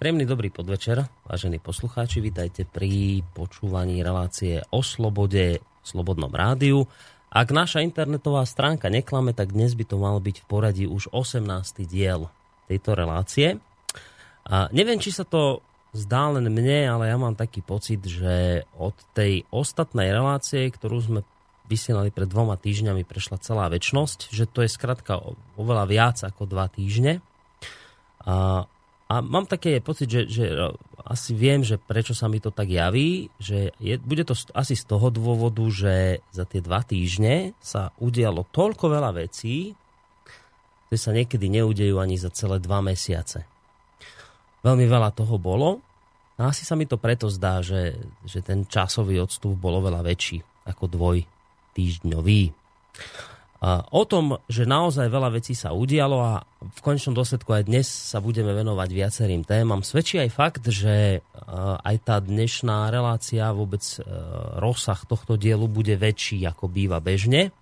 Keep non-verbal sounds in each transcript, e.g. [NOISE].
Príjemný dobrý podvečer, vážení poslucháči, vítajte pri počúvaní relácie o slobode v Slobodnom rádiu. Ak naša internetová stránka neklame, tak dnes by to mal byť v poradí už 18. diel tejto relácie. A neviem, či sa to zdá len mne, ale ja mám taký pocit, že od tej ostatnej relácie, ktorú sme vysielali pred dvoma týždňami, prešla celá väčnosť, že to je skratka oveľa viac ako dva týždne. A a mám také pocit, že, že e, asi viem, že prečo sa mi to tak javí, že je, bude to asi z toho dôvodu, že za tie dva týždne sa udialo toľko veľa vecí, že sa niekedy neudejú ani za celé dva mesiace. Veľmi veľa toho bolo a asi sa mi to preto zdá, že, že ten časový odstup bol oveľa väčší ako dvoj týždňový. O tom, že naozaj veľa vecí sa udialo a v končnom dôsledku aj dnes sa budeme venovať viacerým témam, svedčí aj fakt, že aj tá dnešná relácia, vôbec e, rozsah tohto dielu bude väčší ako býva bežne.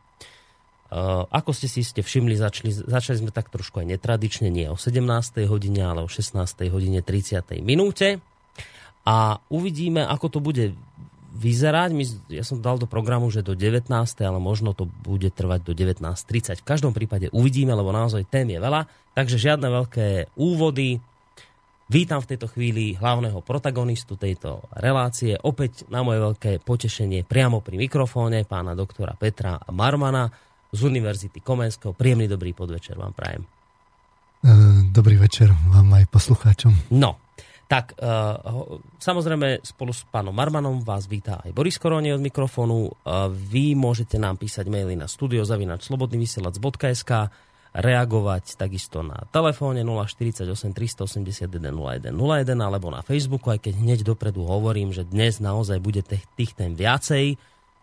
Ako ste si ste všimli, začali, začali sme tak trošku aj netradične, nie o 17. hodine, ale o 16. hodine 30. minúte. A uvidíme, ako to bude vyzerať. My, ja som dal do programu, že do 19. ale možno to bude trvať do 19.30. V každom prípade uvidíme, lebo naozaj tém je veľa. Takže žiadne veľké úvody. Vítam v tejto chvíli hlavného protagonistu tejto relácie. Opäť na moje veľké potešenie priamo pri mikrofóne pána doktora Petra Marmana z Univerzity Komenského. Príjemný dobrý podvečer vám prajem. E, dobrý večer vám aj poslucháčom. No, tak uh, samozrejme spolu s pánom Marmanom vás víta aj Boris Koroni od mikrofónu. Uh, vy môžete nám písať maily na studiozavinačslobodnyvysielac.sk reagovať takisto na telefóne 048 381 01 01 alebo na Facebooku, aj keď hneď dopredu hovorím, že dnes naozaj bude tých, tých tém viacej.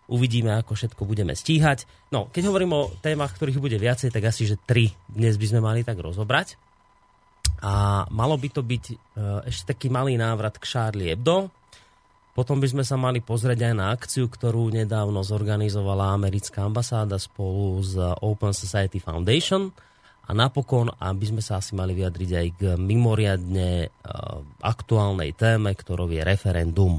Uvidíme, ako všetko budeme stíhať. No, keď hovorím o témach, ktorých bude viacej, tak asi, že tri dnes by sme mali tak rozobrať. A malo by to byť e, ešte taký malý návrat k Charlie Hebdo. Potom by sme sa mali pozrieť aj na akciu, ktorú nedávno zorganizovala americká ambasáda spolu s Open Society Foundation. A napokon, aby sme sa asi mali vyjadriť aj k mimoriadne uh, aktuálnej téme, ktorou je referendum.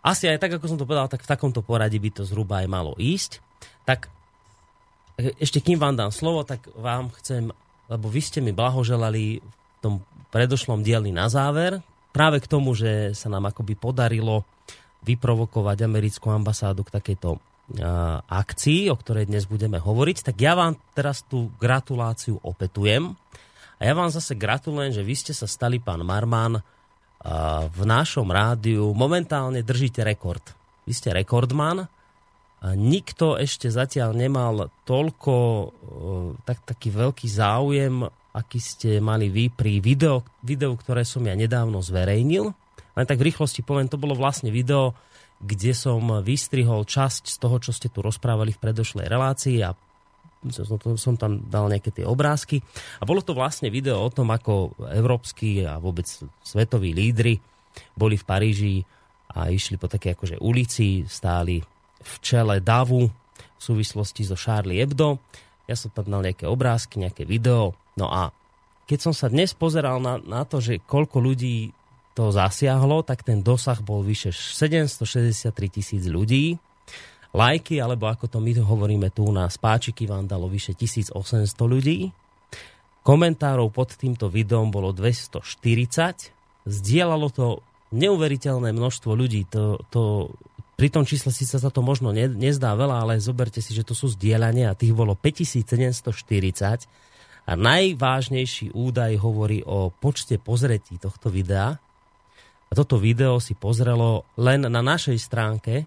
Asi aj tak, ako som to povedal, tak v takomto poradí by to zhruba aj malo ísť. Tak e, ešte kým vám dám slovo, tak vám chcem lebo vy ste mi blahoželali v tom predošlom dieli na záver, práve k tomu, že sa nám akoby podarilo vyprovokovať americkú ambasádu k takejto akcii, o ktorej dnes budeme hovoriť, tak ja vám teraz tú gratuláciu opetujem. A ja vám zase gratulujem, že vy ste sa stali, pán Marman, v našom rádiu. Momentálne držíte rekord. Vy ste rekordman nikto ešte zatiaľ nemal toľko tak, taký veľký záujem, aký ste mali vy pri video, videu, ktoré som ja nedávno zverejnil. Len tak v rýchlosti poviem, to bolo vlastne video, kde som vystrihol časť z toho, čo ste tu rozprávali v predošlej relácii a som tam dal nejaké tie obrázky. A bolo to vlastne video o tom, ako európsky a vôbec svetoví lídry boli v Paríži a išli po také akože ulici, stáli v čele davu v súvislosti so Charlie Hebdo. Ja som tam dal nejaké obrázky, nejaké video. No a keď som sa dnes pozeral na, na to, že koľko ľudí to zasiahlo, tak ten dosah bol vyše 763 tisíc ľudí. Lajky, alebo ako to my hovoríme tu na spáčiky, vám dalo vyše 1800 ľudí. Komentárov pod týmto videom bolo 240. Zdieľalo to neuveriteľné množstvo ľudí. To, to pri tom čísle si sa to možno ne, nezdá veľa, ale zoberte si, že to sú zdieľania a tých bolo 5740 a najvážnejší údaj hovorí o počte pozretí tohto videa. A toto video si pozrelo len na našej stránke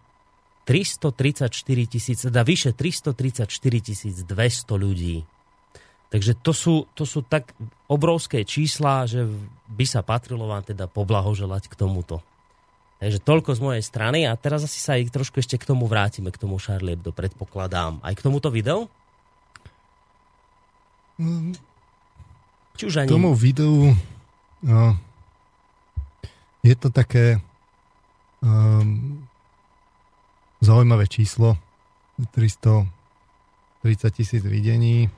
334 tisíc, teda vyše 334 200 ľudí. Takže to sú, to sú tak obrovské čísla, že by sa patrilo vám teda poblahoželať k tomuto. Takže toľko z mojej strany a teraz asi sa aj trošku ešte k tomu vrátime, k tomu Charlie Hebdo, predpokladám. Aj k tomuto videu? Mm. Či už ani... K tomu videu no, je to také um, zaujímavé číslo. 330 tisíc videní.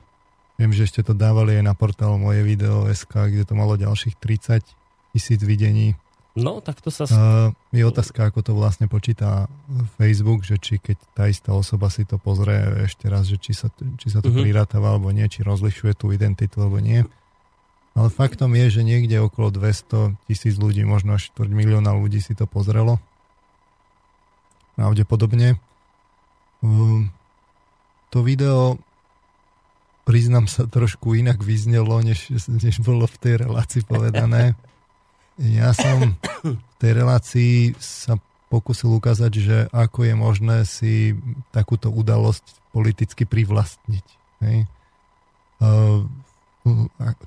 Viem, že ešte to dávali aj na portál moje video SK, kde to malo ďalších 30 tisíc videní. No, tak to sa... Uh, je otázka, ako to vlastne počíta Facebook, že či keď tá istá osoba si to pozrie ešte raz, že či sa, či sa to uh-huh. prirátava alebo nie, či rozlišuje tú identitu alebo nie. Ale faktom je, že niekde okolo 200 tisíc ľudí, možno až 4 milióna ľudí si to pozrelo. Pravdepodobne. Um, to video priznám sa trošku inak vyznelo, než, než bolo v tej relácii povedané. Ja som v tej relácii sa pokusil ukázať, že ako je možné si takúto udalosť politicky privlastniť. Hej?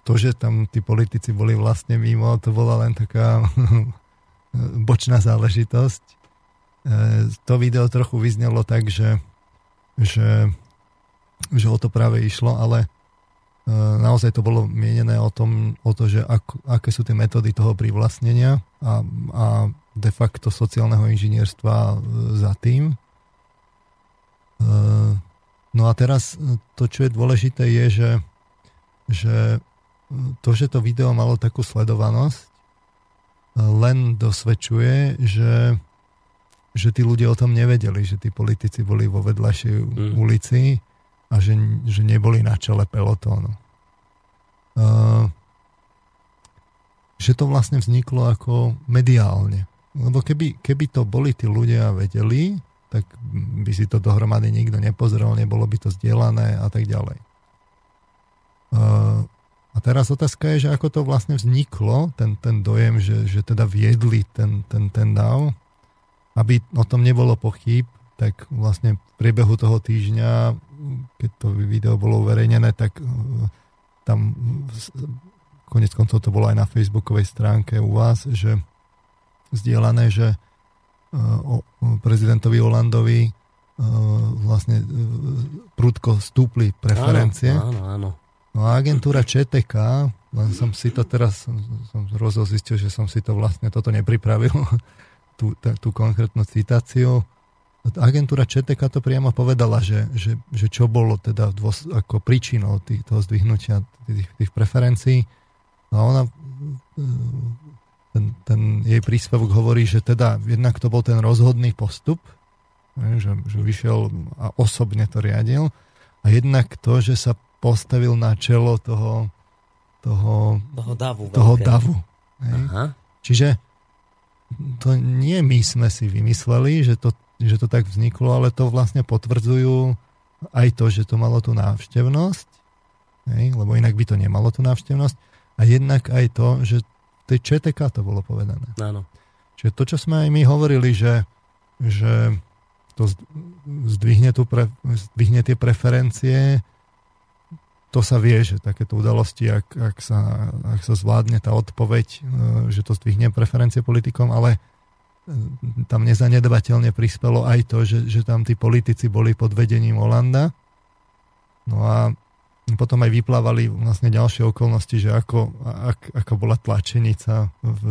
To, že tam tí politici boli vlastne mimo, to bola len taká [LAUGHS] bočná záležitosť. E, to video trochu vyznelo tak, že, že že o to práve išlo, ale naozaj to bolo mienené o, tom, o to, že ak, aké sú tie metódy toho privlastnenia a, a de facto sociálneho inžinierstva e, za tým. E, no a teraz to, čo je dôležité, je, že, že to, že to video malo takú sledovanosť, len dosvedčuje, že, že tí ľudia o tom nevedeli, že tí politici boli vo vedľajšej mm. ulici a že, že neboli na čele pelotónu. Uh, že to vlastne vzniklo ako mediálne. Lebo keby, keby to boli tí ľudia vedeli, tak by si to dohromady nikto nepozrel, nebolo by to zdieľané a tak ďalej. Uh, a teraz otázka je, že ako to vlastne vzniklo, ten, ten dojem, že, že teda viedli ten, ten, ten DAO, aby o tom nebolo pochyb, tak vlastne v priebehu toho týždňa keď to video bolo uverejnené, tak e, tam konec koncov to bolo aj na facebookovej stránke u vás, že zdieľané, že e, o prezidentovi Holandovi e, vlastne prudko stúpli preferencie. Áno, áno, áno. No a agentúra ČTK, len som si to teraz, som rozozistil, že som si to vlastne toto nepripravil, [LAUGHS] tú, tú konkrétnu citáciu, agentúra ČTK to priamo povedala, že, že, že čo bolo teda dôs, ako príčinou tých, toho zdvihnutia tých, tých preferencií. No a ona, ten, ten jej príspevok hovorí, že teda jednak to bol ten rozhodný postup, že, že vyšiel a osobne to riadil a jednak to, že sa postavil na čelo toho toho, toho davu. Toho davu Aha. Čiže to nie my sme si vymysleli, že to že to tak vzniklo, ale to vlastne potvrdzujú aj to, že to malo tú návštevnosť, hej, lebo inak by to nemalo tú návštevnosť, a jednak aj to, že v tej ČTK to bolo povedané. Áno. Čiže to, čo sme aj my hovorili, že, že to zdvihne, tú pre, zdvihne tie preferencie, to sa vie, že takéto udalosti, ak, ak, sa, ak sa zvládne tá odpoveď, e, že to zdvihne preferencie politikom, ale tam nezanedbateľne prispelo aj to, že, že tam tí politici boli pod vedením Olanda. No a potom aj vyplávali vlastne ďalšie okolnosti, že ako, ak, ako bola tlačenica v,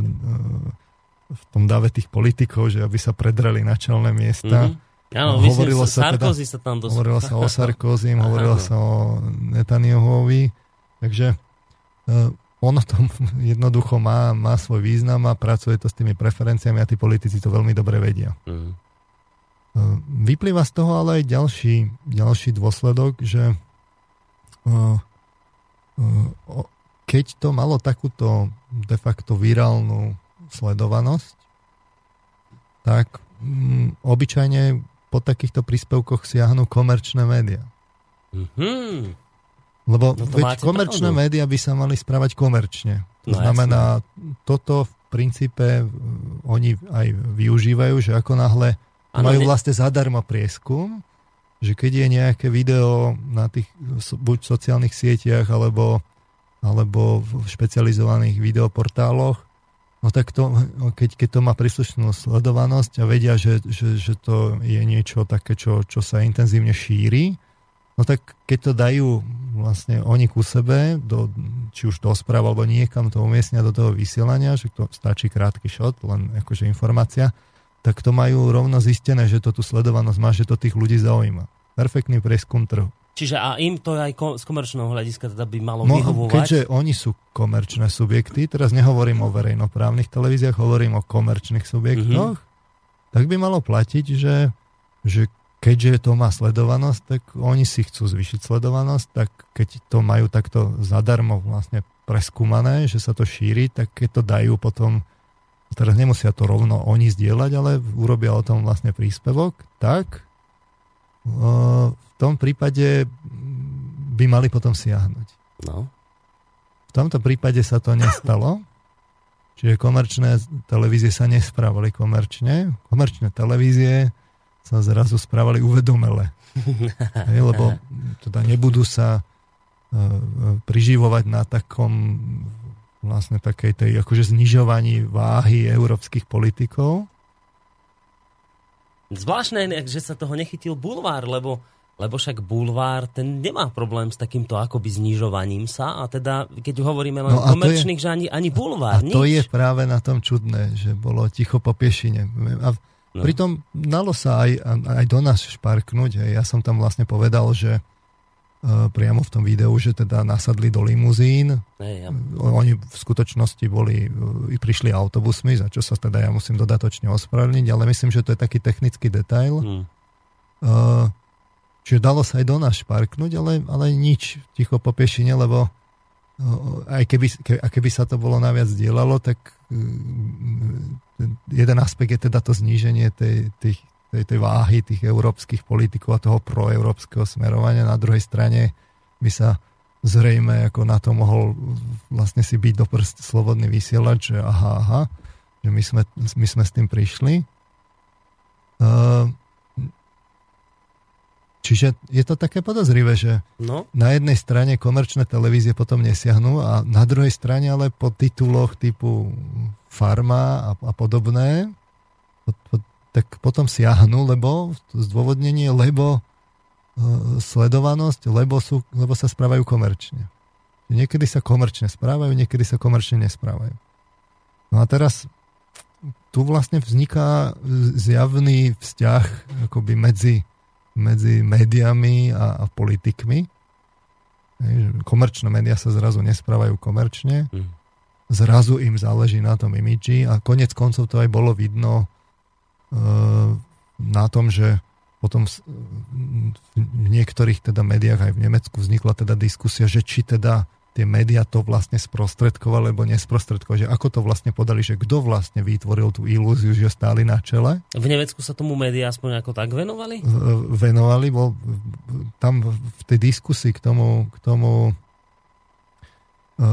v tom dave tých politikov, že aby sa predrali na čelné miesta. Mm-hmm. Áno, no, hovorilo sa, teda, sa tam dosť... Hovorilo sa o Sarkozy, [LAUGHS] hovorilo sa o Netanyahuovi. Takže e, ono to [LAUGHS] jednoducho má, má svoj význam a pracuje to s tými preferenciami a tí politici to veľmi dobre vedia. Mm. Vyplýva z toho ale aj ďalší, ďalší dôsledok, že keď to malo takúto de facto virálnu sledovanosť, tak mm, obyčajne po takýchto príspevkoch siahnu komerčné médiá. Mm-hmm. Lebo no veď komerčné pravdu. médiá by sa mali správať komerčne. To no, znamená, jasne. toto v princípe oni aj využívajú, že ako náhle ano, majú ne... vlastne zadarmo prieskum, že keď je nejaké video na tých buď sociálnych sieťach alebo, alebo v špecializovaných videoportáloch, no tak to, keď, keď to má príslušnú sledovanosť a vedia, že, že, že to je niečo také, čo, čo sa intenzívne šíri, no tak keď to dajú vlastne oni ku sebe, do, či už do správ alebo niekam to umiestnia do toho vysielania, že to stačí krátky shot, len akože informácia, tak to majú rovno zistené, že to tu sledovanosť má, že to tých ľudí zaujíma. Perfektný preskum trhu. Čiže a im to aj ko- z komerčného hľadiska teda by malo No, vyhovovať? keďže oni sú komerčné subjekty, teraz nehovorím o verejnoprávnych televíziách, hovorím o komerčných subjektoch, Mhm. tak by malo platiť, že, že keďže to má sledovanosť, tak oni si chcú zvýšiť sledovanosť, tak keď to majú takto zadarmo vlastne preskúmané, že sa to šíri, tak keď to dajú potom, teraz nemusia to rovno oni zdieľať, ale urobia o tom vlastne príspevok, tak uh, v tom prípade by mali potom siahnuť. No. V tomto prípade sa to nestalo, čiže komerčné televízie sa nesprávali komerčne. Komerčné televízie sa zrazu správali uvedomele. [LAUGHS] Hej, lebo teda nebudú sa e, priživovať na takom vlastne takej tej akože znižovaní váhy európskych politikov. Zvláštne, že sa toho nechytil bulvár, lebo, lebo však bulvár ten nemá problém s takýmto akoby znižovaním sa a teda, keď hovoríme len No o to komerčných, že ani, ani bulvár, A to nič. je práve na tom čudné, že bolo ticho po piešine. A No. pritom dalo sa aj, aj do nás šparknúť. Hej. Ja som tam vlastne povedal, že uh, priamo v tom videu, že teda nasadli do limuzín. Hej, ja. Oni v skutočnosti boli, uh, prišli autobusmi, za čo sa teda ja musím dodatočne ospravedlniť, ale myslím, že to je taký technický detail. Hm. Uh, čiže dalo sa aj do nás šparknúť, ale, ale nič ticho po piešine, lebo aj keby, ke, a keby sa to bolo naviac dielalo, tak jeden aspekt je teda to zníženie tej, tých, tej, tej váhy tých európskych politikov a toho proeurópskeho smerovania. Na druhej strane by sa zrejme ako na to mohol vlastne si byť do prst slobodný vysielač, že aha, aha, že my sme, my sme s tým prišli. Uh, čiže je to také podozrivé, že No, na jednej strane komerčné televízie potom nesiahnu a na druhej strane ale po tituloch typu Farma a, a podobné po, po, tak potom siahnu, lebo zdôvodnenie, lebo e, sledovanosť, lebo, sú, lebo sa správajú komerčne. Niekedy sa komerčne správajú, niekedy sa komerčne nesprávajú. No a teraz tu vlastne vzniká zjavný vzťah akoby medzi, medzi médiami a, a politikmi. Komerčné médiá sa zrazu nesprávajú komerčne, Hm. zrazu im záleží na tom imidži a konec koncov to aj bolo vidno e, na tom, že potom s- v niektorých teda médiách aj v Nemecku vznikla teda diskusia, že či teda tie médiá to vlastne sprostredkovali, alebo nesprostredkovali, že ako to vlastne podali, že kto vlastne vytvoril tú ilúziu, že stáli na čele v Nemecku sa tomu médiá aspoň ako tak venovali? venovali, bol tam v tej diskusii k tomu, k tomu e,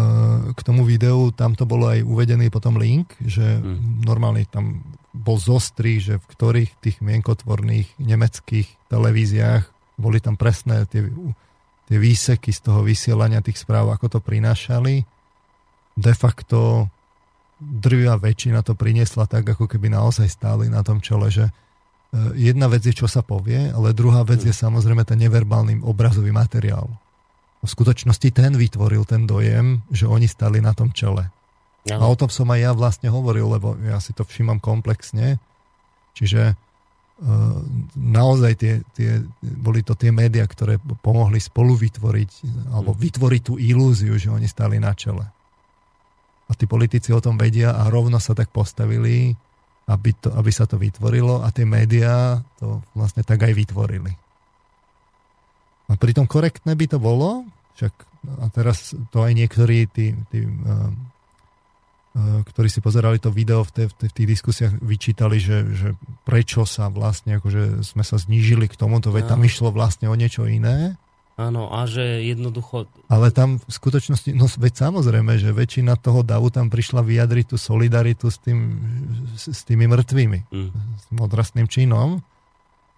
k tomu videu, tam to bolo aj uvedený potom link, že Hmm. normálne tam bol zostrý, že v ktorých tých mienkotvorných nemeckých televíziách boli tam presné tie, tie výseky z toho vysielania tých správ, ako to prinášali. De facto drvia väčšina to priniesla tak, ako keby naozaj stáli na tom čele, že e, jedna vec je, čo sa povie, ale druhá vec je samozrejme ten neverbálny obrazový materiál. V skutočnosti ten vytvoril ten dojem, že oni stali na tom čele. A o No. tom som aj ja vlastne hovoril, lebo ja si to všímam komplexne. Čiže naozaj tie, tie, boli to tie médiá, ktoré pomohli spolu vytvoriť, alebo vytvoriť tú ilúziu, že oni stali na čele. A tí politici o tom vedia a rovno sa tak postavili, aby, to, aby sa to vytvorilo a tie médiá to vlastne tak aj vytvorili. A pritom korektné by to bolo, však a teraz to aj niektorí tí, tí uh, ktorí si pozerali to video v, te, v, te, v tých diskusiách, vyčítali, že, že prečo sa vlastne, akože sme sa znížili k tomuto, veď tam išlo vlastne o niečo iné. Áno, a že jednoducho... Ale tam v skutočnosti, no veď samozrejme, že väčšina toho davu tam prišla vyjadriť tú solidaritu s, tým, s, s tými mŕtvými, Hm. s tým odrastným činom,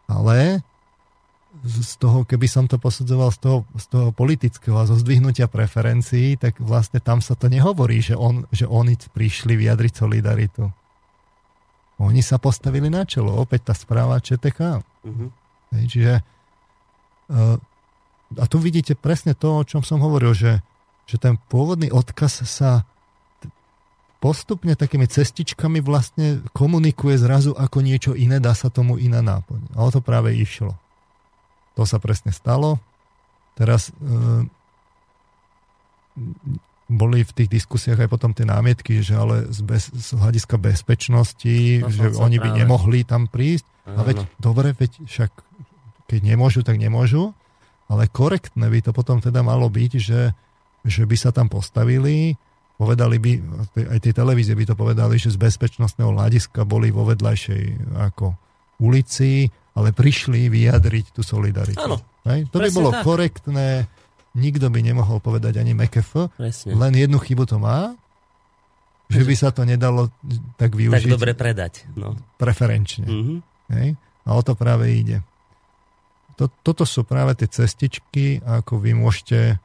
ale z toho, keby som to posudzoval z toho, z toho politického a zo zdvihnutia preferencií, tak vlastne tam sa to nehovorí, že, on, že oni prišli vyjadriť solidaritu. Oni sa postavili na čelo, opäť tá správa ČTK. Hej, čiže uh, a tu vidíte presne to, o čom som hovoril, že, že ten pôvodný odkaz sa postupne takými cestičkami vlastne komunikuje zrazu ako niečo iné, dá sa tomu iná náplň. A o to práve išlo. To sa presne stalo. teraz e, boli v tých diskusiách aj potom tie námietky, že ale z, bez, z hľadiska bezpečnosti, no, že oni by nemohli tam prísť. Ano. A veď, dobre, veď však keď nemôžu, tak nemôžu, ale korektné by to potom teda malo byť, že, že by sa tam postavili, povedali by, aj tie televízie by to povedali, že z bezpečnostného hľadiska boli vo vedľajšej ako ulici, ale prišli vyjadriť tú solidaritu. Áno. Hej? To by bolo tak. korektné, nikto by nemohol povedať ani MKF, Presne. len jednu chybu to má, že by sa to nedalo tak využiť. Tak dobre predať. No. Preferenčne. Mm-hmm. Hej? A o to práve ide. To, toto sú práve tie cestičky, ako vy môžete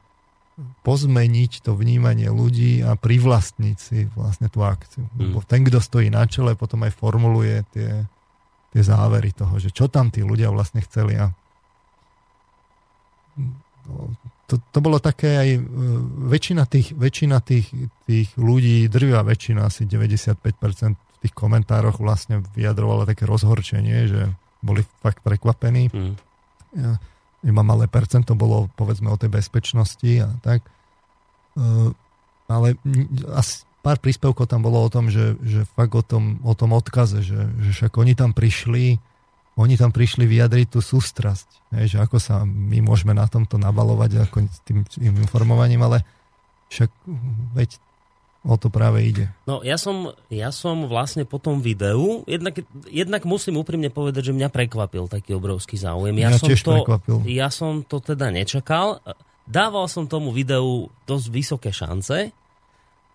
pozmeniť to vnímanie ľudí a privlastniť si vlastne tú akciu. Mm. Lebo ten, kto stojí na čele, potom aj formuluje tie, tie závery toho, že čo tam tí ľudia vlastne chceli. A no, to, to bolo také aj, e, väčšina tých, väčšina tých, tých ľudí, drvia väčšina, asi 95% v tých komentároch vlastne vyjadrovala také rozhorčenie, že boli fakt prekvapení. Mm. Ja, iba malé percento bolo povedzme o tej bezpečnosti a tak. E, ale asi pár príspevkov tam bolo o tom, že, že fakt o tom, o tom odkaze, že, že však oni tam prišli oni tam prišli vyjadriť tú sústrasť, hej, že ako sa my môžeme na tomto nabalovať ako s tým, tým informovaním, ale však veď o to práve ide. No ja som, ja som vlastne po tom videu, jednak, jednak musím úprimne povedať, že mňa prekvapil taký obrovský záujem. Ja, ja som to, prekvapil. Ja som to teda nečakal. Dával som tomu videu dosť vysoké šance,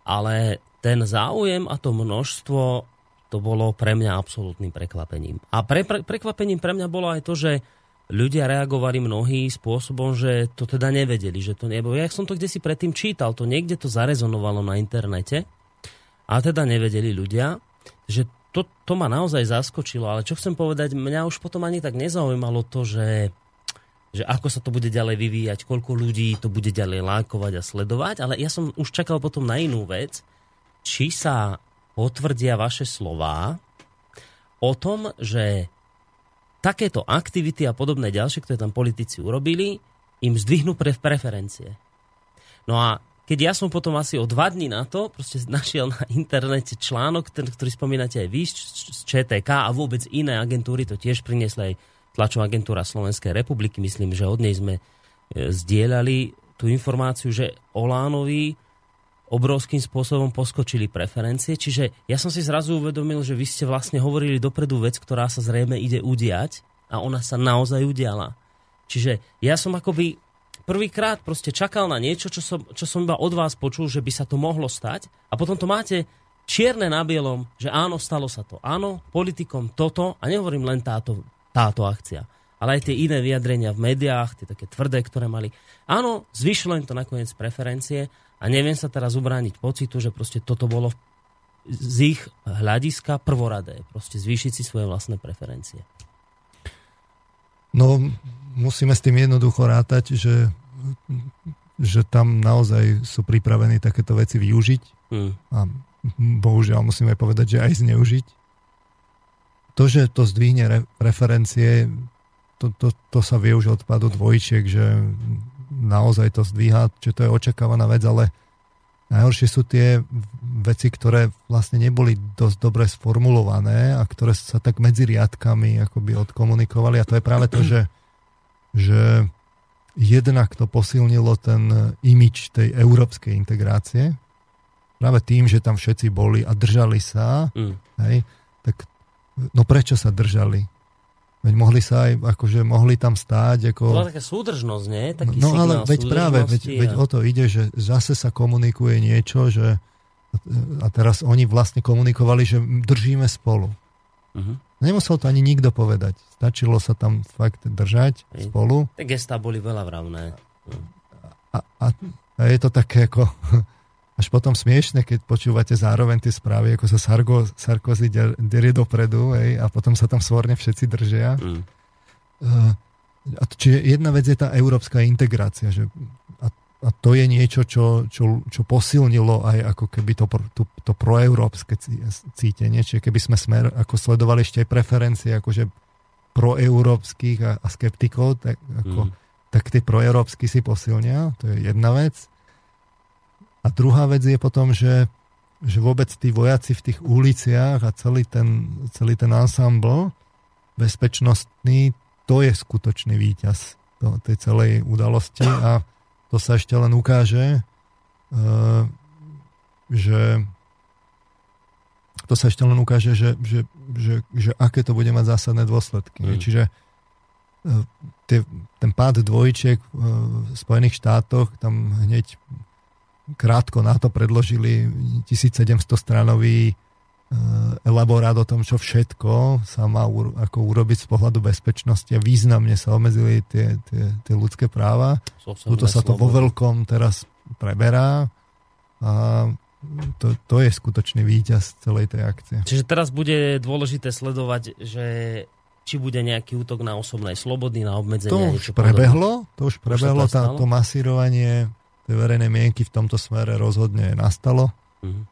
ale ten záujem a to množstvo to bolo pre mňa absolútnym prekvapením. A pre, pre, prekvapením pre mňa bolo aj to, že ľudia reagovali mnohí spôsobom, že to teda nevedeli, že to nebolo. Ja som to kde si predtým čítal, to niekde to zarezonovalo na internete a teda nevedeli ľudia, že to, to ma naozaj zaskočilo, ale čo chcem povedať, mňa už potom ani tak nezaujímalo to, že, že ako sa to bude ďalej vyvíjať, koľko ľudí to bude ďalej lákovať a sledovať, ale ja som už čakal potom na inú vec, či sa potvrdia vaše slová o tom, že takéto aktivity a podobné ďalšie, ktoré tam politici urobili, im zdvihnú pre preferencie. No a keď ja som potom asi o dva dní na to proste [LAUGHS] našiel na internete článok, ten, ktorý spomínate aj vy z ČTK a vôbec iné agentúry to tiež priniesli aj tlačová agentúra Slovenskej republiky. Myslím, že od nej sme e, zdieľali tú informáciu, že Olánovi obrovským spôsobom poskočili preferencie. Čiže ja som si zrazu uvedomil, že vy ste vlastne hovorili dopredu vec, ktorá sa zrejme ide udiať a ona sa naozaj udiala. Čiže ja som akoby prvýkrát proste čakal na niečo, čo som, čo som iba od vás počul, že by sa to mohlo stať a potom to máte čierne na bielom, že áno, stalo sa to. Áno, politikom toto, a nehovorím len táto, táto akcia, ale aj tie iné vyjadrenia v médiách, tie také tvrdé, ktoré mali. Áno, zvyšilo im to nakoniec preferencie a neviem sa teraz ubrániť pocitu, že proste toto bolo z ich hľadiska prvoradé. Proste zvýšiť si svoje vlastné preferencie. No, musíme s tým jednoducho rátať, že, že tam naozaj sú pripravení takéto veci využiť hmm. a bohužiaľ musíme povedať, že aj zneužiť. To, že to zdvihne re, referencie, to, to, to sa vie už odpadu dvojčiek, že naozaj to zdvíha, že to je očakávaná vec, ale najhoršie sú tie veci, ktoré vlastne neboli dosť dobre sformulované a ktoré sa tak medzi riadkami akoby odkomunikovali a to je práve to, že, že jednak to posilnilo ten imič tej európskej integrácie, práve tým, že tam všetci boli a držali sa, mm. hej, no prečo sa držali? Veď mohli sa aj, akože mohli tam stáť. Ako... Bola taká súdržnosť, nie? Taký no ale veď práve, veď, a... veď o to ide, že zase sa komunikuje niečo, že a teraz oni vlastne komunikovali, že držíme spolu. Uh-huh. Nemusel to ani nikto povedať. Stačilo sa tam fakt držať Ej. spolu. Tak gestá boli veľa vravné. A, a, a je to také ako až potom smiešne, keď počúvate zároveň tie správy, ako sa Sarko, Sarkozy derie dopredu ej, a potom sa tam svorne všetci držia. Mm. Uh, a čiže jedna vec je tá európska integrácia, že a, a to je niečo, čo, čo, čo posilnilo aj ako keby to, to, to proeurópske cítenie, čiže keby sme smer ako sledovali ešte aj preferencie akože proeurópskych a, a skeptikov, tak ako mm. tak tie proeurópsky si posilnia, to je jedna vec. A druhá vec je potom, že, že vôbec tí vojaci v tých uliciach a celý ten, celý ten ensemble bezpečnostný, to je skutočný víťaz to, tej celej udalosti a to sa ešte len ukáže, uh, že to sa ešte len ukáže, že, že, že, že aké to bude mať zásadné dôsledky. Mm. Čiže e, tie, ten pád dvojčiek v Spojených štátoch, tam hneď krátko na to predložili 1700 stranový e, elaborát o tom, čo všetko sa má ako urobiť z pohľadu bezpečnosti a významne sa obmedzili tie, tie, tie ľudské práva. Tuto sa to vo veľkom teraz preberá a to, to je skutočný víťaz celej tej akcie. Čiže teraz bude dôležité sledovať, že či bude nejaký útok na osobnej slobody, na obmedzenie. To už prebehlo, to už prebehlo, už tá, to masírovanie tej verejnej mienky v tomto smere rozhodne nastalo. Uh-huh.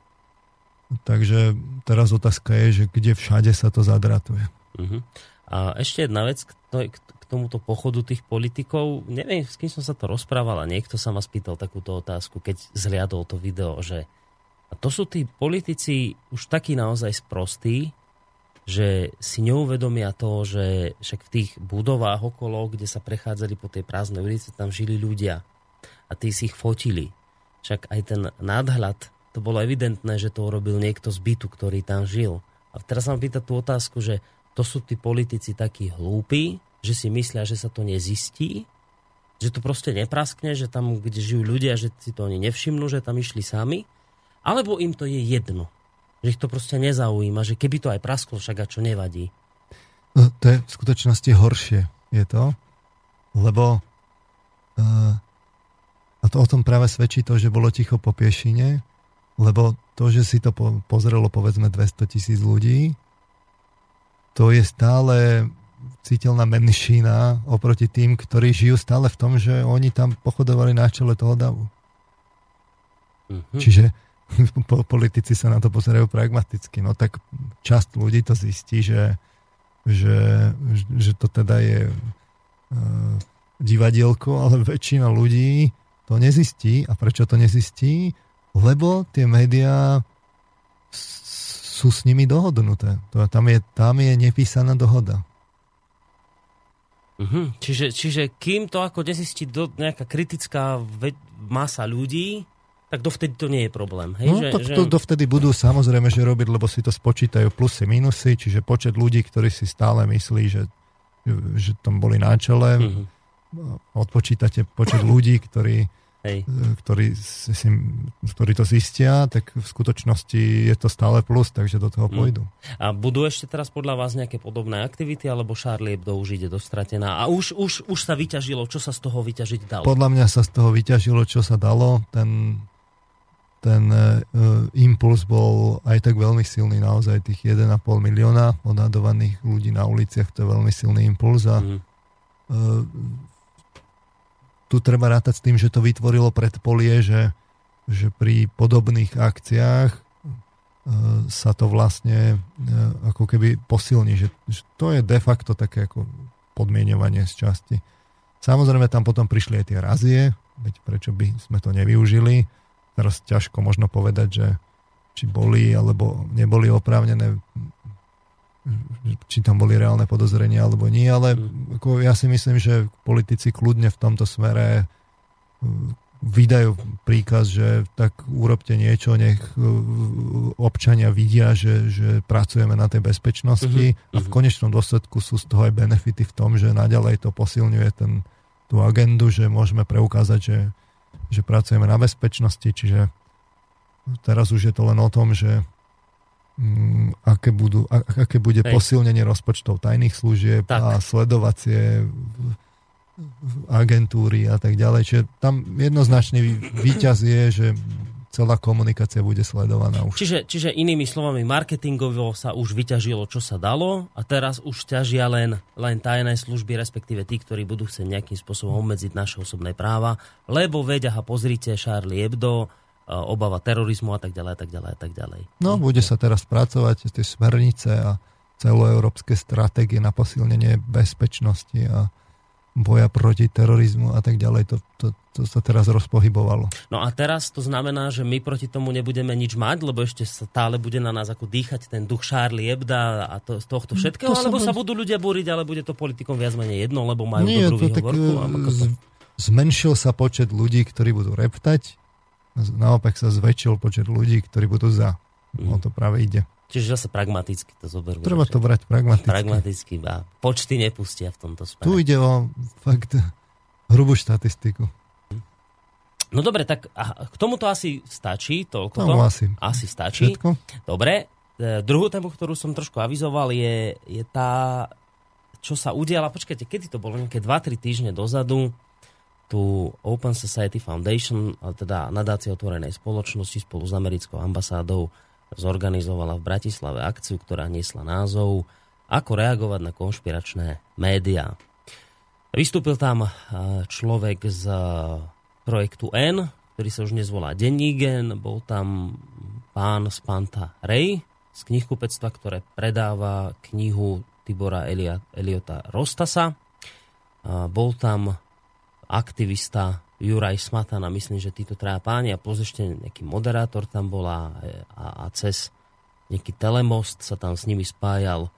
Takže teraz otázka je, že kde všade sa to zadratuje. Uh-huh. A ešte jedna vec k, to, k tomuto pochodu tých politikov. Neviem, s kým som sa to rozprával a niekto sa ma spýtal takúto otázku, keď zliadol to video, že a to sú tí politici už takí naozaj sprostí, že si neuvedomia to, že však v tých budovách okolo, kde sa prechádzali po tej prázdnej ulici, tam žili ľudia. A tí si ich fotili. Však aj ten nadhľad, to bolo evidentné, že to urobil niekto z bytu, ktorý tam žil. A teraz sa pýta tú otázku, že to sú tí politici takí hlúpi, že si myslia, že sa to nezistí, že to proste nepraskne, že tam, kde žijú ľudia, že si to oni nevšimnú, že tam išli sami alebo im to je jedno. Že ich to proste nezaujíma, že keby to aj prasklo, však a čo nevadí. No, to je v skutočnosti horšie. Je to, lebo uh, a to o tom práve svedčí to, že bolo ticho po piešine, lebo to, že si to po, pozrelo povedzme 200 tisíc ľudí, to je stále citeľná menšina oproti tým, ktorí žijú stále v tom, že oni tam pochodovali na čele toho davu. Mm-hmm. Čiže [LAUGHS] politici sa na to pozerajú pragmaticky. No tak časť ľudí to zistí, že, že, že to teda je uh, divadielko, ale väčšina ľudí to nezistí. A prečo to nezistí? Lebo tie médiá sú s nimi dohodnuté. To, tam, je, tam je nepísaná dohoda. Uh-huh. Čiže, čiže kým to ako nezistí do, nejaká kritická masa ľudí, tak dovtedy to nie je problém. Hej? No, že, to, že... to dovtedy budú samozrejme, že robiť, lebo si to spočítajú plusy, minusy, čiže počet ľudí, ktorí si stále myslí, že, že tam boli na čele, mm-hmm. Odpočítate počet ľudí, ktorí, Hej. Ktorí, si, ktorí to zistia, tak v skutočnosti je to stále plus, takže do toho mm. pôjdu. A budú ešte teraz podľa vás nejaké podobné aktivity, alebo Charlie Hebdo už ide dostratená? A už, už, už sa vyťažilo, čo sa z toho vyťažiť dalo? Podľa mňa sa z toho vyťažilo, čo sa dalo. Ten ten uh, impuls bol aj tak veľmi silný, naozaj tých 1,5 milióna odhadovaných ľudí na uliciach, to je veľmi silný impuls a mm. uh, tu treba rátať s tým, že to vytvorilo predpolie, že, že pri podobných akciách uh, sa to vlastne uh, ako keby posilní, že, že to je de facto také ako podmienovanie z časti. Samozrejme tam potom prišli aj tie razie, veď prečo by sme to nevyužili, teraz ťažko možno povedať, že či boli alebo neboli oprávnené, či tam boli reálne podozrenia alebo nie, ale mm. ako ja si myslím, že politici kľudne v tomto smere uh, vydajú príkaz, že tak urobte niečo, nech uh, občania vidia, že, že pracujeme na tej bezpečnosti uh-huh, a v mhm. konečnom dôsledku sú z toho aj benefity v tom, že naďalej to posilňuje ten, tú agendu, že môžeme preukázať, že že pracujeme na bezpečnosti, čiže teraz už je to len o tom, že aké, budú, aké bude Hej. posilnenie rozpočtov tajných služieb tak. a sledovacie agentúry a tak ďalej. Čiže tam jednoznačný výťaz je, že celá komunikácia bude sledovaná už. Čiže, čiže inými slovami, marketingovo sa už vyťažilo, čo sa dalo a teraz už ťažia len, len tajné služby, respektíve tí, ktorí budú chcieť nejakým spôsobom obmedziť naše osobné práva, lebo vedia, a pozrite, Charlie Hebdo, obava terorizmu a tak ďalej, a tak ďalej, a tak ďalej. No, bude sa teraz pracovať tie smernice a celoeurópske stratégie na posilnenie bezpečnosti a boja proti terorizmu a tak ďalej. To, to, to sa teraz rozpohybovalo. No a teraz to znamená, že my proti tomu nebudeme nič mať, lebo ešte stále bude na nás ako dýchať ten duch Charlie Hebda a to, z tohto všetkého, to alebo sa, sa budú ľudia búriť, ale bude to politikom viac menej jedno, lebo majú Nie, dobrú to výhovorku. Tak, z, zmenšil sa počet ľudí, ktorí budú reptať, naopak sa zväčšil počet ľudí, ktorí budú za. Mm. O to práve ide. Čiže zase pragmaticky to zoberú. Treba to brať pragmaticky. Pragmaticky a počty nepustia v tomto smere. Tu ide o fakt hrubú štatistiku. No dobre, tak k tomuto asi stačí. Toľko no, to? asi. Asi stačí. Všetko? Dobre. E, druhú tému, ktorú som trošku avizoval, je, je tá, čo sa udiala. Počkajte, kedy to bolo? Nejaké 2-3 týždne dozadu tu Open Society Foundation, teda nadácia otvorenej spoločnosti spolu s americkou ambasádou zorganizovala v Bratislave akciu, ktorá niesla názov Ako reagovať na konšpiračné médiá. Vystúpil tam človek z projektu N, ktorý sa už nezvolá Dennígen, bol tam pán z Panta Ray z knihkupectva, ktoré predáva knihu Tibora Eliota Rostasa. Bol tam aktivista Juraj Smatana, myslím, že títo traja páni a plus ešte nejaký moderátor tam bola a, a cez nejaký telemost sa tam s nimi spájal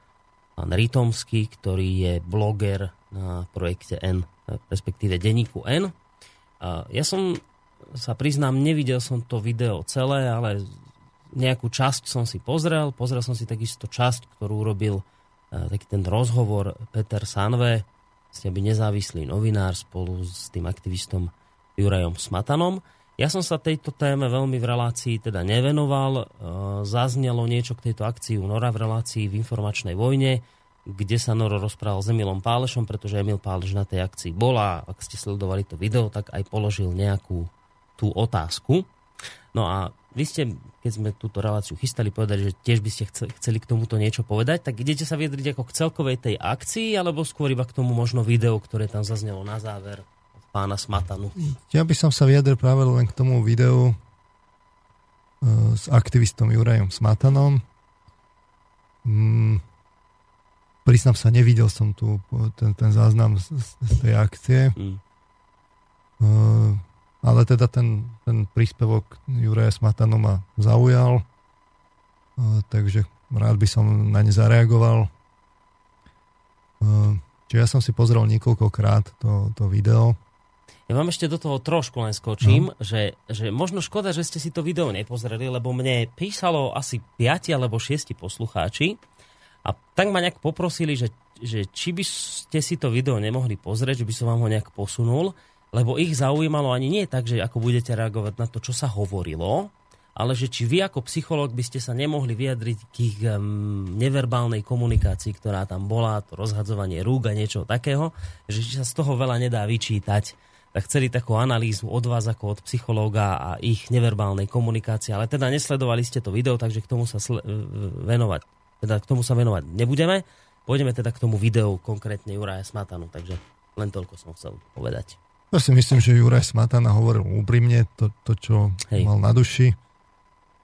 pán Ritomský, ktorý je bloger na projekte N, respektíve denníku N. A ja som sa priznám, nevidel som to video celé, ale nejakú časť som si pozrel. Pozrel som si takisto časť, ktorú urobil taký ten rozhovor Peter Sanve, by nezávislý novinár spolu s tým aktivistom Jurajom Smatanom. Ja som sa tejto téme veľmi v relácii teda nevenoval. E, zaznelo niečo k tejto akcii u Nora v relácii v informačnej vojne, kde sa Noro rozprával s Emilom Pálešom, pretože Emil Páleš na tej akcii bol a ak ste sledovali to video, tak aj položil nejakú tú otázku. No a vy ste, keď sme túto reláciu chystali, povedali, že tiež by ste chceli k tomuto niečo povedať, tak idete sa vyjadriť ako k celkovej tej akcii, alebo skôr iba k tomu možno video, ktoré tam zaznelo na záver? pána Smatanu. Ja by som sa vyjadril práve len k tomu videu e, s aktivistom Jurajom Smatanom. Mm, priznám sa, nevidel som tu ten, ten záznam z, z tej akcie. Mm. Uh, ale teda ten, ten príspevok Juraja Smatanu ma zaujal, uh, takže rád by som na ne zareagoval. Uh, čiže ja som si pozrel niekoľkokrát to, to video. Ja vám ešte do toho trošku len skočím, no. že, že možno škoda, že ste si to video nepozreli, lebo mne písalo asi 5 alebo 6 poslucháči a tak ma nejak poprosili, že, že či by ste si to video nemohli pozrieť, že by som vám ho nejak posunul, lebo ich zaujímalo ani nie tak, že ako budete reagovať na to, čo sa hovorilo, ale že či vy ako psychológ by ste sa nemohli vyjadriť k ich um, neverbálnej komunikácii, ktorá tam bola, to rozhadzovanie rúk a niečo takého, že či sa z toho veľa nedá vyčítať tak chceli takú analýzu od vás ako od psychológa a ich neverbálnej komunikácie, ale teda nesledovali ste to video, takže k tomu sa venovať, teda k tomu sa venovať nebudeme. Pôjdeme teda k tomu videu konkrétne Juraja Smatanu, takže len toľko som chcel povedať. Ja si myslím, že Juraj Smatana hovoril úprimne to, to čo Hej. mal na duši.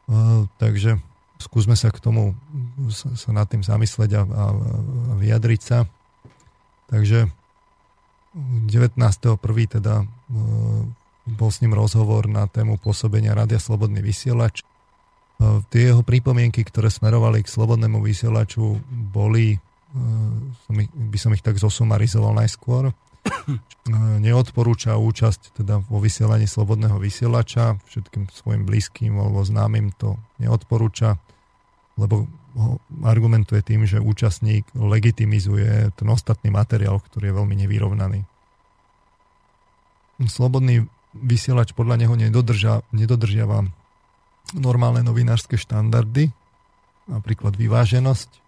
Uh, takže skúsme sa k tomu sa, sa nad tým zamysleť a, a, a vyjadriť sa. Takže 19.1. teda e, bol s ním rozhovor na tému pôsobenia Rádia Slobodný vysielač. E, tie jeho pripomienky, ktoré smerovali k Slobodnému vysielaču, boli, e, by som ich tak zosumarizoval najskôr, [LAUGHS] neodporúča účasť teda vo vysielaní Slobodného vysielača, všetkým svojim blízkym alebo známym to neodporúča, lebo argumentuje tým, že účastník legitimizuje ten ostatný materiál, ktorý je veľmi nevyrovnaný. Slobodný vysielač podľa neho nedodržia, nedodržiava normálne novinárske štandardy, napríklad vyváženosť.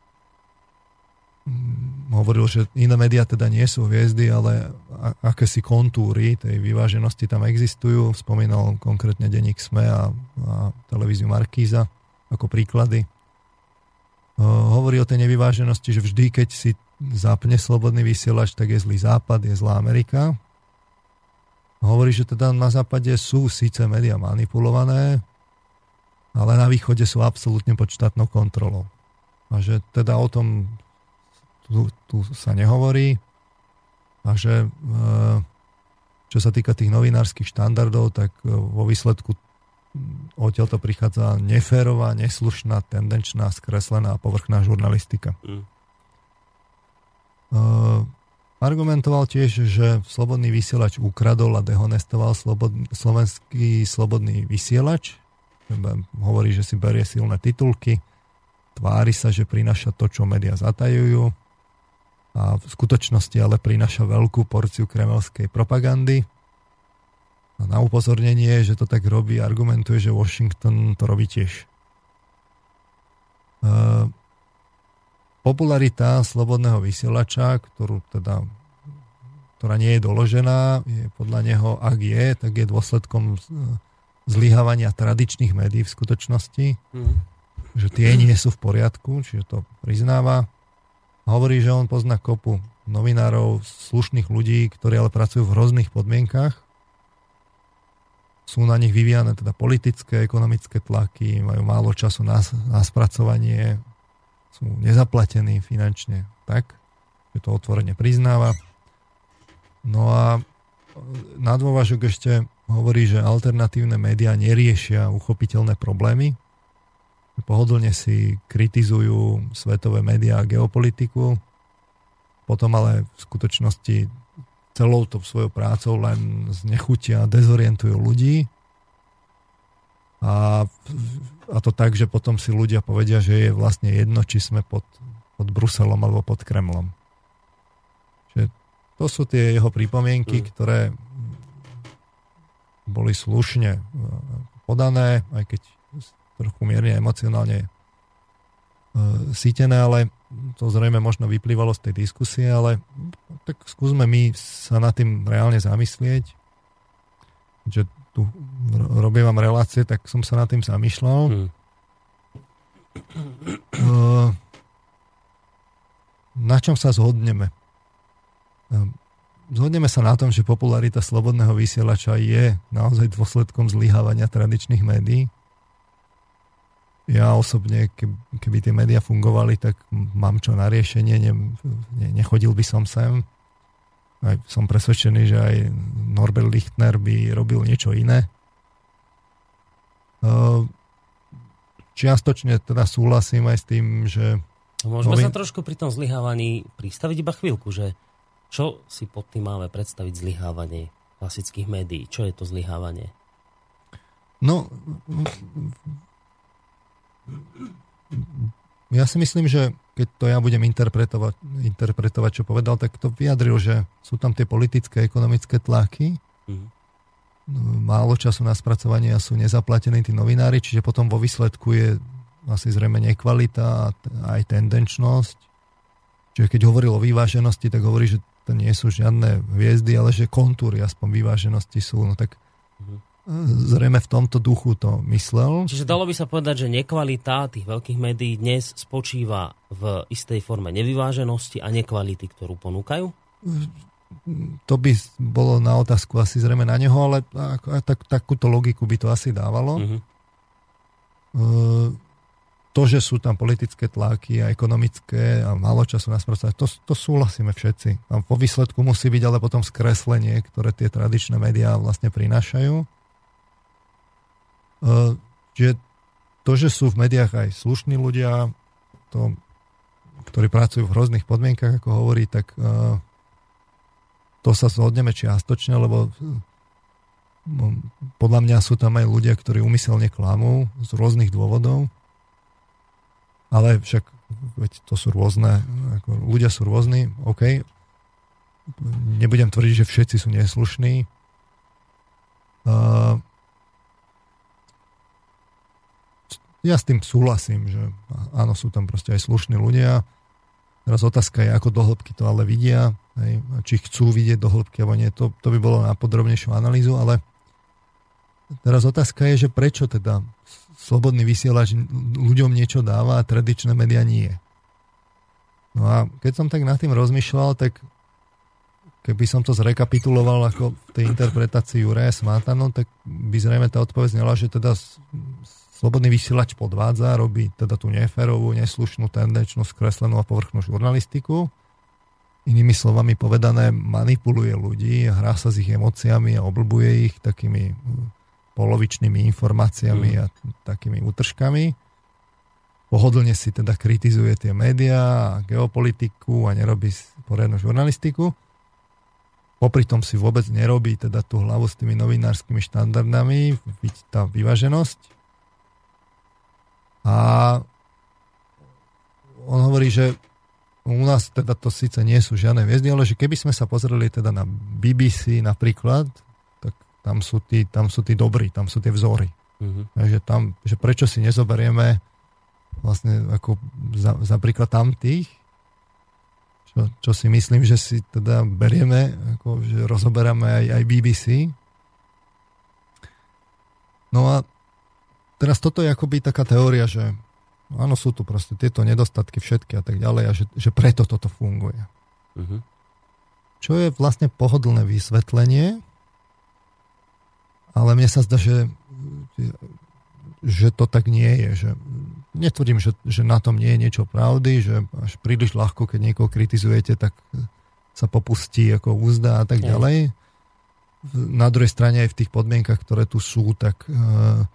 Mm, hovoril, že iné médiá teda nie sú hviezdy, ale akési kontúry tej vyváženosti tam existujú. Spomínal konkrétne denník SME a, a televíziu Markíza ako príklady hovorí o tej nevyváženosti, že vždy, keď si zapne slobodný vysielač, tak je zlý západ, je zlá Amerika. Hovorí, že teda na západe sú síce médiá manipulované, ale na východe sú absolútne pod štátnou kontrolou. A že teda o tom tu, tu sa nehovorí. a že čo sa týka tých novinárskych štandardov, tak vo výsledku odtiaľ to prichádza neférová, neslušná, tendenčná, skreslená a povrchná žurnalistika. Mm. Uh, argumentoval tiež, že slobodný vysielač ukradol a dehonestoval slobod, slovenský slobodný vysielač. Hovorí, že si berie silné titulky, tvári sa, že prináša to, čo médiá zatajujú a v skutočnosti ale prináša veľkú porciu kremelskej propagandy a na upozornenie, že to tak robí, argumentuje, že Washington to robí tiež. Uh, popularita slobodného vysielača, ktorú teda, ktorá nie je doložená, je podľa neho, ak je, tak je dôsledkom zlyhávania tradičných médií v skutočnosti, mm. že tie nie sú v poriadku, čiže to priznáva. Hovorí, že on pozná kopu novinárov, slušných ľudí, ktorí ale pracujú v hrozných podmienkach. Sú na nich vyvíjane teda politické, ekonomické tlaky, majú málo času na, na spracovanie, sú nezaplatení finančne, tak, že to otvorene priznáva. No a na dôvažok ešte hovorí, že alternatívne médiá neriešia uchopiteľné problémy, pohodlne si kritizujú svetové médiá a geopolitiku, potom ale v skutočnosti celou to svojou prácou len znechutia, dezorientujú ľudí. A, a to tak, že potom si ľudia povedia, že je vlastne jedno, či sme pod, pod Bruselom alebo pod Kremlom. Že to sú tie jeho pripomienky, mm. ktoré boli slušne podané, aj keď trochu mierne emocionálne e, sítené, ale to zrejme možno vyplývalo z tej diskusie, ale tak skúsme my sa nad tým reálne zamyslieť, že tu robím vám relácie, tak som sa nad tým zamýšľal. Hmm. Na čom sa zhodneme? Uh, zhodneme sa na tom, že popularita slobodného vysielača je naozaj dôsledkom zlyhávania tradičných médií ja osobne, keby tie médiá fungovali, tak mám čo na riešenie, ne, ne, nechodil by som sem. Aj som presvedčený, že aj Norbert Lichtner by robil niečo iné. Čiastočne teda súhlasím aj s tým, že... Môžeme novin... sa trošku pri tom zlyhávaní pristaviť iba chvíľku, že čo si pod tým máme predstaviť zlyhávanie klasických médií? Čo je to zlyhávanie? No, ja si myslím, že keď to ja budem interpretovať, interpretovať, čo povedal, tak to vyjadril, že sú tam tie politické, ekonomické tlaky, mm. málo času na spracovanie a sú nezaplatení tí novinári, čiže potom vo výsledku je asi zrejme nekvalita a aj tendenčnosť. Čiže keď hovoril o vyváženosti, tak hovorí, že to nie sú žiadne hviezdy, ale že kontúry aspoň vyváženosti sú. No tak mm zrejme v tomto duchu to myslel. Čiže dalo by sa povedať, že nekvalita tých veľkých médií dnes spočíva v istej forme nevyváženosti a nekvality, ktorú ponúkajú? To by bolo na otázku asi zrejme na neho, ale tak, takúto logiku by to asi dávalo. Uh-huh. To, že sú tam politické tlaky a ekonomické a málo času na spracovanie, to, to súhlasíme všetci. A po výsledku musí byť ale potom skreslenie, ktoré tie tradičné médiá vlastne prinášajú. Čiže to, že sú v médiách aj slušní ľudia, to, ktorí pracujú v hrozných podmienkach, ako hovorí, tak to sa zhodneme čiastočne, lebo no, podľa mňa sú tam aj ľudia, ktorí umyselne klamú z rôznych dôvodov. Ale však veď to sú rôzne, ako ľudia sú rôzni, OK. Nebudem tvrdiť, že všetci sú neslušní. Uh, ja s tým súhlasím, že áno, sú tam proste aj slušní ľudia. Teraz otázka je, ako do hĺbky to ale vidia, hej, či chcú vidieť do alebo nie, to, to by bolo na podrobnejšiu analýzu, ale teraz otázka je, že prečo teda slobodný vysielač ľuďom niečo dáva a tradičné médiá nie. No a keď som tak nad tým rozmýšľal, tak keby som to zrekapituloval ako v tej interpretácii Juraja Smátano, tak by zrejme tá odpoveď znela, že teda Slobodný vysielač podvádza, robí teda tú neférovú, neslušnú, tendenčnú, skreslenú a povrchnú žurnalistiku. inými slovami povedané manipuluje ľudí, hrá sa s ich emóciami a oblbuje ich takými polovičnými informáciami mm. a takými útržkami. Pohodlne si teda kritizuje tie médiá a geopolitiku a nerobí poriadnu žurnalistiku. Popri tom si vôbec nerobí teda tú hlavu s tými novinárskymi štandardami, tá vyváženosť. A on hovorí, že u nás teda to síce nie sú žiadne hviezdy, ale že keby sme sa pozreli teda na BBC napríklad, tak tam sú tí, tam sú tí dobrí, tam sú tie vzory. Mm-hmm. Takže tam, že prečo si nezoberieme vlastne ako za, za príklad tamtých, čo, čo si myslím, že si teda berieme, ako, že rozoberáme aj, aj BBC. No a teraz toto je akoby taká teória, že Áno, sú tu proste tieto nedostatky všetky a tak ďalej a že, že preto toto funguje. Uh-huh. Čo je vlastne pohodlné vysvetlenie, ale mne sa zdá, že, že to tak nie je. Že, netvrdím, že, že na tom nie je niečo pravdy, že až príliš ľahko, keď niekoho kritizujete, tak sa popustí ako úzda a tak ďalej. Na druhej strane aj v tých podmienkach, ktoré tu sú, tak uh,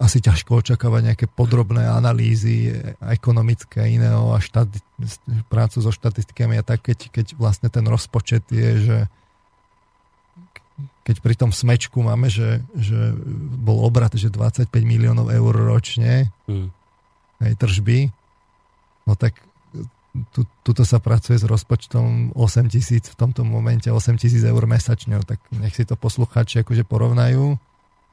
asi ťažko očakávať nejaké podrobné analýzy ekonomické iného a štati- prácu so štatistikami a tak, keď, keď vlastne ten rozpočet je, že keď pri tom smečku máme, že, že bol obrat, že 25 miliónov eur ročne hmm. aj tržby, no tak tu, tuto sa pracuje s rozpočtom 8 tisíc, v tomto momente 8 tisíc eur mesačne, no tak nech si to posluchači akože porovnajú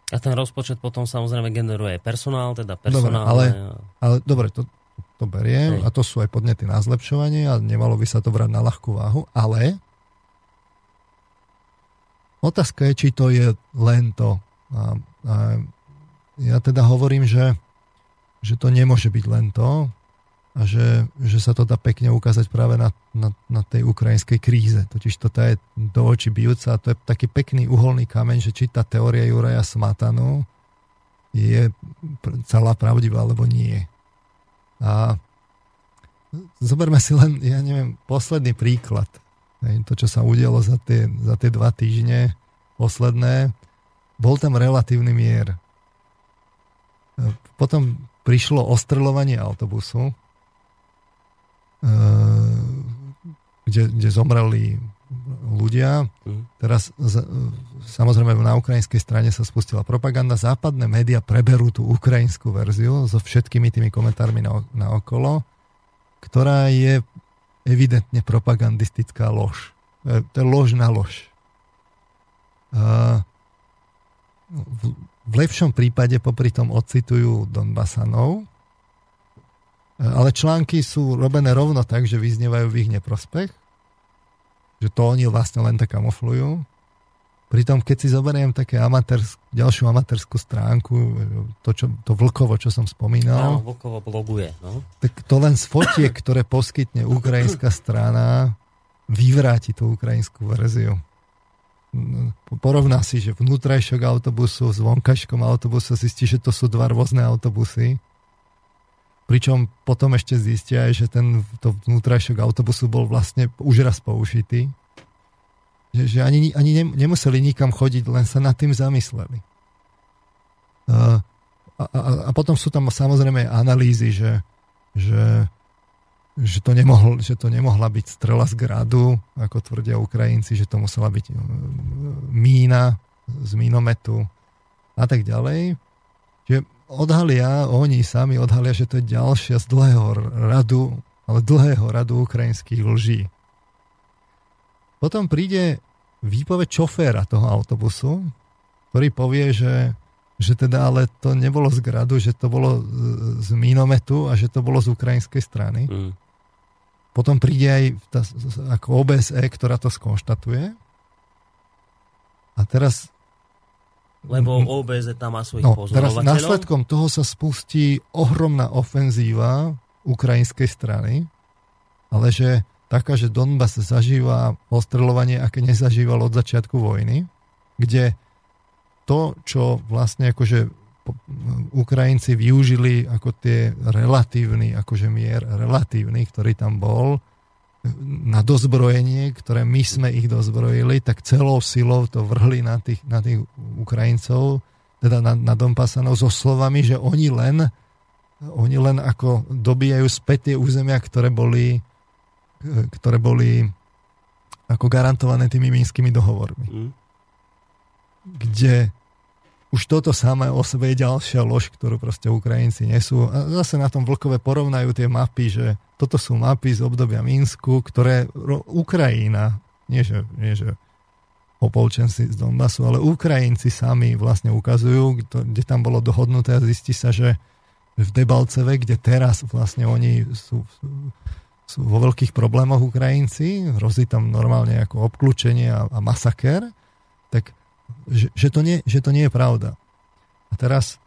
a ten rozpočet potom samozrejme generuje personál, teda personál. Dobre, ale, ale dobre, to, to beriem Hej. a to sú aj podnety na zlepšovanie a nemalo by sa to brať na ľahkú váhu, ale otázka je, či to je len to. A, a ja teda hovorím, že, že to nemôže byť len to, a že, že sa to dá pekne ukázať práve na, na, na tej ukrajinskej kríze. Totiž to je do očí bijúca a to je taký pekný uholný kameň, že či tá teória Juraja Smatanu je celá pravdivá alebo nie. A zoberme si len, ja neviem, posledný príklad. To, čo sa udialo za tie, za tie dva týždne posledné, bol tam relatívny mier. Potom prišlo ostreľovanie autobusu, kde, kde zomreli ľudia. Mhm. Teraz samozrejme na ukrajinskej strane sa spustila propaganda. Západné médiá preberú tú ukrajinskú verziu so všetkými tými komentármi na, na okolo, ktorá je evidentne propagandistická lož. E, to je lož na lož. V, v lepšom prípade popri tom ocitujú Donbasanov, ale články sú robené rovno tak, že vyznievajú v ich neprospech. Že to oni vlastne len tak kamuflujú. Pritom, keď si zoberiem také amatérsk, ďalšiu amatérskú stránku, to, čo, to Vlkovo, čo som spomínal. Áno, Vlkovo bloguje. No. Tak to len z fotiek, ktoré poskytne ukrajinská strana, vyvráti tú ukrajinskú verziu. Porovná si, že vnútrajšok autobusu s vonkaškom autobusu zistí, že to sú dva rôzne autobusy Pričom potom ešte zistia aj, že ten to vnútrajšok autobusu bol vlastne už raz použitý. Že, že ani, ani nemuseli nikam chodiť, len sa nad tým zamysleli. A, a, a potom sú tam samozrejme analýzy, že, že, že, to nemohol, že to nemohla byť strela z gradu, ako tvrdia Ukrajinci, že to musela byť e, mína z mínometu a tak ďalej. Že odhalia, oni sami odhalia, že to je ďalšia z dlhého radu, ale dlhého radu ukrajinských lží. Potom príde výpoveď čoféra toho autobusu, ktorý povie, že, že teda ale to nebolo z gradu, že to bolo z mínometu a že to bolo z ukrajinskej strany. Mm. Potom príde aj tá, ako OBSE, ktorá to skonštatuje. A teraz lebo OBZ tam má svojich no, pozorovateľov. Teraz následkom toho sa spustí ohromná ofenzíva ukrajinskej strany, ale že taká, že Donbass zažíva ostreľovanie, aké nezažíval od začiatku vojny, kde to, čo vlastne akože Ukrajinci využili ako tie relatívny, akože mier relatívny, ktorý tam bol, na dozbrojenie, ktoré my sme ich dozbrojili, tak celou silou to vrhli na tých, na tých Ukrajincov, teda na, na Donbasanov so slovami, že oni len oni len ako dobíjajú späť tie územia, ktoré boli, ktoré boli ako garantované tými mínskymi dohovormi. Mm. Kde už toto samé o sebe je ďalšia lož, ktorú proste Ukrajinci nesú. A zase na tom Vlkové porovnajú tie mapy, že toto sú mapy z obdobia Minsku, ktoré Ukrajina, nie že, nie že opolčenci z Donbasu, ale Ukrajinci sami vlastne ukazujú, kde tam bolo dohodnuté a zistí sa, že v Debalceve, kde teraz vlastne oni sú, sú, vo veľkých problémoch Ukrajinci, hrozí tam normálne ako obklúčenie a, a masaker, tak že, že, to nie, že to nie je pravda. A teraz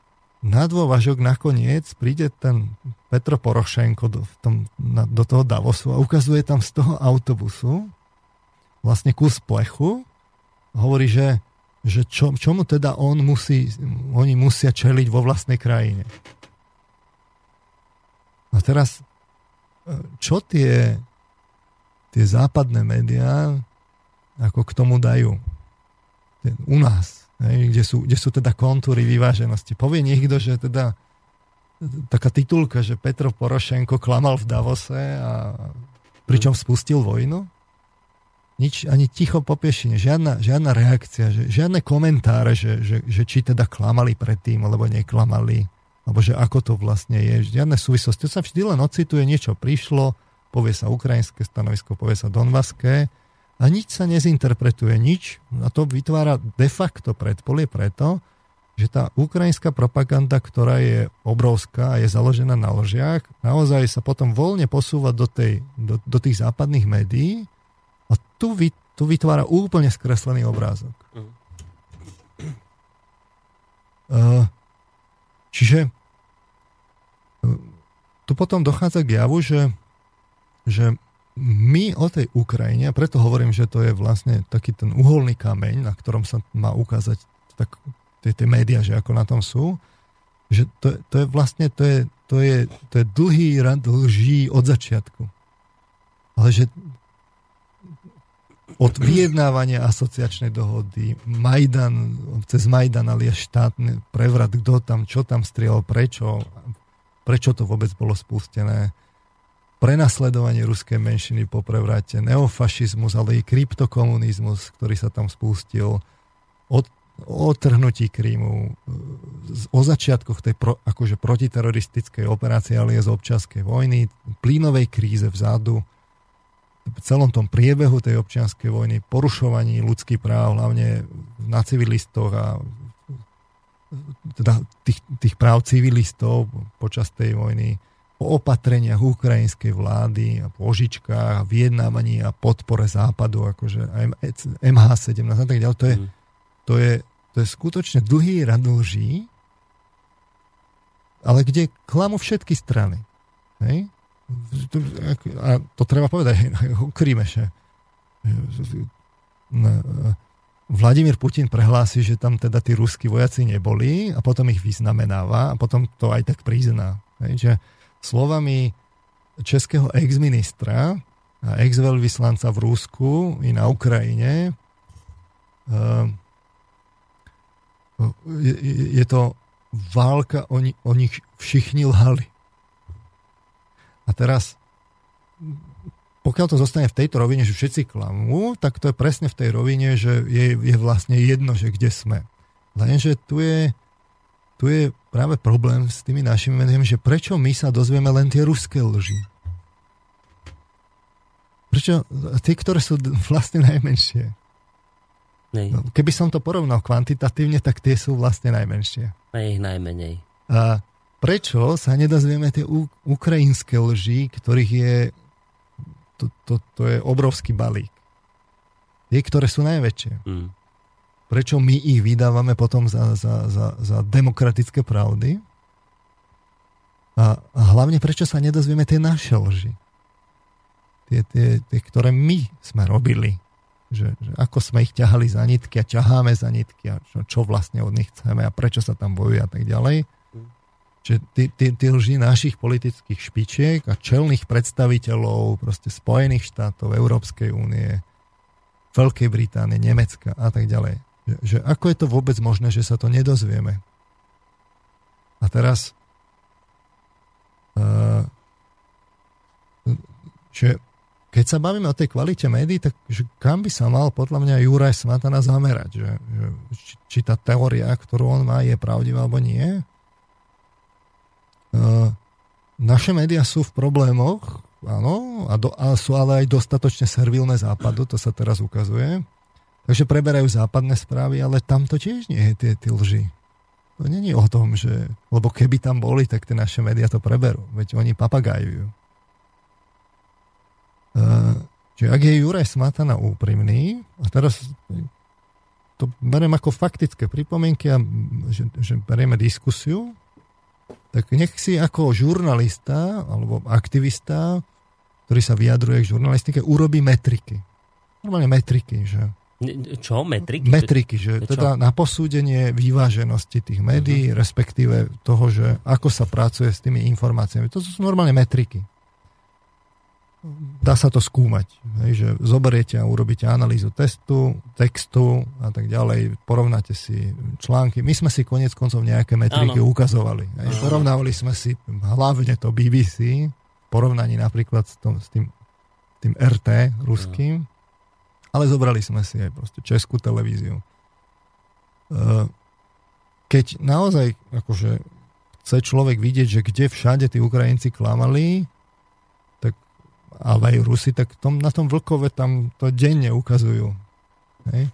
na dôvažok nakoniec príde ten Petro Porošenko do, tom, na, do toho Davosu a ukazuje tam z toho autobusu vlastne kus plechu a hovorí, že, že čo, čomu teda on musí, oni musia čeliť vo vlastnej krajine. A teraz, čo tie, tie západné médiá ako k tomu dajú? U nás, hej, kde, sú, kde sú teda kontúry vyváženosti. Povie niekto, že teda taká titulka, že Petro Porošenko klamal v Davose a pričom spustil vojnu? Nič, ani ticho po piešine, žiadna, žiadna reakcia, že, žiadne komentáre, že, že, že či teda klamali predtým, alebo neklamali, alebo že ako to vlastne je, žiadne súvislosti. To sa vždy len ocituje, niečo prišlo, povie sa ukrajinské stanovisko, povie sa donvaské, a nič sa nezinterpretuje, nič. A to vytvára de facto predpolie preto, že tá ukrajinská propaganda, ktorá je obrovská a je založená na ložiach, naozaj sa potom voľne posúva do, tej, do, do tých západných médií a tu, vy, tu vytvára úplne skreslený obrázok. Uh, čiže uh, tu potom dochádza k javu, že, že my o tej Ukrajine, preto hovorím, že to je vlastne taký ten uholný kameň, na ktorom sa má ukázať tak, tie, tie médiá, že ako na tom sú, že to, to je vlastne, to je, to je, to je dlhý rad lží od začiatku. Ale že od vyjednávania asociačnej dohody, Majdan, cez Majdan, ale štátny prevrat, kto tam, čo tam striel, prečo, prečo to vôbec bolo spustené, prenasledovanie ruskej menšiny po prevrate, neofašizmus, ale i kryptokomunizmus, ktorý sa tam spustil, od, otrhnutí Krímu, o začiatkoch tej pro, akože protiteroristickej operácie, ale je z občianskej vojny, plynovej kríze vzadu, v celom tom priebehu tej občianskej vojny, porušovaní ľudských práv, hlavne na civilistoch a teda tých, tých práv civilistov počas tej vojny, o opatreniach ukrajinskej vlády a požičkách vyjednávaní a podpore západu, akože MH17 a tak ďalej. To je, mm. to je, to je skutočne dlhý rad lží, ale kde klamú všetky strany. Hej? A to treba povedať, [LAUGHS] Krímeše. Vladimír Putin prehlási, že tam teda tí ruskí vojaci neboli a potom ich vyznamenáva a potom to aj tak prizná. Hej? Že, slovami českého exministra a exvelvyslanca v Rusku i na Ukrajine ehm, je, to válka, oni, o nich všichni lhali. A teraz, pokiaľ to zostane v tejto rovine, že všetci klamú, tak to je presne v tej rovine, že je, je vlastne jedno, že kde sme. Lenže tu je tu je práve problém s tými našimi médiami, že prečo my sa dozvieme len tie ruské lži. Prečo tie, ktoré sú vlastne najmenšie. No, keby som to porovnal kvantitatívne, tak tie sú vlastne najmenšie. A ich najmenej. A prečo sa nedozvieme tie ukrajinské lži, ktorých je to, to, to je obrovský balík. Tie, ktoré sú najväčšie. Mm prečo my ich vydávame potom za, za, za, za demokratické pravdy a, a hlavne prečo sa nedozvieme tie naše lži. Tie, tie, tie ktoré my sme robili. Že, že ako sme ich ťahali za nitky a ťaháme za nitky a čo, čo vlastne od nich chceme a prečo sa tam bojuje a tak ďalej. že tí, tí, tí lži našich politických špičiek a čelných predstaviteľov proste Spojených štátov, Európskej únie, Veľkej Británie, Nemecka a tak ďalej. Že, ako je to vôbec možné, že sa to nedozvieme? A teraz uh, že keď sa bavíme o tej kvalite médií, tak že kam by sa mal podľa mňa Juraj Smatana zamerať? Že, že, či, či tá teória, ktorú on má, je pravdivá alebo nie? Uh, naše médiá sú v problémoch, áno, a, do, a sú ale aj dostatočne servilné západu, to sa teraz ukazuje. Takže preberajú západné správy, ale tam to tiež nie je tie, tie lži. To není o tom, že... Lebo keby tam boli, tak tie naše médiá to preberú. Veď oni papagajujú. Uh, čiže ak je Juraj Smatana úprimný, a teraz to beriem ako faktické pripomienky a že, že berieme diskusiu, tak nech si ako žurnalista alebo aktivista, ktorý sa vyjadruje k žurnalistike, urobí metriky. Normálne metriky, že čo? Metriky? Metriky, že čo? teda na posúdenie vyváženosti tých médií, uh-huh. respektíve toho, že ako sa pracuje s tými informáciami. To sú normálne metriky. Dá sa to skúmať. Hej, že zoberiete a urobíte analýzu testu, textu a tak ďalej, porovnáte si články. My sme si konec koncov nejaké metriky ano. ukazovali. Hej. Porovnávali sme si hlavne to BBC, porovnaní napríklad s, tom, s tým, tým RT ruským, ale zobrali sme si aj proste českú televíziu. E, keď naozaj akože chce človek vidieť, že kde všade tí Ukrajinci klamali, tak, ale aj Rusi, tak tom, na tom Vlkove tam to denne ukazujú. Hej?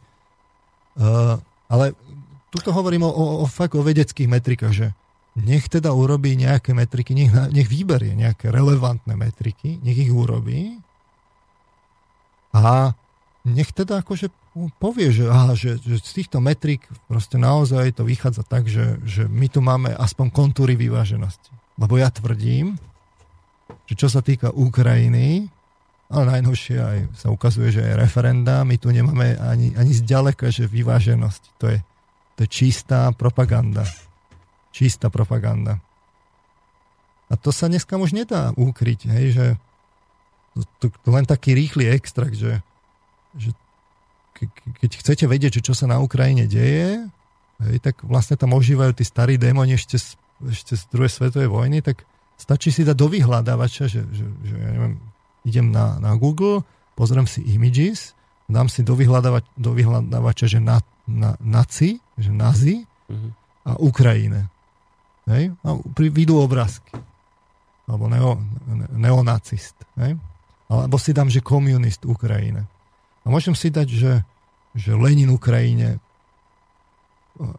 Uh, ale tuto hovorím o, o, o fakt o vedeckých metrikách, že nech teda urobí nejaké metriky, nech, nech vyberie nejaké relevantné metriky, nech ich urobí a nech teda akože povie, že, aha, že, že z týchto metrik proste naozaj to vychádza tak, že, že my tu máme aspoň kontúry vyváženosti. Lebo ja tvrdím, že čo sa týka Ukrajiny, ale najnovšie aj sa ukazuje, že je referenda, my tu nemáme ani, ani zďaleka, že vyváženosť. To je, to je čistá propaganda. Čistá propaganda. A to sa dneska už nedá ukryť, hej, že to, to, to len taký rýchly extrakt, že že ke, keď chcete vedieť, že čo sa na Ukrajine deje, hej, tak vlastne tam ožívajú tí starí démoni ešte z, ešte z druhej svetovej vojny, tak stačí si dať do vyhľadávača, že, že, že ja neviem, idem na, na Google, pozriem si images, dám si do, vyhľadávač, do vyhľadávača, že na, na, naci, že nazi mm-hmm. a Ukrajine. Hej? A pri, vidú obrázky. Alebo neo, neonacist. Hej? Alebo si dám, že komunist Ukrajine. A môžem si dať, že, že Lenin Ukrajine,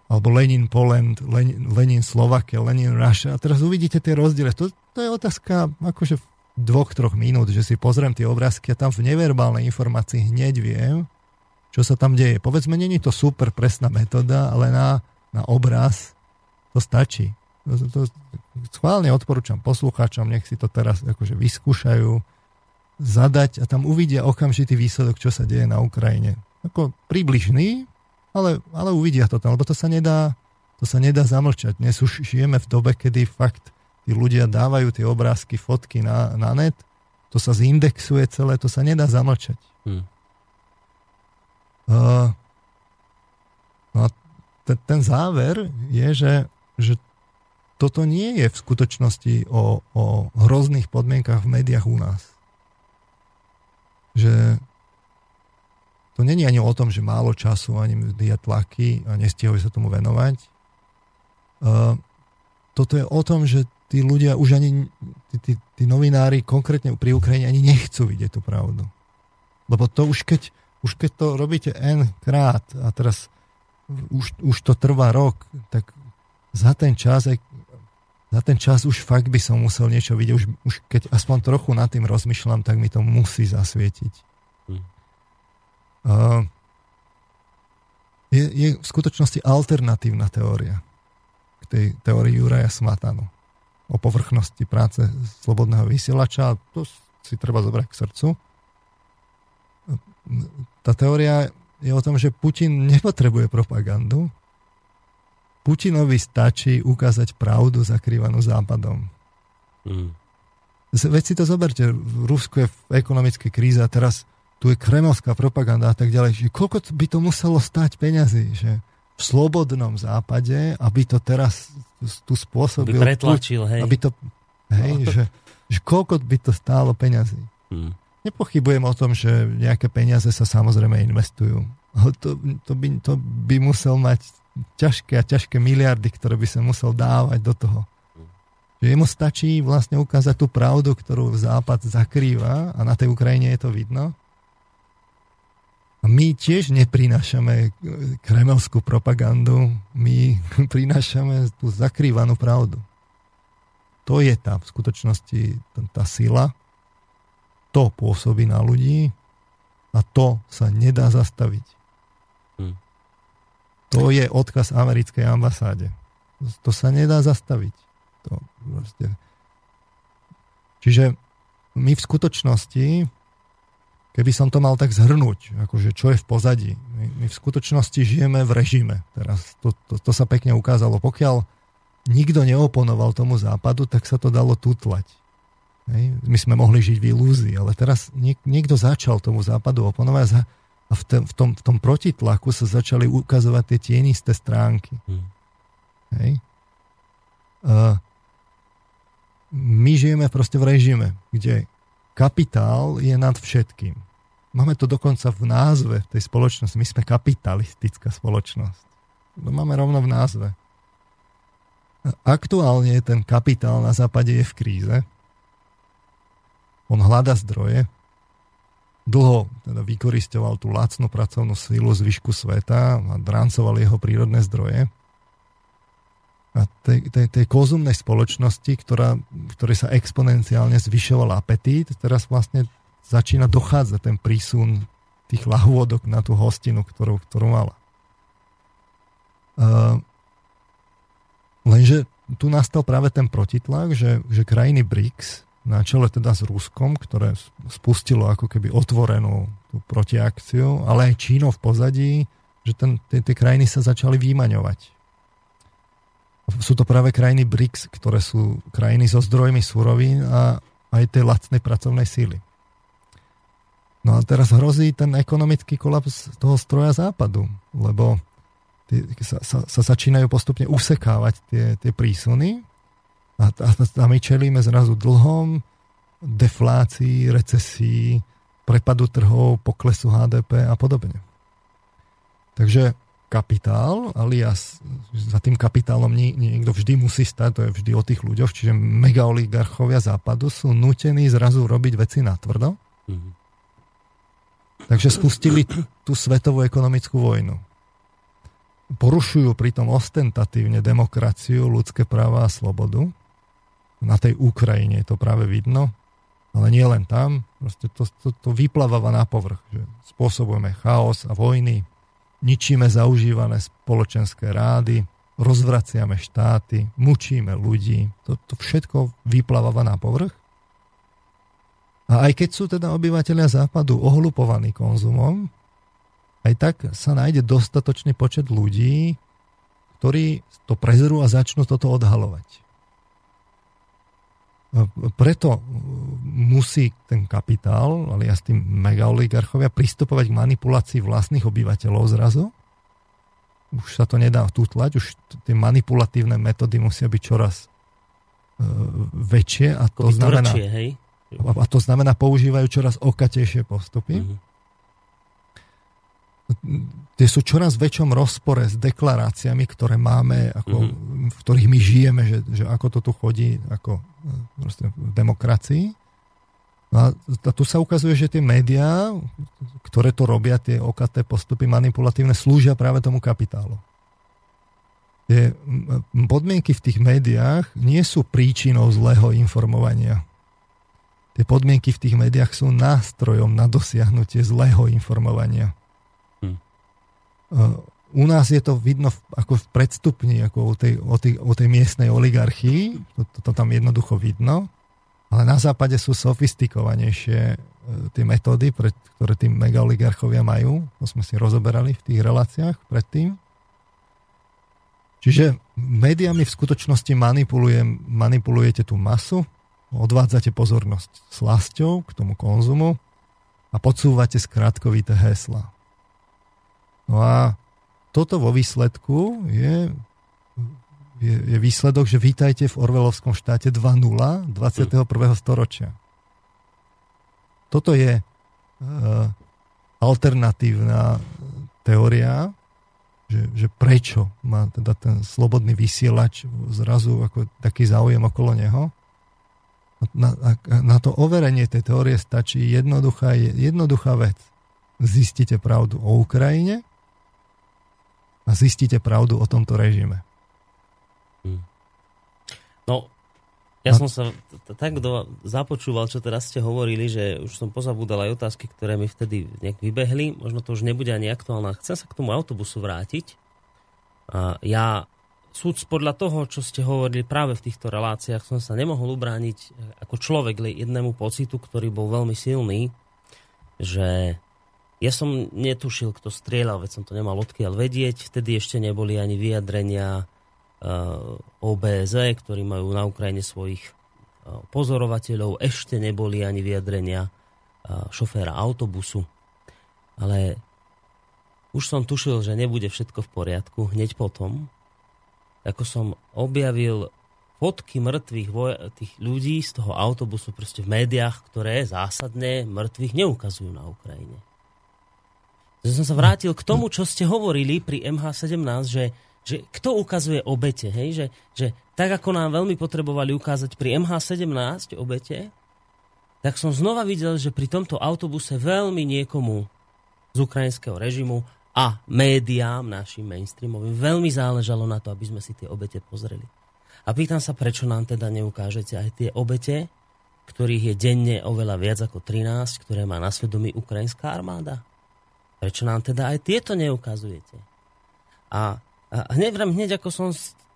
alebo Lenin Poland, Lenin, Lenin Slovakia, Lenin Russia. A teraz uvidíte tie rozdiely. To, to je otázka akože dvoch, troch minút, že si pozriem tie obrázky a tam v neverbálnej informácii hneď viem, čo sa tam deje. Povedzme, není to super presná metóda, ale na, na obraz to stačí. To, to, schválne odporúčam poslucháčom, nech si to teraz akože vyskúšajú zadať a tam uvidia okamžitý výsledok, čo sa deje na Ukrajine. Ako približný, ale, ale uvidia to tam, lebo to sa nedá, to sa nedá zamlčať. Dnes už žijeme v dobe, kedy fakt tí ľudia dávajú tie obrázky, fotky na, na net, to sa zindexuje celé, to sa nedá zamlčať. Hmm. Uh, no a ten, ten záver je, že, že toto nie je v skutočnosti o, o hrozných podmienkach v médiách u nás že to není ani o tom, že málo času, ani je tlaky a nestihujú sa tomu venovať. Uh, toto je o tom, že tí ľudia už ani, tí, tí, tí novinári konkrétne pri Ukrajine ani nechcú vidieť tú pravdu. Lebo to už keď, už keď to robíte N krát a teraz už, už to trvá rok, tak za ten čas aj za ten čas už fakt by som musel niečo vidieť. Už, už keď aspoň trochu nad tým rozmýšľam, tak mi to musí zasvietiť. Uh, je, je v skutočnosti alternatívna teória k tej teórii Juraja Smatanu o povrchnosti práce slobodného vysielača. To si treba zobrať k srdcu. Tá teória je o tom, že Putin nepotrebuje propagandu. Putinovi stačí ukázať pravdu zakrývanú západom. Mm. Veď si to zoberte, Rusko je v ekonomickej kríze a teraz tu je kremovská propaganda a tak ďalej. Že koľko by to muselo stať peňazí, že v slobodnom západe, aby to teraz tu spôsobil... Aby pretlačil, hej. Aby to, hej, no. že, že koľko by to stálo peňazí. Hmm. Nepochybujem o tom, že nejaké peniaze sa samozrejme investujú. To, to, by, to by musel mať ťažké a ťažké miliardy, ktoré by sa musel dávať do toho. Že jemu stačí vlastne ukázať tú pravdu, ktorú Západ zakrýva a na tej Ukrajine je to vidno. A my tiež neprinášame kremelskú propagandu, my [LAUGHS] prinášame tú zakrývanú pravdu. To je tá v skutočnosti tá sila, to pôsobí na ľudí a to sa nedá zastaviť. To je odkaz americkej ambasáde. To sa nedá zastaviť. To proste... Čiže my v skutočnosti, keby som to mal tak zhrnúť, akože čo je v pozadí, my, my v skutočnosti žijeme v režime. Teraz to, to, to sa pekne ukázalo. Pokiaľ nikto neoponoval tomu západu, tak sa to dalo tutlať. My sme mohli žiť v ilúzii, ale teraz niek- niekto začal tomu západu oponovať a v, te- v, tom, v tom protitlaku sa začali ukazovať tie tienisté stránky. Hmm. Hej. Uh, my žijeme proste v režime, kde kapitál je nad všetkým. Máme to dokonca v názve tej spoločnosti. My sme kapitalistická spoločnosť. To máme rovno v názve. Aktuálne ten kapitál na západe je v kríze on hľada zdroje, dlho teda vykoristoval tú lacnú pracovnú sílu zvyšku sveta a drancoval jeho prírodné zdroje. A tej, tej, tej kozumnej spoločnosti, ktorá, ktorej sa exponenciálne zvyšoval apetít, teraz vlastne začína dochádzať ten prísun tých lahôdok na tú hostinu, ktorú, ktorú mala. Uh, lenže tu nastal práve ten protitlak, že, že krajiny BRICS na čele teda s Ruskom, ktoré spustilo ako keby otvorenú tú protiakciu, ale aj Číno v pozadí, že ten, tie, tie krajiny sa začali výmaňovať. Sú to práve krajiny BRICS, ktoré sú krajiny so zdrojmi surovín a aj tej lacnej pracovnej síly. No a teraz hrozí ten ekonomický kolaps toho stroja západu, lebo tie, sa, sa, sa začínajú postupne usekávať tie, tie prísuny a, a, a my čelíme zrazu dlhom, deflácii, recesii, prepadu trhov, poklesu HDP a podobne. Takže kapitál, alias za tým kapitálom niekto vždy musí stať, to je vždy o tých ľuďoch, čiže megaoligarchovia západu sú nutení zrazu robiť veci na tvrdo. Mm-hmm. Takže spustili tú svetovú ekonomickú vojnu. Porušujú pritom ostentatívne demokraciu, ľudské práva a slobodu na tej Ukrajine je to práve vidno, ale nie len tam, proste to, to, to vypláva na povrch, že spôsobujeme chaos a vojny, ničíme zaužívané spoločenské rády, rozvraciame štáty, mučíme ľudí, to, to všetko vypláva na povrch. A aj keď sú teda obyvateľia západu ohlupovaní konzumom, aj tak sa nájde dostatočný počet ľudí, ktorí to prezrú a začnú toto odhalovať. Preto musí ten kapitál, ale ja s tým megaoligarchovia, pristupovať k manipulácii vlastných obyvateľov zrazu. Už sa to nedá tutlať, už tie manipulatívne metódy musia byť čoraz uh, väčšie a to, znamená, hej? a to znamená, používajú čoraz okatejšie postupy. Uh-huh tie sú čoraz väčšom rozpore s deklaráciami, ktoré máme, ako, mm-hmm. v ktorých my žijeme, že, že ako to tu chodí ako v demokracii. No a tu sa ukazuje, že tie médiá, ktoré to robia, tie okaté postupy manipulatívne, slúžia práve tomu kapitálu. Tie podmienky v tých médiách nie sú príčinou zlého informovania. Tie podmienky v tých médiách sú nástrojom na dosiahnutie zlého informovania u nás je to vidno ako v predstupni, ako o tej, o tej, o tej miestnej oligarchii, to, to, to tam jednoducho vidno, ale na západe sú sofistikovanejšie e, tie metódy, pre, ktoré tí megaoligarchovia majú, to sme si rozoberali v tých reláciách predtým. Čiže médiami v skutočnosti manipulujete tú masu, odvádzate pozornosť slasťou k tomu konzumu a podsúvate skratkovité hesla. No a toto vo výsledku je, je, je výsledok, že vítajte v Orvelovskom štáte 2.0 21. storočia. Toto je uh, alternatívna teória, že, že prečo má teda ten slobodný vysielač zrazu ako taký záujem okolo neho. Na, na to overenie tej teórie stačí jednoduchá, jednoduchá vec. Zistíte pravdu o Ukrajine a zistíte pravdu o tomto režime. Hmm. No, ja som sa tak do, započúval, čo teraz ste hovorili, že už som pozabudal aj otázky, ktoré mi vtedy nejak vybehli. Možno to už nebude ani aktuálne. Chcem sa k tomu autobusu vrátiť. A ja súd podľa toho, čo ste hovorili práve v týchto reláciách, som sa nemohol ubrániť ako človek jednému pocitu, ktorý bol veľmi silný, že ja som netušil, kto strieľal, veď som to nemal odkiaľ vedieť. Vtedy ešte neboli ani vyjadrenia Eh, OBZ, ktorí majú na Ukrajine svojich eh, pozorovateľov. Ešte neboli ani vyjadrenia šoféra autobusu. Ale už som tušil, že nebude všetko v poriadku. Hneď potom, ako som objavil fotky mŕtvych tých ľudí z toho autobusu proste v médiách, ktoré zásadne mŕtvych neukazujú na Ukrajine. Že som sa vrátil k tomu, čo ste hovorili pri MH17, že že kto ukazuje obete, hej? Že, že tak ako nám veľmi potrebovali ukázať pri MH17 obete, tak som znova videl, že pri tomto autobuse veľmi niekomu z ukrajinského režimu a médiám našim mainstreamovým veľmi záležalo na to, aby sme si tie obete pozreli. A pýtam sa, prečo nám teda neukážete aj tie obete, ktorých je denne oveľa viac ako 13, ktoré má na svedomí ukrajinská armáda? Prečo nám teda aj tieto neukazujete? A a hneď, hneď ako som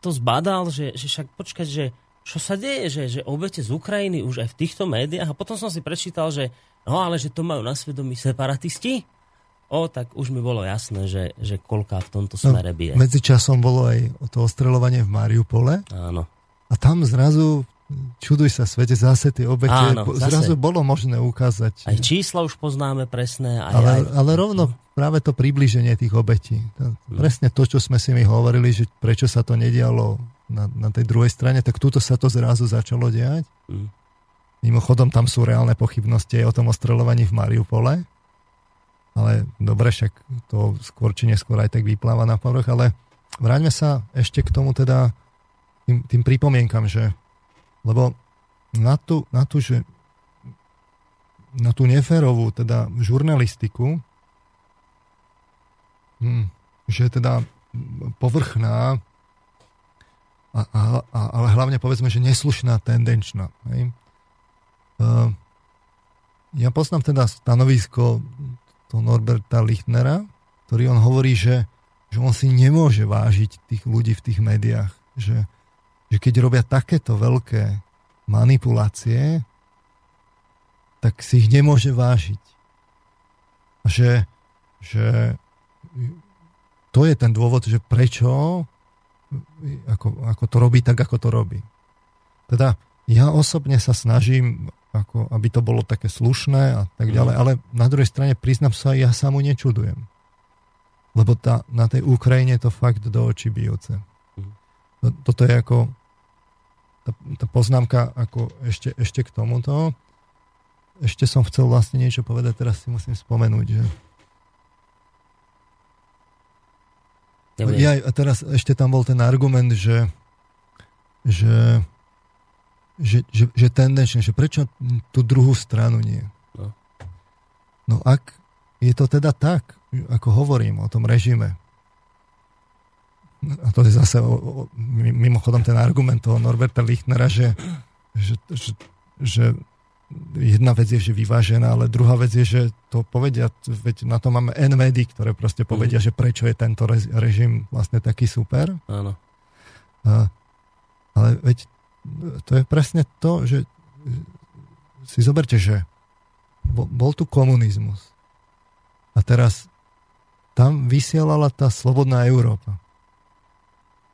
to zbadal, že, že však počkať, že čo sa deje, že, že obete z Ukrajiny už aj v týchto médiách a potom som si prečítal, že no ale že to majú na svedomí separatisti, o, tak už mi bolo jasné, že, že koľká v tomto no, smere bije. No, časom bolo aj to ostreľovanie v Mariupole. Áno. A tam zrazu čuduj sa svete, zase tie obete, Áno, zase. zrazu bolo možné ukázať. Aj čísla už poznáme presné. Aj, ale, aj... ale rovno práve to približenie tých obetí. Hmm. Presne to, čo sme si my hovorili, že prečo sa to nedialo na, na tej druhej strane, tak túto sa to zrazu začalo diať. Hmm. Mimochodom, tam sú reálne pochybnosti aj o tom ostrelovaní v Mariupole. Ale dobre, však to skôr či neskôr aj tak vypláva na povrch, ale vráťme sa ešte k tomu teda tým, tým pripomienkam, že lebo na tú, na tú, že, na tú neférovú teda žurnalistiku, hm, že teda povrchná, a, a, a, ale hlavne povedzme, že neslušná, tendenčná. Hej? Uh, ja poznám teda stanovisko to Norberta Lichtnera, ktorý on hovorí, že, že on si nemôže vážiť tých ľudí v tých médiách. Že, že keď robia takéto veľké manipulácie, tak si ich nemôže vážiť. A že, že to je ten dôvod, že prečo ako, ako to robí tak, ako to robí. Teda ja osobne sa snažím, ako, aby to bolo také slušné a tak mhm. ďalej, ale na druhej strane priznám sa, ja sa mu nečudujem. Lebo tá, na tej Ukrajine je to fakt do očí bijúce. Mhm. Toto je ako tá, tá poznámka ako ešte, ešte k tomuto. Ešte som chcel vlastne niečo povedať, teraz si musím spomenúť, že Ja, a teraz ešte tam bol ten argument, že, že, že, že, že tendenčne, že prečo tú druhú stranu nie? No. no ak je to teda tak, ako hovorím o tom režime, a to je zase o, o, mimochodom ten argument toho Norberta Lichtnera, že, že, že, že jedna vec je, že vyvážená, ale druhá vec je, že to povedia, veď na to máme N médií, ktoré proste povedia, mm. že prečo je tento režim vlastne taký super. Áno. A, ale veď to je presne to, že si zoberte, že bol, bol tu komunizmus a teraz tam vysielala tá slobodná Európa.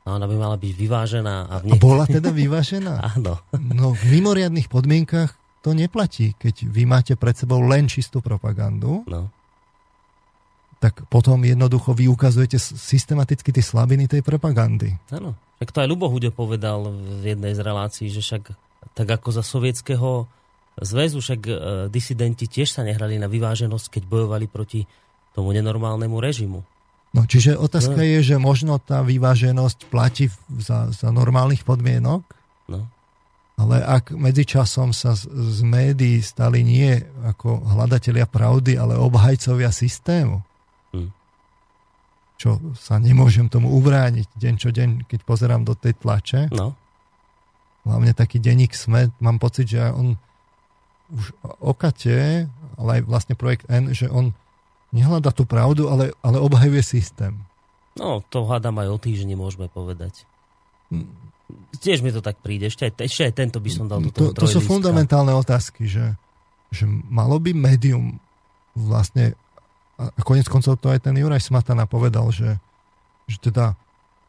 A ona by mala byť vyvážená. A, v niek- a bola teda vyvážená? [LAUGHS] Áno. no v mimoriadných podmienkach to neplatí. Keď vy máte pred sebou len čistú propagandu, no. tak potom jednoducho vy ukazujete systematicky tie slabiny tej propagandy. Áno. Tak to aj Lubo Hude povedal v jednej z relácií, že však tak ako za sovietského zväzu, však e, disidenti tiež sa nehrali na vyváženosť, keď bojovali proti tomu nenormálnemu režimu. No, čiže otázka no. je, že možno tá vyváženosť platí za, za normálnych podmienok, no. ale ak medzičasom sa z, z médií stali nie ako hľadatelia pravdy, ale obhajcovia systému, hm. čo sa nemôžem tomu ubrániť deň čo deň, keď pozerám do tej tlače, no. hlavne taký denník SME, mám pocit, že on už okate, ale aj vlastne projekt N, že on nehľada tú pravdu, ale, ale obhajuje systém. No, to hádam aj o týždni, môžeme povedať. Tiež mi to tak príde. Ešte aj, ešte aj tento by som dal do toho To, to sú fundamentálne otázky, že, že malo by médium vlastne, a konec koncov to aj ten Juraj Smatana povedal, že, že teda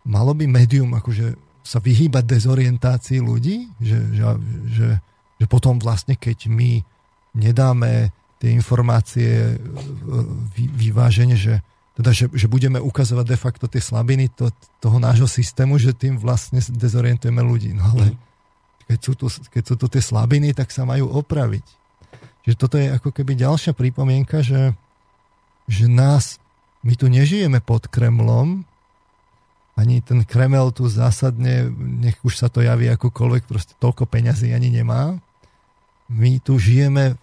malo by médium akože sa vyhýbať dezorientácii ľudí, že, že, že, že potom vlastne keď my nedáme tie informácie e, vy, vyváženie, že, teda, že, že budeme ukazovať de facto tie slabiny to, toho nášho systému, že tým vlastne dezorientujeme ľudí. No ale keď sú, tu, keď sú tu tie slabiny, tak sa majú opraviť. Že toto je ako keby ďalšia pripomienka, že, že nás, my tu nežijeme pod Kremlom, ani ten Kreml tu zásadne, nech už sa to javí akokoľvek, proste toľko peňazí ani nemá. My tu žijeme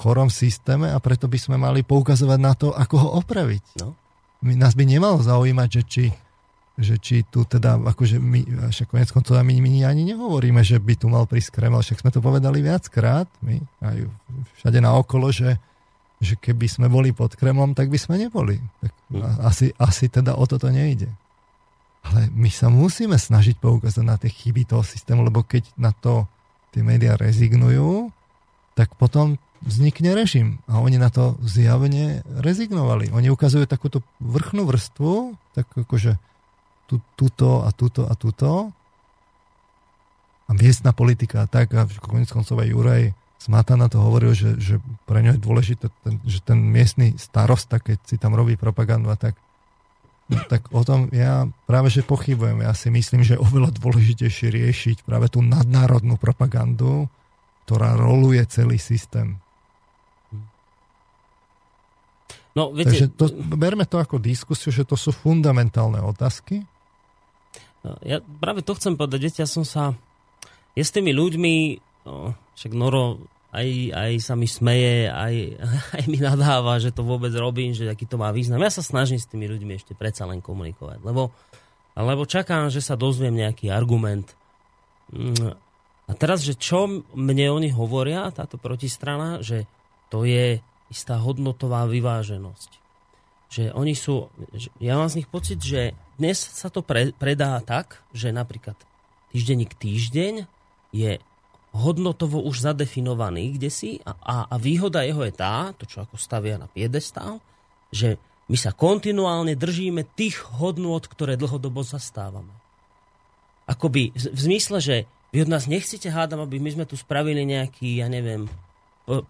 chorom systéme a preto by sme mali poukazovať na to, ako ho opraviť. No. My, nás by nemalo zaujímať, že či, že či tu teda, akože my, však konec koncov my, my ani nehovoríme, že by tu mal prísť Kreml, však sme to povedali viackrát, my aj všade naokolo, že, že keby sme boli pod Kremlom, tak by sme neboli. Tak mm. asi, asi teda o toto nejde. Ale my sa musíme snažiť poukázať na tie chyby toho systému, lebo keď na to tie médiá rezignujú, tak potom vznikne režim. A oni na to zjavne rezignovali. Oni ukazujú takúto vrchnú vrstvu, tak akože tu, tuto a tuto a tuto. A miestna politika tak, a konec koncov aj Juraj Smatana to hovoril, že, že pre ňo je dôležité, ten, že ten miestny starosta, keď si tam robí propagandu a tak, no, tak o tom ja práve že pochybujem. Ja si myslím, že je oveľa dôležitejšie riešiť práve tú nadnárodnú propagandu, ktorá roluje celý systém. No, viete, Takže to, berme to ako diskusiu, že to sú fundamentálne otázky. No, ja práve to chcem povedať, ja som sa, ja s tými ľuďmi, no, však Noro aj, aj sa mi smeje, aj, [LAUGHS] aj mi nadáva, že to vôbec robím, že aký to má význam. Ja sa snažím s tými ľuďmi ešte predsa len komunikovať, lebo, lebo čakám, že sa dozviem nejaký argument. A teraz, že čo mne oni hovoria, táto protistrana, že to je istá hodnotová vyváženosť. Že oni sú, ja mám z nich pocit, že dnes sa to pre, predá tak, že napríklad týždenník týždeň je hodnotovo už zadefinovaný kde si a, a, a výhoda jeho je tá, to čo ako stavia na piedestál, že my sa kontinuálne držíme tých hodnôt, ktoré dlhodobo zastávame. Akoby v, v zmysle, že vy od nás nechcete hádam, aby my sme tu spravili nejaký, ja neviem,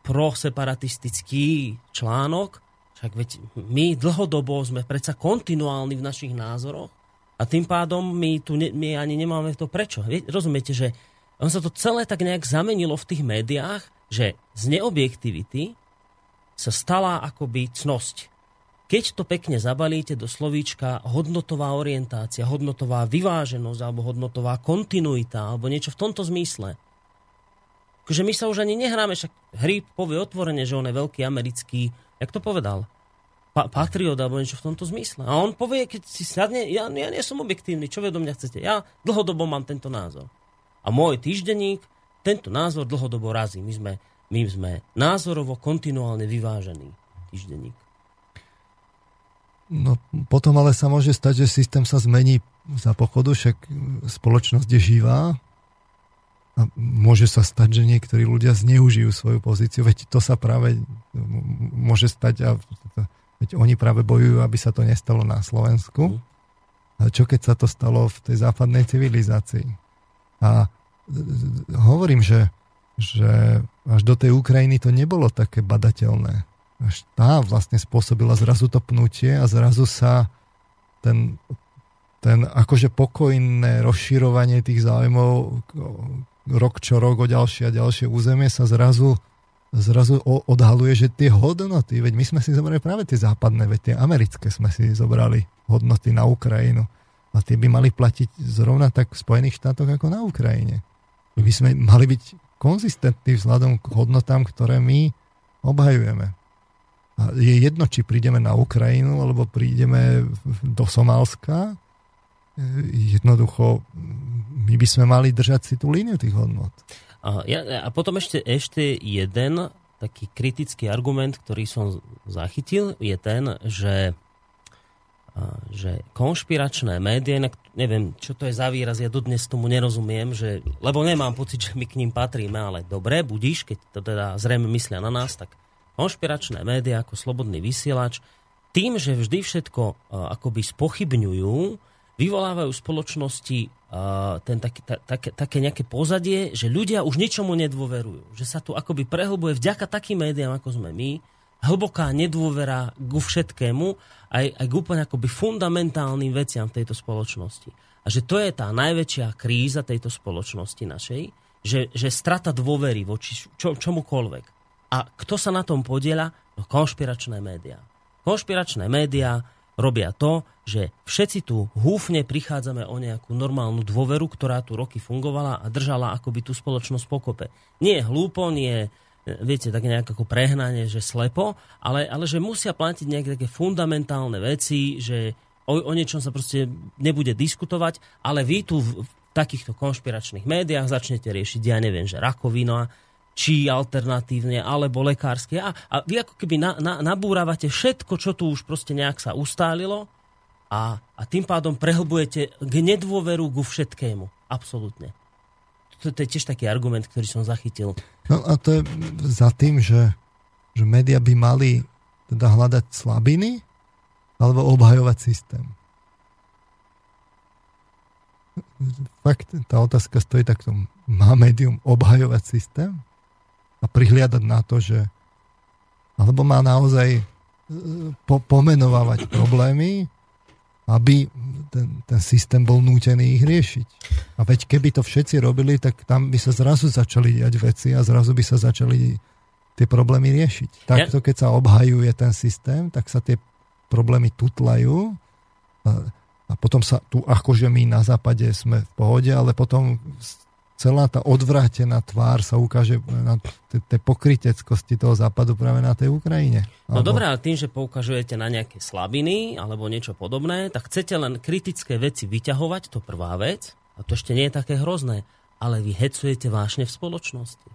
proseparatistický článok, však veď my dlhodobo sme predsa kontinuálni v našich názoroch a tým pádom my tu ne, my ani nemáme to prečo. Rozumiete, že on sa to celé tak nejak zamenilo v tých médiách, že z neobjektivity sa stala akoby cnosť. Keď to pekne zabalíte do slovíčka hodnotová orientácia, hodnotová vyváženosť alebo hodnotová kontinuita alebo niečo v tomto zmysle, že my sa už ani nehráme, však Hryb povie otvorene, že on je veľký americký, jak to povedal, pa- patriot alebo niečo v tomto zmysle. A on povie, keď si sadne, ja, ja nie som objektívny, čo vy do mňa chcete? Ja dlhodobo mám tento názor. A môj týždenník tento názor dlhodobo razí. My sme, my sme názorovo kontinuálne vyvážený týždenník. No potom ale sa môže stať, že systém sa zmení za pochodu, však spoločnosť je živá, a môže sa stať, že niektorí ľudia zneužijú svoju pozíciu, veď to sa práve môže stať a veď oni práve bojujú, aby sa to nestalo na Slovensku. A čo keď sa to stalo v tej západnej civilizácii? A hovorím, že, že až do tej Ukrajiny to nebolo také badateľné. Tá vlastne spôsobila zrazu to pnutie a zrazu sa ten, ten akože pokojné rozširovanie tých záujmov rok čo rok o ďalšie a ďalšie územie sa zrazu zrazu odhaluje, že tie hodnoty, veď my sme si zobrali práve tie západné, veď tie americké sme si zobrali hodnoty na Ukrajinu. A tie by mali platiť zrovna tak v Spojených štátoch ako na Ukrajine. My by sme mali byť konzistentní vzhľadom k hodnotám, ktoré my obhajujeme. Je jedno, či prídeme na Ukrajinu, alebo prídeme do Somálska. Jednoducho, my by sme mali držať si tú líniu tých hodnot. A, ja, a potom ešte, ešte jeden taký kritický argument, ktorý som zachytil, je ten, že že konšpiračné médiá, neviem, čo to je za výraz, ja dodnes tomu nerozumiem, že, lebo nemám pocit, že my k ním patríme, ale dobre, budíš, keď to teda zrejme myslia na nás, tak konšpiračné médiá ako slobodný vysielač, tým, že vždy všetko uh, akoby spochybňujú, vyvolávajú spoločnosti ten taký, ta, také, také nejaké pozadie, že ľudia už ničomu nedôverujú. Že sa tu akoby prehlbuje vďaka takým médiám, ako sme my, hlboká nedôvera ku všetkému, aj, aj k úplne akoby fundamentálnym veciam v tejto spoločnosti. A že to je tá najväčšia kríza tejto spoločnosti našej, že, že strata dôvery voči čo, čomukoľvek. A kto sa na tom podiela? No konšpiračné médiá. Konšpiračné médiá robia to, že všetci tu húfne prichádzame o nejakú normálnu dôveru, ktorá tu roky fungovala a držala akoby tú spoločnosť pokope. Nie hlúpo, nie je viete, tak nejak ako prehnanie, že slepo, ale, ale že musia platiť nejaké také fundamentálne veci, že o, o niečom sa proste nebude diskutovať, ale vy tu v, v takýchto konšpiračných médiách začnete riešiť, ja neviem, že rakovina, či alternatívne, alebo lekárske. A, a vy ako keby na, na, nabúravate všetko, čo tu už proste nejak sa ustálilo a, a tým pádom prehlbujete k nedôveru ku všetkému. Absolútne. To, to je tiež taký argument, ktorý som zachytil. No a to je za tým, že, že média by mali teda hľadať slabiny alebo obhajovať systém. Fakt, tá otázka stojí takto. Má médium obhajovať systém? A prihliadať na to, že alebo má naozaj e, po, pomenovávať problémy, aby ten, ten systém bol nútený ich riešiť. A veď keby to všetci robili, tak tam by sa zrazu začali diať veci a zrazu by sa začali tie problémy riešiť. Takto, keď sa obhajuje ten systém, tak sa tie problémy tutlajú a, a potom sa tu akože my na západe sme v pohode, ale potom celá tá odvrátená tvár sa ukáže na tej pokriteckosti toho západu práve na tej Ukrajine. No dobré, ale tým, že poukažujete na nejaké slabiny alebo niečo podobné, tak chcete len kritické veci vyťahovať, to prvá vec, a to ešte nie je také hrozné, ale vy hecujete vášne v spoločnosti.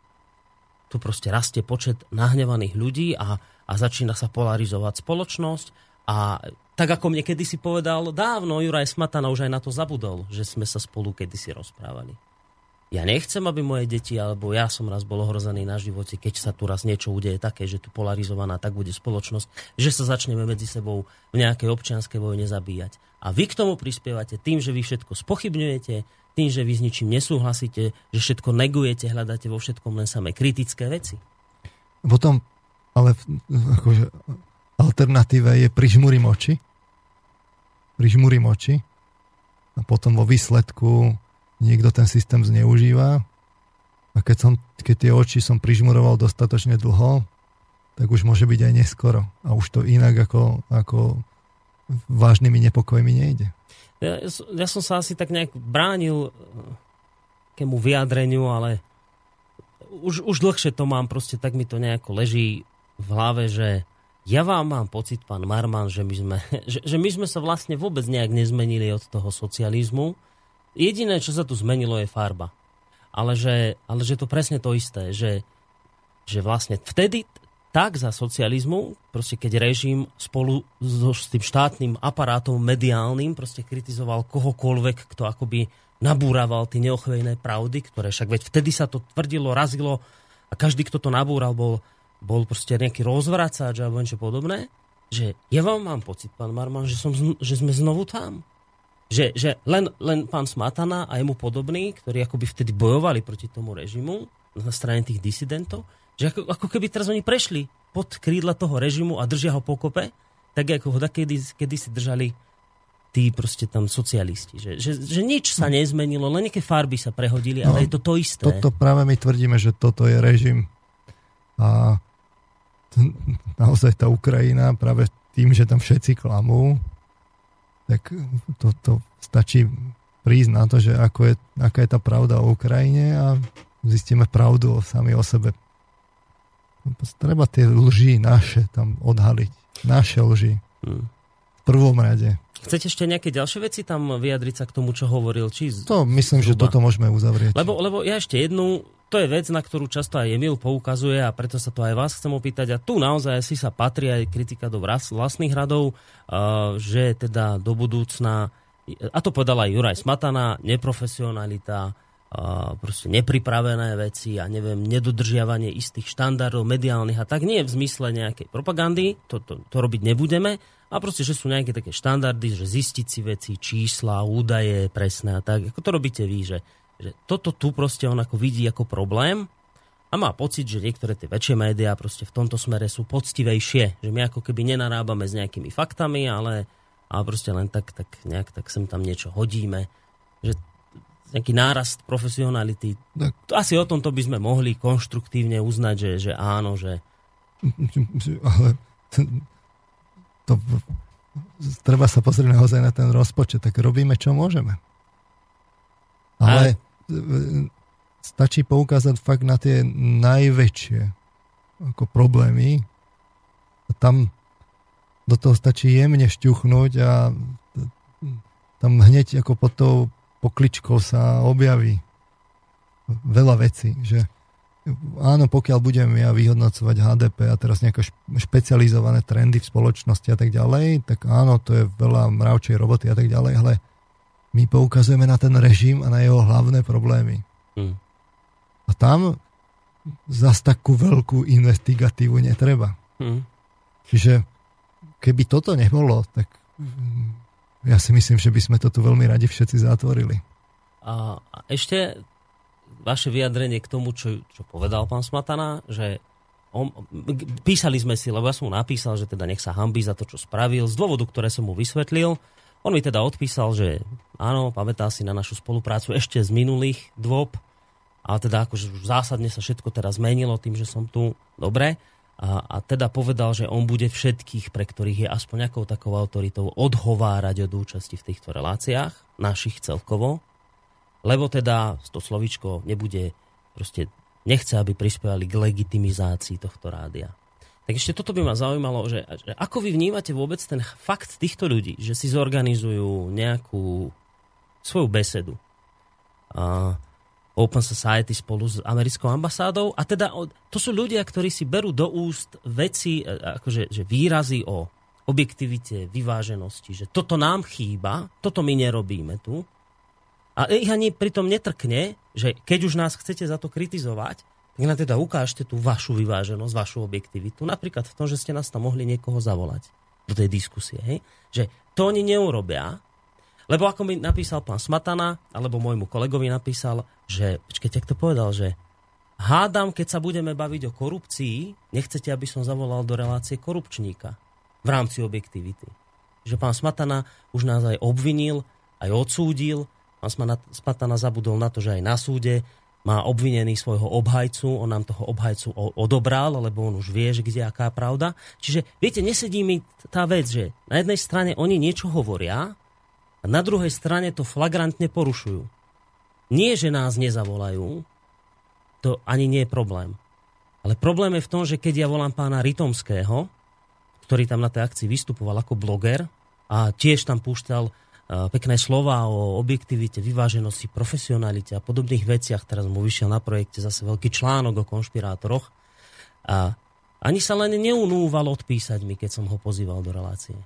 Tu proste rastie počet nahnevaných ľudí a, a začína sa polarizovať spoločnosť a tak ako mne kedysi povedal dávno, Juraj Smatana už aj na to zabudol, že sme sa spolu kedysi rozprávali. Ja nechcem, aby moje deti, alebo ja som raz bol ohrozený na živote, keď sa tu raz niečo udeje také, že tu polarizovaná tak bude spoločnosť, že sa začneme medzi sebou v nejakej občianskej vojne zabíjať. A vy k tomu prispievate tým, že vy všetko spochybňujete, tým, že vy s ničím nesúhlasíte, že všetko negujete, hľadáte vo všetkom len samé kritické veci. Potom, ale akože, alternatíva je prižmúrim oči. Prižmúrim oči. A potom vo výsledku niekto ten systém zneužíva a keď, som, keď tie oči som prižmuroval dostatočne dlho, tak už môže byť aj neskoro. A už to inak ako, ako vážnymi nepokojmi nejde. Ja, ja som sa asi tak nejak bránil kému vyjadreniu, ale už, už dlhšie to mám, proste tak mi to nejako leží v hlave, že ja vám mám pocit, pán Marman, že my sme, [LAUGHS] že, že my sme sa vlastne vôbec nejak nezmenili od toho socializmu, Jediné, čo sa tu zmenilo, je farba. Ale že, ale že to presne to isté, že, že vlastne vtedy tak za socializmu, proste keď režim spolu so, s tým štátnym aparátom mediálnym proste kritizoval kohokoľvek, kto akoby nabúraval tie neochvejné pravdy, ktoré však veď vtedy sa to tvrdilo, razilo a každý, kto to nabúral, bol, bol proste nejaký rozvracač alebo niečo podobné, že ja vám mám pocit, pán Marman, že, som, že sme znovu tam že, že len, len pán Smatana a jemu podobní, ktorí akoby vtedy bojovali proti tomu režimu na strane tých disidentov, že ako, ako keby teraz oni prešli pod krídla toho režimu a držia ho pokope, tak ako ho kedy, kedy si držali tí proste tam socialisti. Že, že, že nič sa nezmenilo, len nejaké farby sa prehodili, no, ale je to to isté. Toto práve my tvrdíme, že toto je režim. A naozaj tá Ukrajina práve tým, že tam všetci klamú, tak to, to stačí prísť na to, že ako je, aká je tá pravda o Ukrajine a zistíme pravdu o sami o sebe. Treba tie lži naše tam odhaliť. Naše lži. Hmm. V prvom rade. Chcete ešte nejaké ďalšie veci tam vyjadriť sa k tomu, čo hovoril? Či to myslím, zhruba? že toto môžeme uzavrieť. Lebo, lebo ja ešte jednu, to je vec, na ktorú často aj Emil poukazuje a preto sa to aj vás chcem opýtať. A tu naozaj si sa patrí aj kritika do vlastných radov, že teda do budúcna, a to povedal aj Juraj Smatana, neprofesionalita, proste nepripravené veci a neviem, nedodržiavanie istých štandardov mediálnych a tak nie v zmysle nejakej propagandy, to, to, to robiť nebudeme, a proste, že sú nejaké také štandardy, že zistiť si veci, čísla, údaje presné a tak, ako to robíte vy, že, že toto tu proste on ako vidí ako problém a má pocit, že niektoré tie väčšie médiá proste v tomto smere sú poctivejšie, že my ako keby nenarábame s nejakými faktami, ale, ale proste len tak, tak nejak tak sem tam niečo hodíme, že nejaký nárast profesionality. Tak. Asi o tomto by sme mohli konštruktívne uznať, že, že áno, že... [LAUGHS] Ale to, treba sa pozrieť naozaj na ten rozpočet, tak robíme, čo môžeme. Ale. Stačí poukázať fakt na tie najväčšie ako problémy. A tam do toho stačí jemne šťuchnúť a tam hneď ako pod tou pokličkou sa objaví veľa vecí, že áno, pokiaľ budem ja vyhodnocovať HDP a teraz nejaké špecializované trendy v spoločnosti a tak ďalej, tak áno, to je veľa mravčej roboty a tak ďalej, ale my poukazujeme na ten režim a na jeho hlavné problémy. Hmm. A tam zas takú veľkú investigatívu netreba. Hmm. Čiže keby toto nebolo, tak ja si myslím, že by sme to tu veľmi radi všetci zatvorili. A ešte vaše vyjadrenie k tomu, čo, čo povedal pán Smatana, že on, písali sme si, lebo ja som mu napísal, že teda nech sa hambí za to, čo spravil, z dôvodu, ktoré som mu vysvetlil. On mi teda odpísal, že áno, pamätá si na našu spoluprácu ešte z minulých dôb, ale teda akože už zásadne sa všetko teraz zmenilo tým, že som tu. Dobre. A, a teda povedal, že on bude všetkých, pre ktorých je aspoň nejakou takou autoritou, odhovárať od účasti v týchto reláciách, našich celkovo, lebo teda to slovičko nebude proste nechce, aby prispievali k legitimizácii tohto rádia. Tak ešte toto by ma zaujímalo, že, že ako vy vnímate vôbec ten fakt týchto ľudí, že si zorganizujú nejakú svoju besedu. Uh, Open Society spolu s americkou ambasádou a teda to sú ľudia, ktorí si berú do úst veci, e, akože že výrazy o objektivite, vyváženosti, že toto nám chýba, toto my nerobíme tu a ich ani pritom netrkne, že keď už nás chcete za to kritizovať, tak nám teda ukážte tú vašu vyváženosť, vašu objektivitu. Napríklad v tom, že ste nás tam mohli niekoho zavolať do tej diskusie. Hej? Že to oni neurobia, lebo ako mi napísal pán Smatana, alebo môjmu kolegovi napísal, že, počkajte, jak to povedal, že hádam, keď sa budeme baviť o korupcii, nechcete, aby som zavolal do relácie korupčníka v rámci objektivity. Že pán Smatana už nás aj obvinil, aj odsúdil, Pán Smatana zabudol na to, že aj na súde má obvinený svojho obhajcu, on nám toho obhajcu odobral, lebo on už vie, že kde aká pravda. Čiže, viete, nesedí mi tá vec, že na jednej strane oni niečo hovoria a na druhej strane to flagrantne porušujú. Nie, že nás nezavolajú, to ani nie je problém. Ale problém je v tom, že keď ja volám pána Ritomského, ktorý tam na tej akcii vystupoval ako bloger a tiež tam púšťal pekné slova o objektivite, vyváženosti, profesionalite a podobných veciach. Teraz mu vyšiel na projekte zase veľký článok o konšpirátoroch. A ani sa len neunúval odpísať mi, keď som ho pozýval do relácie.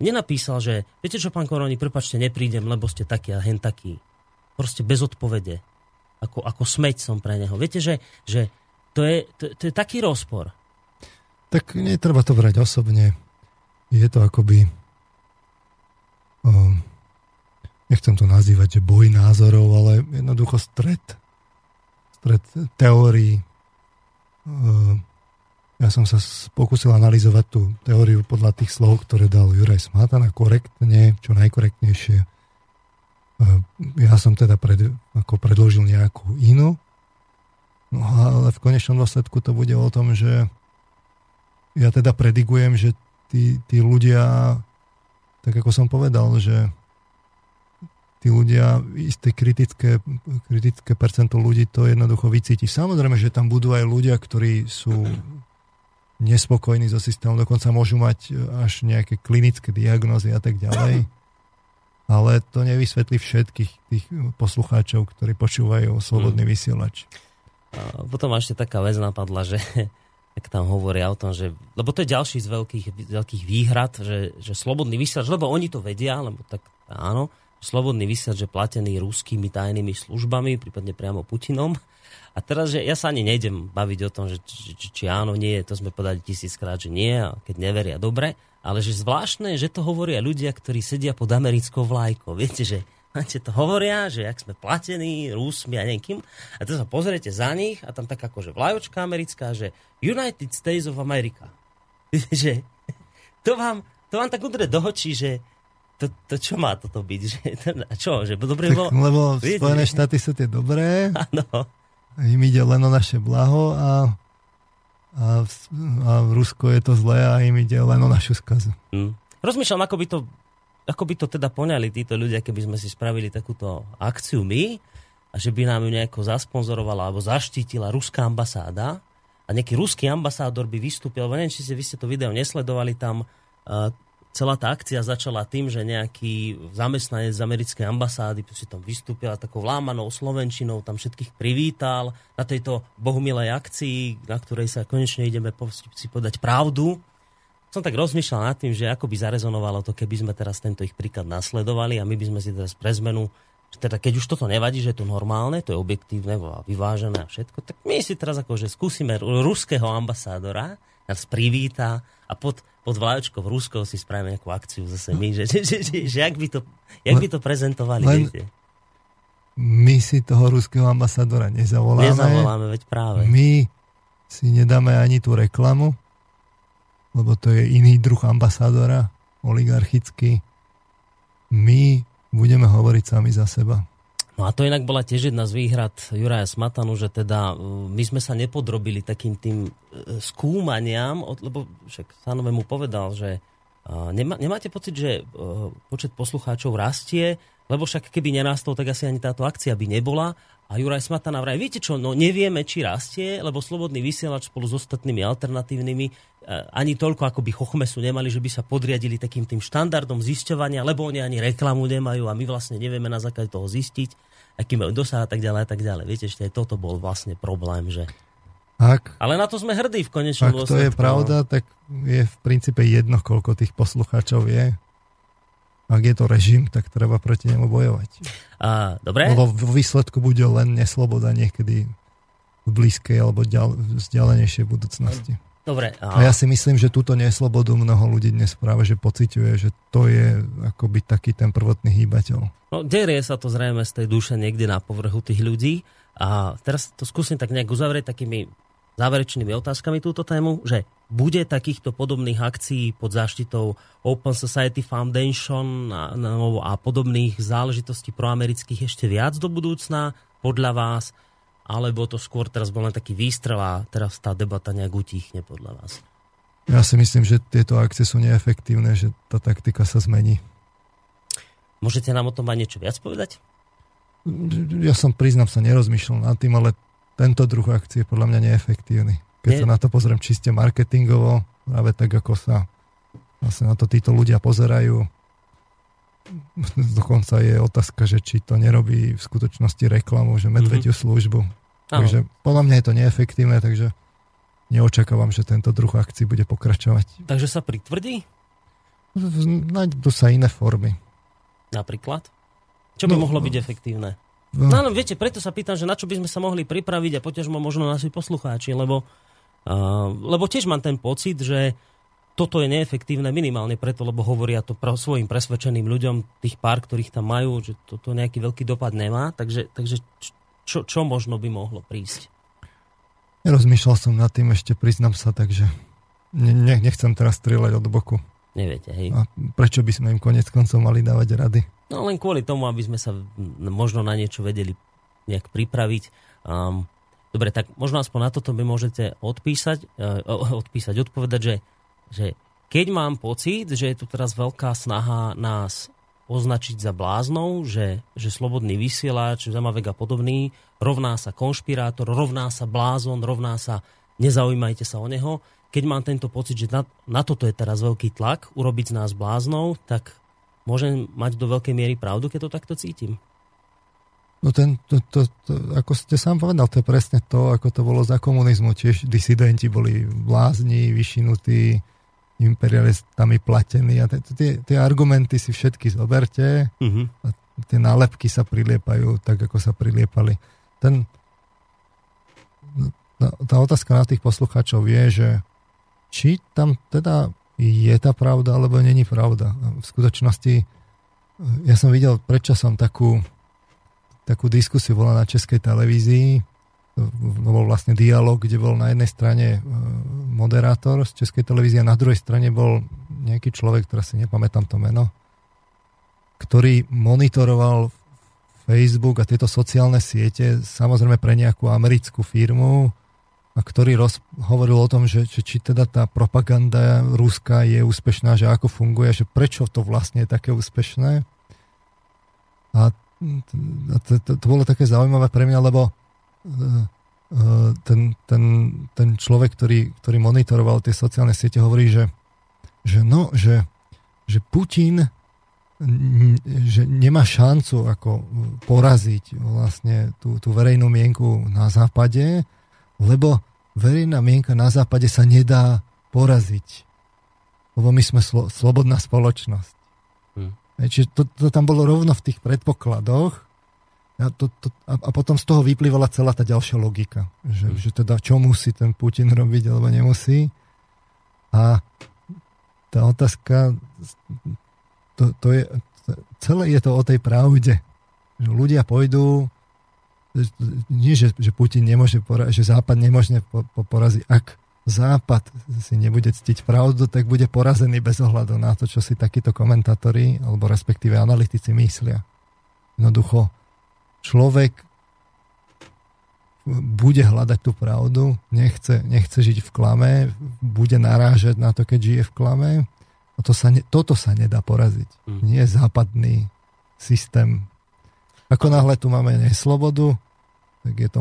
Nenapísal, že viete čo, pán Koroni, prepačte, neprídem, lebo ste taký a hen taký. Proste bez odpovede. Ako, ako smeť som pre neho. Viete, že, že to, je, to, to je taký rozpor. Tak netreba to brať osobne. Je to akoby um, nechcem to nazývať, že boj názorov, ale jednoducho stred, stred teórií. Uh, ja som sa pokúsil analyzovať tú teóriu podľa tých slov, ktoré dal Juraj Smatana korektne, čo najkorektnejšie. Ja som teda pred, ako predložil nejakú inú, no ale v konečnom dôsledku to bude o tom, že ja teda predigujem, že tí, tí ľudia, tak ako som povedal, že tí ľudia, isté kritické, kritické percento ľudí to jednoducho vycíti. Samozrejme, že tam budú aj ľudia, ktorí sú nespokojní so systémom, dokonca môžu mať e, až nejaké klinické diagnózy a tak ďalej. Ale to nevysvetlí všetkých tých poslucháčov, ktorí počúvajú slobodný hmm. vysielač. A potom ešte taká vec napadla, že [LAUGHS] tak tam hovoria o tom, že, lebo to je ďalší z veľkých, veľkých výhrad, že, že slobodný vysielač, lebo oni to vedia, lebo tak áno, slobodný vysielač je platený ruskými tajnými službami, prípadne priamo Putinom. A teraz, že ja sa ani nejdem baviť o tom, že či, či, či áno, nie, to sme povedali tisíckrát, že nie, a keď neveria, dobre. Ale že zvláštne, že to hovoria ľudia, ktorí sedia pod americkou vlajkou. Viete, že máte to hovoria, že ak sme platení Rusmi a niekým. A teraz sa pozriete za nich a tam tak akože vlajočka americká, že United States of America. [LAUGHS] že to vám, to vám tak udre do očí, že to, to čo má toto byť? Že, [LAUGHS] a čo? Že dobre bolo... Lebo viete, Spojené štáty sú tie dobré. [LAUGHS] Áno. Im ide len o naše blaho a, a, a v Rusko je to zlé a im ide len o našu skazu. Hmm. Rozmýšľam, ako by to ako by to teda poňali títo ľudia, keby sme si spravili takúto akciu my a že by nám ju nejako zasponzorovala alebo zaštítila ruská ambasáda a nejaký ruský ambasádor by vystúpil, alebo neviem, či ste, vy ste to video nesledovali, tam celá tá akcia začala tým, že nejaký zamestnanec z americkej ambasády si tam vystúpil a takou lámanou slovenčinou tam všetkých privítal na tejto bohumilej akcii, na ktorej sa konečne ideme si podať pravdu. Som tak rozmýšľal nad tým, že ako by zarezonovalo to, keby sme teraz tento ich príklad nasledovali a my by sme si teraz pre zmenu teda keď už toto nevadí, že je to normálne, to je objektívne vyvážené a všetko, tak my si teraz akože skúsime ruského ambasádora, nás privíta a pod, pod vláčkou Rusko si spravíme nejakú akciu zase my, že, že, že, že, že jak, by to, jak by to prezentovali, len, viete? My si toho ruského ambasadora nezavoláme. Nezavoláme, veď práve. My si nedáme ani tú reklamu, lebo to je iný druh ambasadora, oligarchický. My budeme hovoriť sami za seba. No a to inak bola tiež jedna z výhrad Juraja Smatanu, že teda uh, my sme sa nepodrobili takým tým uh, skúmaniam, lebo však Sanové mu povedal, že uh, nemá, nemáte pocit, že počet poslucháčov rastie, lebo však keby nerastol, tak asi ani táto akcia by nebola. A Juraj Smatana vraj, viete čo, no nevieme, či rastie, lebo Slobodný vysielač spolu s ostatnými alternatívnymi ani toľko ako by Chochmesu nemali, že by sa podriadili takým tým štandardom zisťovania, lebo oni ani reklamu nemajú a my vlastne nevieme na základe toho zistiť, aký majú dosah a tak ďalej a tak ďalej. Viete, ešte aj toto bol vlastne problém, že ak, Ale na to sme hrdí v konečnom Ak to je pravda, tak je v princípe jedno, koľko tých poslucháčov je ak je to režim, tak treba proti nemu bojovať. A, dobre. Lebo v výsledku bude len nesloboda niekedy v blízkej alebo ďal, vzdialenejšej budúcnosti. Dobre. A... a ja si myslím, že túto neslobodu mnoho ľudí dnes práve že pociťuje, že to je akoby taký ten prvotný hýbateľ. No, derie sa to zrejme z tej duše niekde na povrchu tých ľudí. A teraz to skúsim tak nejak uzavrieť takými záverečnými otázkami túto tému, že bude takýchto podobných akcií pod záštitou Open Society Foundation a, a podobných záležitostí proamerických ešte viac do budúcna podľa vás? Alebo to skôr teraz bol len taký výstrel a teraz tá debata nejak utichne podľa vás? Ja si myslím, že tieto akcie sú neefektívne, že tá taktika sa zmení. Môžete nám o tom aj niečo viac povedať? Ja som, priznám sa, nerozmýšľal nad tým, ale tento druh akcie je podľa mňa neefektívny. Keď Nie. sa na to pozriem čiste marketingovo, práve tak, ako sa vlastne na to títo ľudia pozerajú, [LAUGHS] dokonca je otázka, že či to nerobí v skutočnosti reklamu, že medvediu mm-hmm. službu. Ano. Takže podľa mňa je to neefektívne, takže neočakávam, že tento druh akcií bude pokračovať. Takže sa pritvrdí? Nájdú sa iné formy. Napríklad? Čo by no, mohlo byť efektívne? No. no, no viete, preto sa pýtam, že na čo by sme sa mohli pripraviť a poťažmo možno naši poslucháči, lebo, uh, lebo tiež mám ten pocit, že toto je neefektívne minimálne preto, lebo hovoria to pra, svojim presvedčeným ľuďom, tých pár, ktorých tam majú, že toto nejaký veľký dopad nemá. Takže, takže čo, čo možno by mohlo prísť? Nerozmýšľal som nad tým ešte, priznám sa, takže ne, ne, nechcem teraz strieľať od boku. Neviete, hej. A prečo by sme im konec koncov mali dávať rady? No len kvôli tomu, aby sme sa možno na niečo vedeli nejak pripraviť. Um, dobre, tak možno aspoň na toto by môžete odpísať, uh, odpísať, odpovedať, že že keď mám pocit, že je tu teraz veľká snaha nás označiť za bláznou, že, že slobodný vysielač, Zamavek a podobný, rovná sa konšpirátor, rovná sa blázon, rovná sa nezaujímajte sa o neho. Keď mám tento pocit, že na, na toto je teraz veľký tlak, urobiť z nás bláznou, tak môžem mať do veľkej miery pravdu, keď to takto cítim. No ten, to, to, to, ako ste sám povedal, to je presne to, ako to bolo za komunizmu. Tiež disidenti boli blázni, vyšinutí, imperialistami platení a tie, tie argumenty si všetky zoberte uh-huh. a tie nálepky sa priliepajú tak, ako sa priliepali. Ten, tá otázka na tých poslucháčov je, že či tam teda je tá pravda, alebo není pravda. V skutočnosti ja som videl predčasom takú, takú diskusiu, bola na českej televízii, bol vlastne dialog, kde bol na jednej strane e, moderátor z Českej televízie a na druhej strane bol nejaký človek, ktorý si nepamätám to meno, ktorý monitoroval Facebook a tieto sociálne siete samozrejme pre nejakú americkú firmu a ktorý roz, hovoril o tom, že, že či teda tá propaganda ruská je úspešná, že ako funguje, že prečo to vlastne je také úspešné. A to, to, to bolo také zaujímavé pre mňa, lebo ten, ten, ten človek, ktorý, ktorý monitoroval tie sociálne siete, hovorí, že, že no, že, že Putin že nemá šancu ako poraziť vlastne tú, tú verejnú mienku na západe, lebo verejná mienka na západe sa nedá poraziť. Lebo my sme slo, slobodná spoločnosť. Hmm. Čiže to, to tam bolo rovno v tých predpokladoch a, to, to, a, a potom z toho vyplývala celá tá ďalšia logika, že, mm. že teda čo musí ten Putin robiť alebo nemusí. A tá otázka, to, to je, celé je to o tej pravde. Že ľudia pôjdu, nie, že, že Putin nemôže poraziť, že Západ nemôže po, po poraziť. Ak Západ si nebude ctiť pravdu, tak bude porazený bez ohľadu na to, čo si takíto komentátori alebo respektíve analytici myslia. Jednoducho, človek bude hľadať tú pravdu, nechce, nechce žiť v klame, bude narážať na to, keď žije v klame. A to sa ne, toto sa nedá poraziť. Mm. Nie západný systém. Ako náhle tu máme neslobodu, tak je to,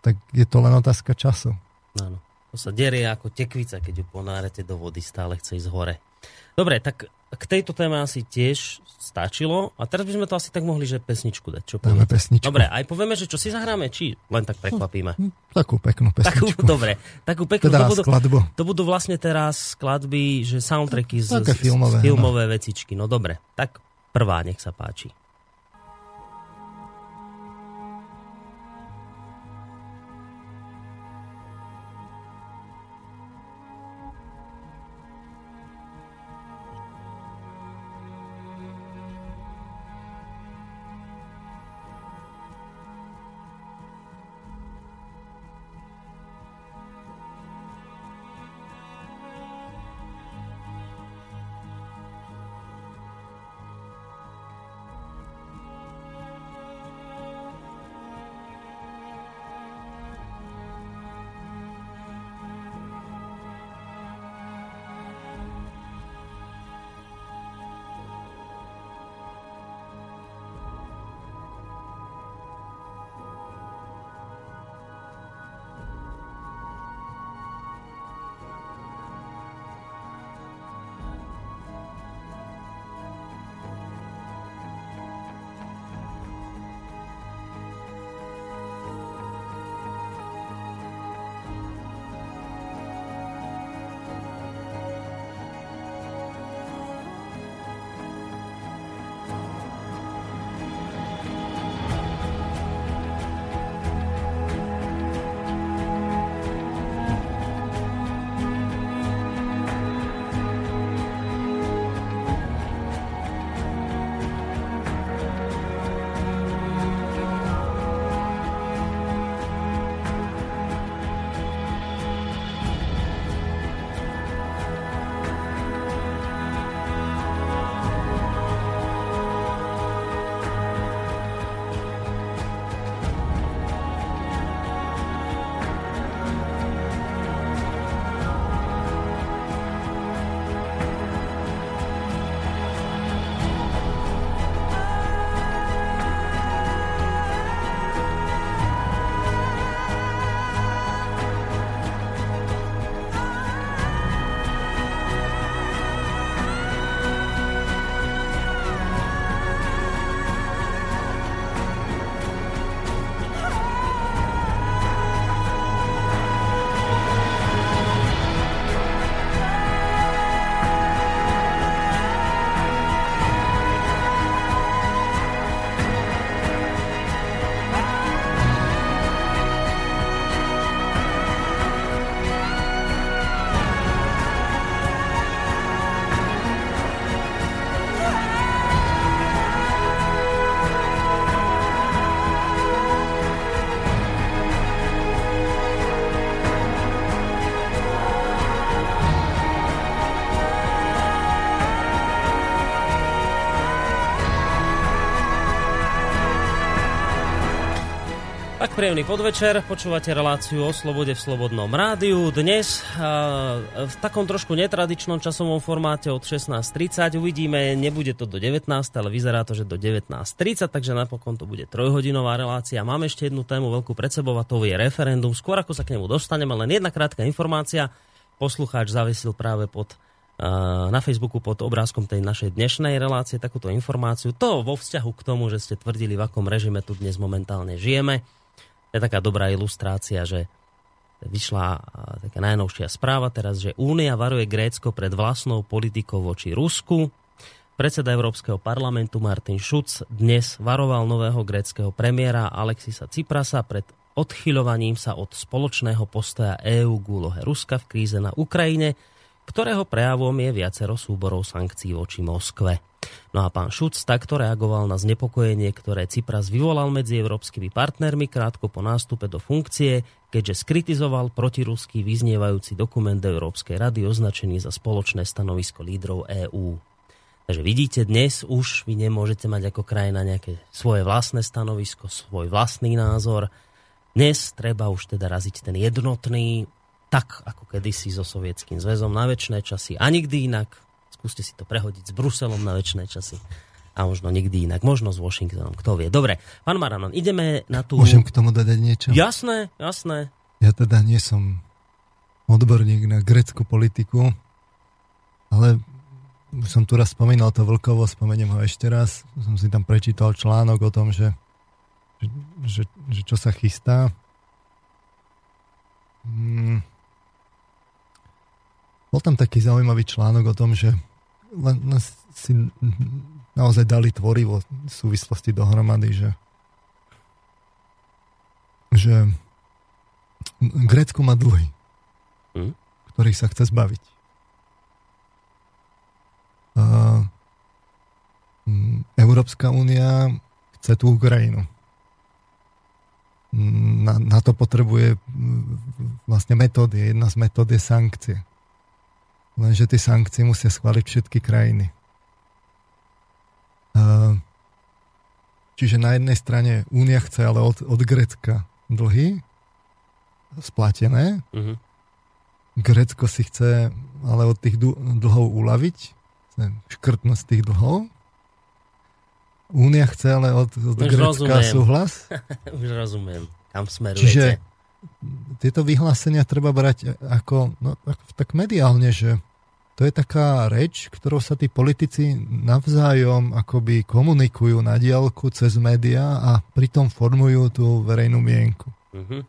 tak je to len otázka času. Áno. To sa derie ako tekvica, keď ju ponárete do vody, stále chce ísť hore. Dobre, tak k tejto téme asi tiež stačilo. A teraz by sme to asi tak mohli, že pesničku dať. Čo Dáme pesničku. Dobre, aj povieme, že čo si zahráme, či len tak prekvapíme. Hm, takú peknú pesničku. Takú, dobre, takú peknú. Teda to, budú, skladbu. to budú vlastne teraz skladby, že soundtracky z, z, filmové, z filmové no. vecičky. No dobre, tak prvá, nech sa páči. Príjemný podvečer, počúvate reláciu o slobode v Slobodnom rádiu. Dnes v takom trošku netradičnom časovom formáte od 16.30 uvidíme, nebude to do 19, ale vyzerá to, že do 19.30, takže napokon to bude trojhodinová relácia. Máme ešte jednu tému veľkú pred sebou a to je referendum. Skôr ako sa k nemu dostaneme, len jedna krátka informácia. Poslucháč zavesil práve pod na Facebooku pod obrázkom tej našej dnešnej relácie takúto informáciu. To vo vzťahu k tomu, že ste tvrdili, v akom režime tu dnes momentálne žijeme. Je taká dobrá ilustrácia, že vyšla taká najnovšia správa teraz, že Únia varuje Grécko pred vlastnou politikou voči Rusku. Predseda Európskeho parlamentu Martin Schutz dnes varoval nového gréckého premiéra Alexisa Ciprasa pred odchyľovaním sa od spoločného postoja EÚ k úlohe Ruska v kríze na Ukrajine – ktorého prejavom je viacero súborov sankcií voči Moskve. No a pán Šuc takto reagoval na znepokojenie, ktoré Cypras vyvolal medzi európskymi partnermi krátko po nástupe do funkcie, keďže skritizoval protiruský vyznievajúci dokument Európskej rady označený za spoločné stanovisko lídrov EÚ. Takže vidíte, dnes už vy nemôžete mať ako krajina nejaké svoje vlastné stanovisko, svoj vlastný názor. Dnes treba už teda raziť ten jednotný, tak ako kedysi so Sovietským zväzom na väčšie časy a nikdy inak. Skúste si to prehodiť s Bruselom na väčšie časy a možno nikdy inak, možno s Washingtonom, kto vie. Dobre, pán Maranon, ideme na tú... Môžem k tomu dodať niečo? Jasné, jasné. Ja teda nie som odborník na greckú politiku, ale už som tu raz spomínal to Vlkovo, spomeniem ho ešte raz. Som si tam prečítal článok o tom, že, že, že, že čo sa chystá. Hmm bol tam taký zaujímavý článok o tom, že len, len si naozaj dali tvorivo v súvislosti dohromady, že že Grécko má dlhy, hmm? ktorých sa chce zbaviť. A, Európska únia chce tú Ukrajinu. Na, na to potrebuje vlastne metódy. Jedna z metód je sankcie. Lenže tie sankcie musia schváliť všetky krajiny. Čiže na jednej strane Únia chce ale od, od Grecka dlhy splatené. Uh-huh. Grecko si chce ale od tých dlhov uľaviť, škrtnúť z tých dlhov. Únia chce ale od, od Grecka rozumiem. súhlas. [LAUGHS] Už rozumiem, kam smerujete. Čiže tieto vyhlásenia treba brať ako, no, tak mediálne, že to je taká reč, ktorou sa tí politici navzájom akoby komunikujú na diálku cez médiá a pritom formujú tú verejnú mienku. Uh-huh.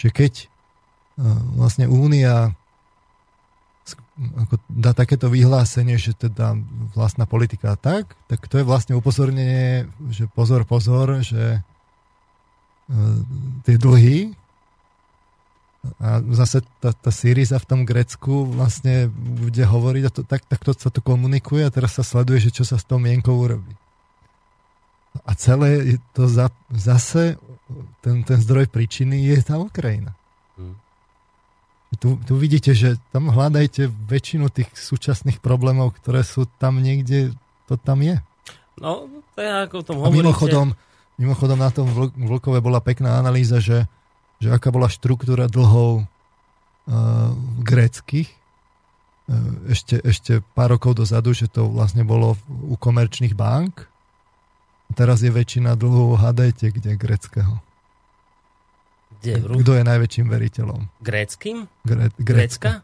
Čiže keď uh, vlastne Únia ako dá takéto vyhlásenie, že teda vlastná politika tak, tak to je vlastne upozornenie, že pozor, pozor, že uh, tie dlhy a zase tá, tá Syriza v tom Grecku vlastne bude hovoriť, a to, tak, tak to sa to komunikuje a teraz sa sleduje, že čo sa s tou mienkou urobí. A celé to za, zase, ten, ten zdroj príčiny je tá Ukrajina. Hmm. Tu, tu vidíte, že tam hľadajte väčšinu tých súčasných problémov, ktoré sú tam niekde, to tam je. No, to je ako o tom hovoríte. A mimochodom, mimochodom na tom Vlkove bola pekná analýza, že že aká bola štruktúra dlhov uh, gréckých uh, ešte, ešte pár rokov dozadu, že to vlastne bolo u komerčných bank. Teraz je väčšina dlhov, hádajte, kde gréckého. Kde? Kto je najväčším veriteľom? Gréckým? Gré, Grécka?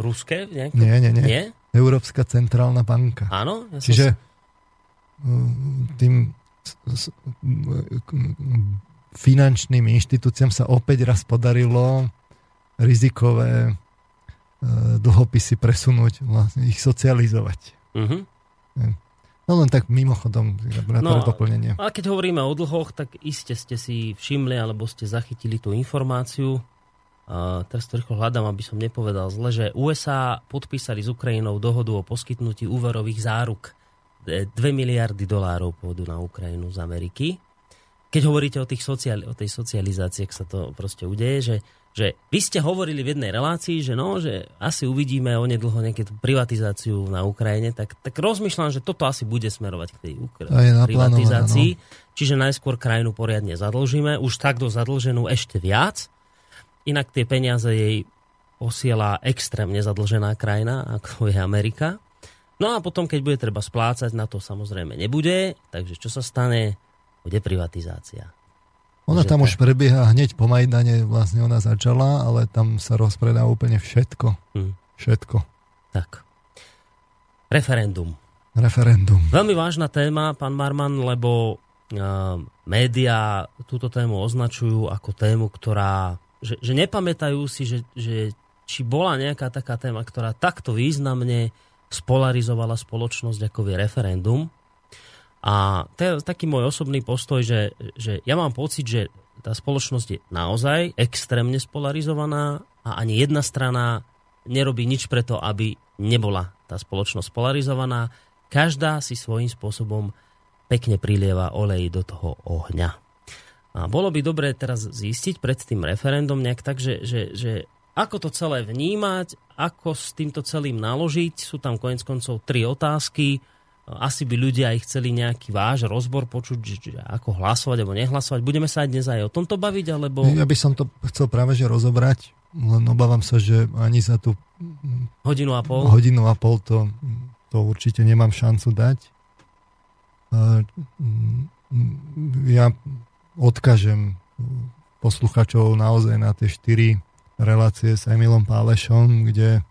Ruské? Nejaké? Nie, nie, nie, nie. Európska centrálna banka. Áno? Ja Čiže uh, tým finančným inštitúciám sa opäť raz podarilo rizikové e, dlhopisy presunúť, vlastne ich socializovať. Uh-huh. No len tak mimochodom, na no, doplnenie. A keď hovoríme o dlhoch, tak iste ste si všimli, alebo ste zachytili tú informáciu, a teraz to rýchlo hľadám, aby som nepovedal zle, že USA podpísali s Ukrajinou dohodu o poskytnutí úverových záruk. 2 miliardy dolárov pôjdu na Ukrajinu z Ameriky keď hovoríte o, tých sociál, o tej socializácii, ak sa to proste udeje, že, že vy ste hovorili v jednej relácii, že no, že asi uvidíme onedlho nejakú privatizáciu na Ukrajine, tak, tak rozmýšľam, že toto asi bude smerovať k tej Ukra- privatizácii. No. Čiže najskôr krajinu poriadne zadlžíme, už takto zadlženú ešte viac. Inak tie peniaze jej posiela extrémne zadlžená krajina, ako je Amerika. No a potom, keď bude treba splácať, na to samozrejme nebude. Takže čo sa stane? Bude privatizácia. Ona tam už prebieha hneď po Majdane, vlastne ona začala, ale tam sa rozpredá úplne všetko. Hmm. Všetko. Tak. Referendum. Referendum. Veľmi vážna téma, pán Marman, lebo uh, médiá túto tému označujú ako tému, ktorá... Že, že nepamätajú si, že, že či bola nejaká taká téma, ktorá takto významne spolarizovala spoločnosť ako je referendum. A je taký môj osobný postoj, že, že ja mám pocit, že tá spoločnosť je naozaj extrémne spolarizovaná a ani jedna strana nerobí nič preto, aby nebola tá spoločnosť polarizovaná. Každá si svojím spôsobom pekne prilieva olej do toho ohňa. A bolo by dobré teraz zistiť pred tým referendum nejak tak, že, že, že ako to celé vnímať, ako s týmto celým naložiť. Sú tam konec koncov tri otázky asi by ľudia aj chceli nejaký váš rozbor počuť, že ako hlasovať alebo nehlasovať. Budeme sa aj dnes aj o tomto baviť, alebo... Ja by som to chcel práve že rozobrať, len obávam sa, že ani za tú... Hodinu a pol? Hodinu a pol to, to určite nemám šancu dať. Ja odkažem posluchačov naozaj na tie štyri relácie s Emilom Pálešom, kde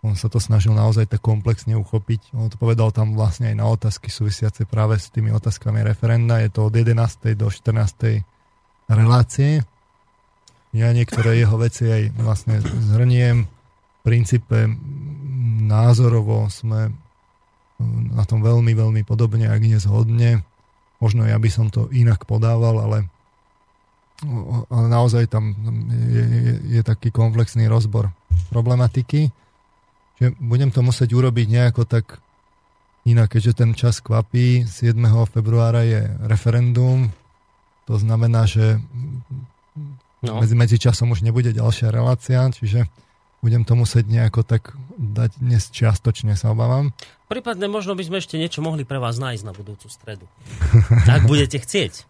on sa to snažil naozaj tak komplexne uchopiť. On to povedal tam vlastne aj na otázky súvisiace práve s tými otázkami referenda. Je to od 11. do 14. relácie. Ja niektoré jeho veci aj vlastne zhrniem. V princípe názorovo sme na tom veľmi, veľmi podobne, ak nie zhodne. Možno ja by som to inak podával, ale, ale naozaj tam je, je, je taký komplexný rozbor problematiky že budem to musieť urobiť nejako tak inak, keďže ten čas kvapí. 7. februára je referendum, to znamená, že no. medzi, medzi časom už nebude ďalšia relácia, čiže budem to musieť nejako tak dať dnes čiastočne, sa obávam. Prípadne možno by sme ešte niečo mohli pre vás nájsť na budúcu stredu. [LAUGHS] Ak budete chcieť.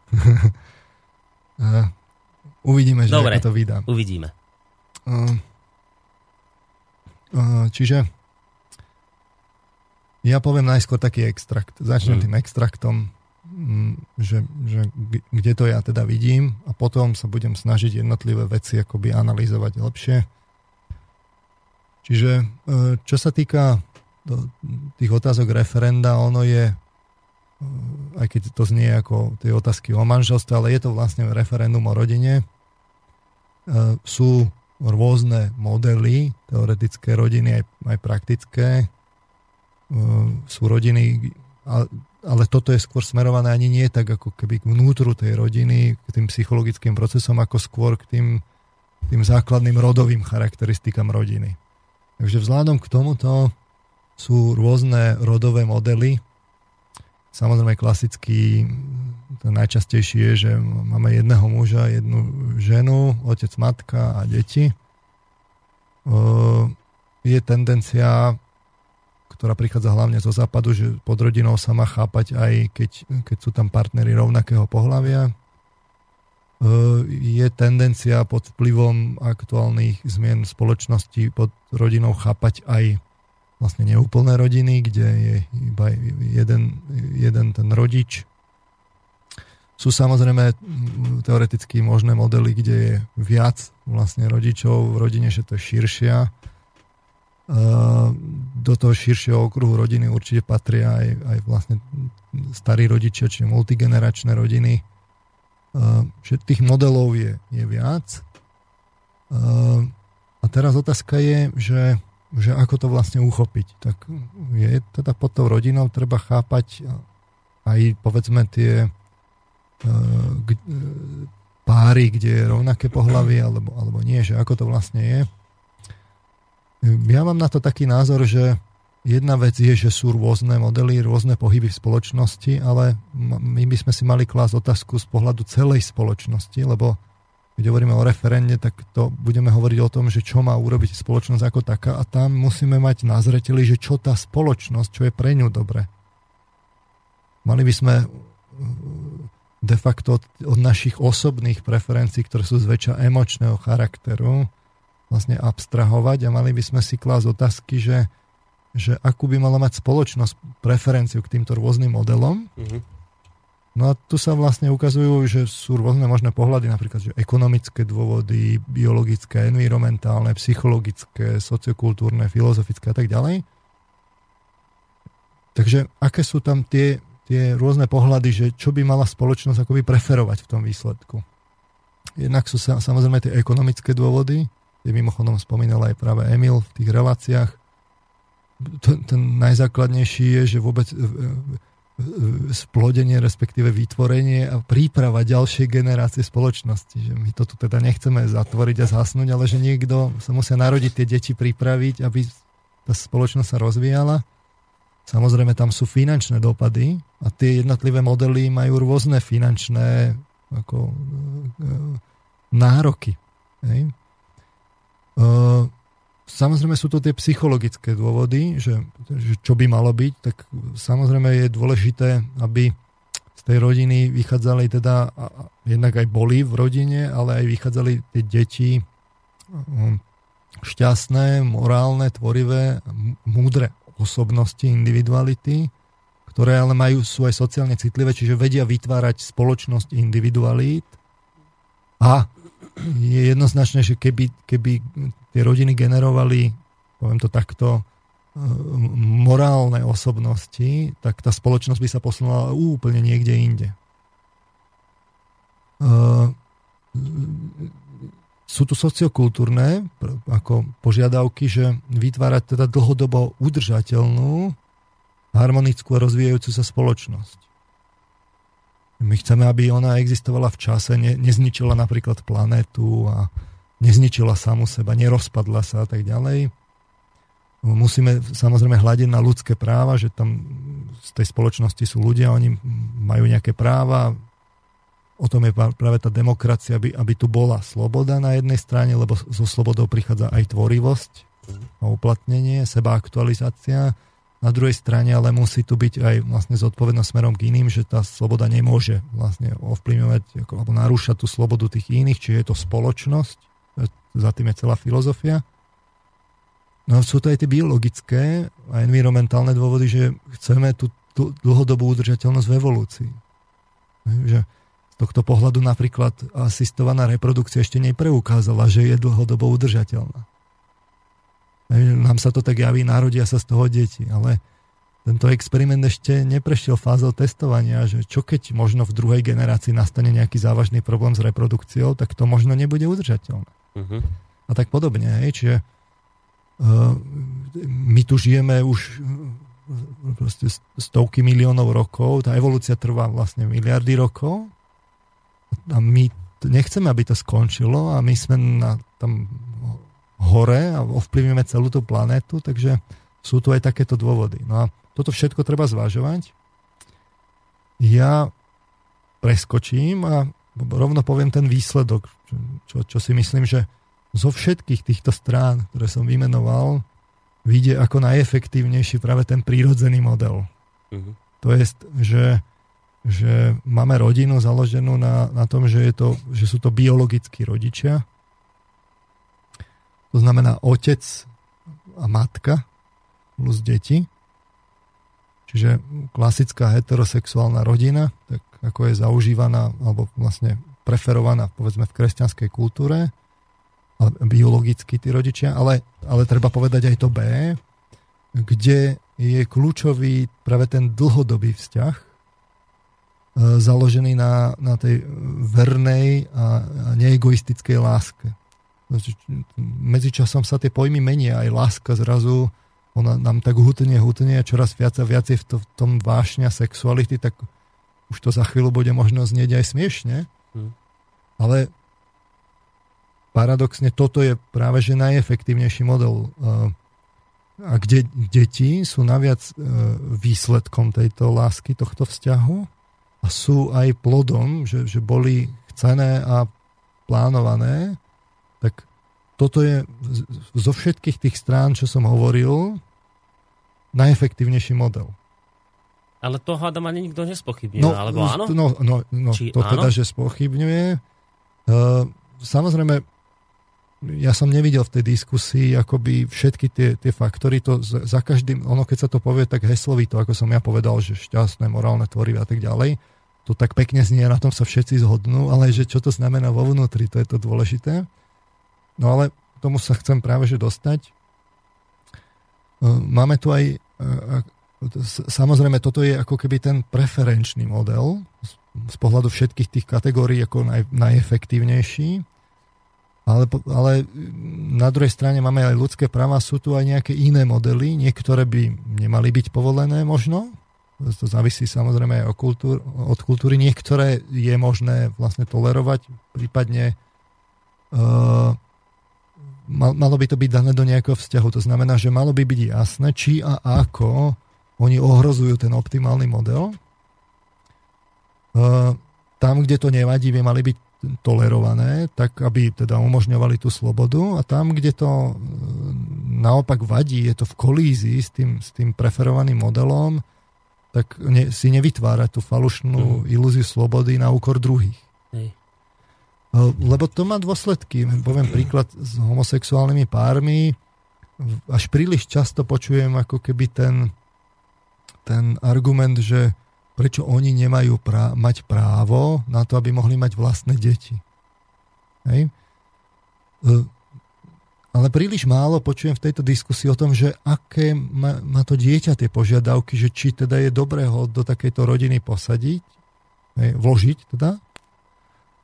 [LAUGHS] Uvidíme, že Dobre, to vydá. uvidíme. Uh, Čiže ja poviem najskôr taký extrakt. Začnem hmm. tým extraktom, mm, že, že kde to ja teda vidím a potom sa budem snažiť jednotlivé veci akoby analyzovať lepšie. Čiže e, čo sa týka tých otázok referenda, ono je, aj keď to znie ako tie otázky o manželstve, ale je to vlastne referendum o rodine, sú rôzne modely, teoretické rodiny, aj, aj praktické. Sú rodiny, ale toto je skôr smerované ani nie tak ako keby k vnútru tej rodiny, k tým psychologickým procesom, ako skôr k tým, tým základným rodovým charakteristikám rodiny. Takže vzhľadom k tomuto sú rôzne rodové modely. Samozrejme klasický, najčastejší je, že máme jedného muža, jednu ženu, otec, matka a deti. Je tendencia, ktorá prichádza hlavne zo západu, že pod rodinou sa má chápať aj keď, keď sú tam partnery rovnakého pohľavia. Je tendencia pod vplyvom aktuálnych zmien spoločnosti pod rodinou chápať aj vlastne neúplné rodiny, kde je iba jeden, jeden ten rodič. Sú samozrejme teoreticky možné modely, kde je viac vlastne rodičov v rodine, že to je širšia. Do toho širšieho okruhu rodiny určite patria aj, aj vlastne starí rodičia, čiže multigeneračné rodiny. Že tých modelov je, je viac. A teraz otázka je, že že ako to vlastne uchopiť. Tak je teda pod tou rodinou treba chápať aj povedzme tie páry, kde je rovnaké pohlavy alebo, alebo nie, že ako to vlastne je. Ja mám na to taký názor, že jedna vec je, že sú rôzne modely, rôzne pohyby v spoločnosti, ale my by sme si mali klásť otázku z pohľadu celej spoločnosti, lebo keď hovoríme o referende, tak to budeme hovoriť o tom, že čo má urobiť spoločnosť ako taká a tam musíme mať na zreteli, že čo tá spoločnosť, čo je pre ňu dobre. Mali by sme de facto od, od našich osobných preferencií, ktoré sú zväčša emočného charakteru, vlastne abstrahovať a mali by sme si klásť otázky, že, že akú by mala mať spoločnosť preferenciu k týmto rôznym modelom. Mm-hmm. No a tu sa vlastne ukazujú, že sú rôzne možné pohľady, napríklad že ekonomické dôvody, biologické, environmentálne, psychologické, sociokultúrne, filozofické a tak ďalej. Takže aké sú tam tie tie rôzne pohľady, že čo by mala spoločnosť akoby preferovať v tom výsledku. Jednak sú sa, samozrejme tie ekonomické dôvody, je mimochodom spomínal aj práve Emil v tých reláciách. Ten, ten najzákladnejší je, že vôbec e, e, e, splodenie, respektíve vytvorenie a príprava ďalšej generácie spoločnosti. Že my to tu teda nechceme zatvoriť a zhasnúť, ale že niekto sa musia narodiť tie deti pripraviť, aby tá spoločnosť sa rozvíjala. Samozrejme, tam sú finančné dopady a tie jednotlivé modely majú rôzne finančné ako, e, nároky. Hej. E, samozrejme sú to tie psychologické dôvody, že, že čo by malo byť, tak samozrejme je dôležité, aby z tej rodiny vychádzali teda, jednak aj boli v rodine, ale aj vychádzali tie deti e, šťastné, morálne, tvorivé, múdre osobnosti, individuality, ktoré ale majú, sú aj sociálne citlivé, čiže vedia vytvárať spoločnosť individualít a je jednoznačné, že keby, keby tie rodiny generovali, poviem to takto, e, morálne osobnosti, tak tá spoločnosť by sa posunula úplne niekde inde. Sú tu sociokultúrne ako požiadavky, že vytvárať teda dlhodobo udržateľnú, harmonickú a rozvíjajúcu sa spoločnosť. My chceme, aby ona existovala v čase, ne, nezničila napríklad planetu a nezničila samu seba, nerozpadla sa a tak ďalej. Musíme samozrejme hľadiť na ľudské práva, že tam z tej spoločnosti sú ľudia, oni majú nejaké práva, o tom je práve tá demokracia, aby, aby tu bola sloboda na jednej strane, lebo so slobodou prichádza aj tvorivosť a uplatnenie, seba aktualizácia. Na druhej strane ale musí tu byť aj vlastne zodpovednosť smerom k iným, že tá sloboda nemôže vlastne ovplyvňovať alebo narúšať tú slobodu tých iných, čiže je to spoločnosť, za tým je celá filozofia. No sú to aj tie biologické a environmentálne dôvody, že chceme tú, tú dlhodobú udržateľnosť v evolúcii. Že tohto pohľadu napríklad asistovaná reprodukcia ešte nepreukázala, že je dlhodobo udržateľná. Nám sa to tak javí, narodia sa z toho deti, ale tento experiment ešte neprešiel fázou testovania, že čo keď možno v druhej generácii nastane nejaký závažný problém s reprodukciou, tak to možno nebude udržateľné. Uh-huh. A tak podobne. Hej? Čiže uh, my tu žijeme už proste stovky miliónov rokov, tá evolúcia trvá vlastne miliardy rokov a my nechceme, aby to skončilo a my sme na tam hore a ovplyvňujeme celú tú planetu, takže sú tu aj takéto dôvody. No a toto všetko treba zvažovať. Ja preskočím a rovno poviem ten výsledok, čo, čo si myslím, že zo všetkých týchto strán, ktoré som vymenoval, vyjde ako najefektívnejší práve ten prírodzený model. Uh-huh. To je, že že máme rodinu založenú na, na tom, že, je to, že sú to biologickí rodičia. To znamená otec a matka plus deti. Čiže klasická heterosexuálna rodina, tak ako je zaužívaná alebo vlastne preferovaná povedzme v kresťanskej kultúre, biologicky tí rodičia, ale, ale treba povedať aj to B, kde je kľúčový práve ten dlhodobý vzťah, založený na, na tej vernej a, a neegoistickej láske. Medzičasom sa tie pojmy menia, aj láska zrazu ona nám tak hutne, hutne a čoraz viac a viac je v, to, v tom vášňa sexuality, tak už to za chvíľu bude možno znieť aj smiešne. Hmm. Ale paradoxne toto je práve že najefektívnejší model. E, a kde deti sú naviac e, výsledkom tejto lásky, tohto vzťahu, a sú aj plodom, že, že boli chcené a plánované, tak toto je zo všetkých tých strán, čo som hovoril, najefektívnejší model. Ale to hádam ani nikto nespochybňuje, no, alebo áno? No, no, no Či to áno? teda, že spochybňuje. Uh, samozrejme, ja som nevidel v tej diskusii akoby všetky tie, tie faktory, to za, každým, ono keď sa to povie tak heslovito, ako som ja povedal, že šťastné, morálne, tvorivé a tak ďalej, to tak pekne znie, na tom sa všetci zhodnú, ale že čo to znamená vo vnútri, to je to dôležité. No ale tomu sa chcem práve že dostať. Uh, máme tu aj uh, Samozrejme, toto je ako keby ten preferenčný model z pohľadu všetkých tých kategórií ako naj, najefektívnejší. Ale, ale na druhej strane máme aj ľudské práva, sú tu aj nejaké iné modely, niektoré by nemali byť povolené možno, to závisí samozrejme aj od kultúry, niektoré je možné vlastne tolerovať, prípadne uh, malo by to byť dané do nejakého vzťahu, to znamená, že malo by byť jasné, či a ako oni ohrozujú ten optimálny model. Tam, kde to nevadí, by mali byť tolerované, tak aby teda umožňovali tú slobodu a tam, kde to naopak vadí, je to v kolízii s tým, s tým preferovaným modelom, tak ne, si nevytvára tú falošnú mm. ilúziu slobody na úkor druhých. Hej. Lebo to má dôsledky. Poviem príklad s homosexuálnymi pármi. Až príliš často počujem ako keby ten ten argument, že prečo oni nemajú prá- mať právo na to, aby mohli mať vlastné deti. Hej? E, ale príliš málo počujem v tejto diskusii o tom, že aké má, má to dieťa tie požiadavky, že či teda je dobré ho do takejto rodiny posadiť, hej, vložiť teda,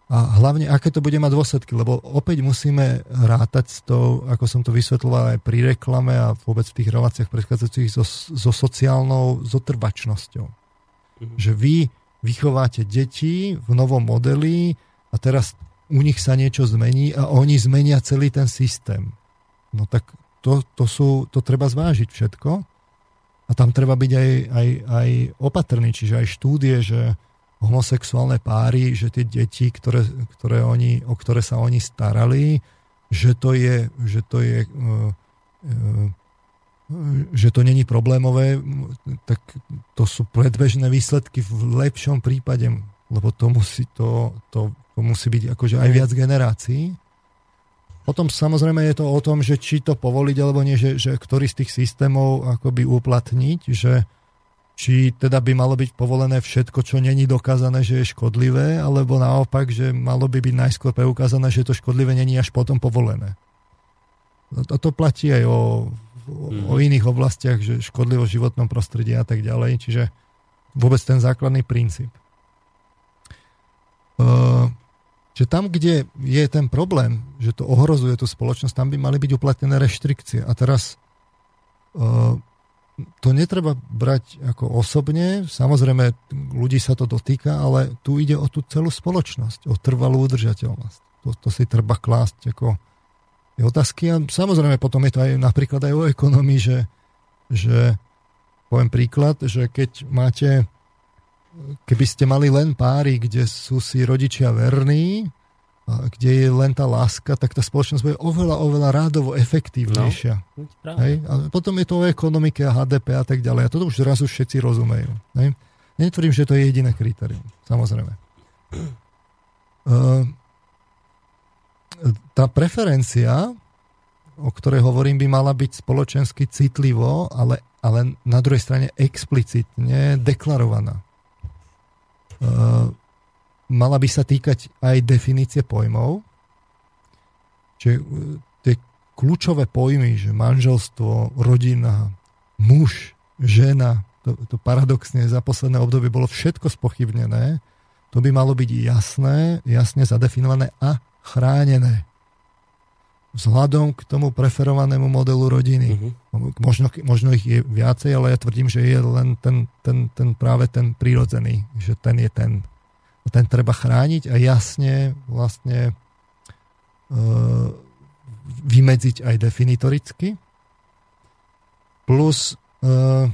a hlavne, aké to bude mať dôsledky, lebo opäť musíme rátať s tou, ako som to vysvetloval aj pri reklame a vôbec v tých reláciách predchádzajúcich so, so sociálnou zotrvačnosťou. Mhm. Že vy vychováte deti v novom modeli a teraz u nich sa niečo zmení a oni zmenia celý ten systém. No tak to, to, sú, to treba zvážiť všetko a tam treba byť aj, aj, aj opatrný, čiže aj štúdie, že homosexuálne páry, že tie deti, ktoré, ktoré oni, o ktoré sa oni starali, že to je, že to je e, e, že to není problémové, tak to sú predbežné výsledky v lepšom prípade, lebo to musí, to, to, to musí byť akože aj viac generácií. Potom samozrejme je to o tom, že či to povoliť alebo nie, že, že ktorý z tých systémov akoby uplatniť, že, či teda by malo byť povolené všetko, čo není dokázané, že je škodlivé, alebo naopak, že malo by byť najskôr preukázané, že to škodlivé není až potom povolené. A to platí aj o, o iných oblastiach, že škodlivo životnom prostredí a tak ďalej. Čiže vôbec ten základný princíp. Uh, tam, kde je ten problém, že to ohrozuje tú spoločnosť, tam by mali byť uplatnené reštrikcie. A teraz uh, to netreba brať ako osobne, samozrejme ľudí sa to dotýka, ale tu ide o tú celú spoločnosť, o trvalú udržateľnosť. To, to si treba klásť ako otázky a samozrejme potom je to aj napríklad aj o ekonomii, že, že poviem príklad, že keď máte keby ste mali len páry, kde sú si rodičia verní, kde je len tá láska, tak tá spoločnosť bude oveľa, oveľa rádovo efektívnejšia. No, hej? A potom je to o ekonomike a HDP a tak ďalej. A toto už zrazu všetci rozumejú. Hej? Netvrdím, že to je jediné kritérium. Samozrejme. Uh, [CLEARS THROAT] tá preferencia, o ktorej hovorím, by mala byť spoločensky citlivo, ale, ale na druhej strane explicitne deklarovaná. Uh, mala by sa týkať aj definície pojmov. Čiže e, tie kľúčové pojmy, že manželstvo, rodina, muž, žena, to, to paradoxne za posledné obdobie bolo všetko spochybnené, to by malo byť jasné, jasne zadefinované a chránené. Vzhľadom k tomu preferovanému modelu rodiny. Uh-huh. Možno, možno ich je viacej, ale ja tvrdím, že je len ten, ten, ten práve ten prírodzený, že ten je ten ten treba chrániť a jasne vlastne e, vymedziť aj definitoricky. Plus e, e,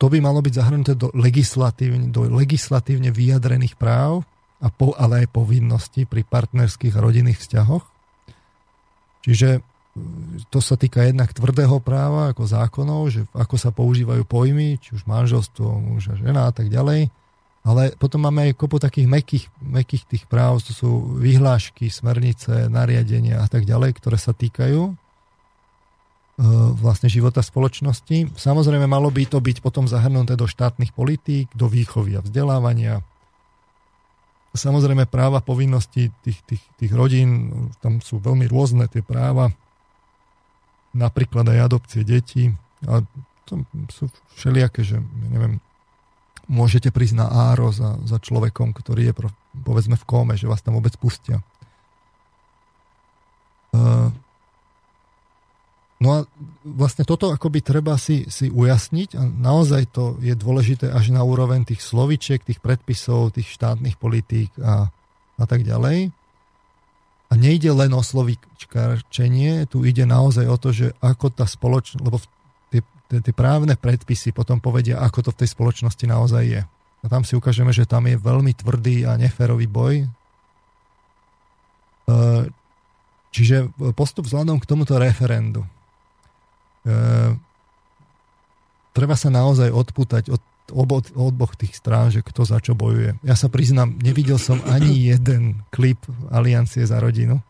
to by malo byť zahrnuté do legislatívne, do legislatívne vyjadrených práv, a po, ale aj povinnosti pri partnerských rodinných vzťahoch. Čiže to sa týka jednak tvrdého práva ako zákonov, že ako sa používajú pojmy, či už manželstvo, muž a žena a tak ďalej. Ale potom máme aj kopu takých mekých, mekých tých práv, to sú vyhlášky, smernice, nariadenia a tak ďalej, ktoré sa týkajú e, vlastne života spoločnosti. Samozrejme, malo by to byť potom zahrnuté do štátnych politík, do výchovy a vzdelávania. Samozrejme, práva, povinnosti tých, tých, tých rodín, tam sú veľmi rôzne tie práva napríklad aj adopcie detí. A to sú všelijaké, že neviem, môžete prísť na áro za, za človekom, ktorý je povedzme v kóme, že vás tam vôbec pustia. Uh, no a vlastne toto akoby treba si, si ujasniť a naozaj to je dôležité až na úroveň tých slovičiek, tých predpisov, tých štátnych politík a, a tak ďalej. A nejde len o slovíčkarčenie, tu ide naozaj o to, že ako tá spoločnosť, lebo tie, tie, tie právne predpisy potom povedia, ako to v tej spoločnosti naozaj je. A tam si ukážeme, že tam je veľmi tvrdý a neférový boj. E, čiže postup vzhľadom k tomuto referendu. E, treba sa naozaj odputať od obo, oboch tých strán, že kto za čo bojuje. Ja sa priznám, nevidel som ani jeden klip Aliancie za rodinu.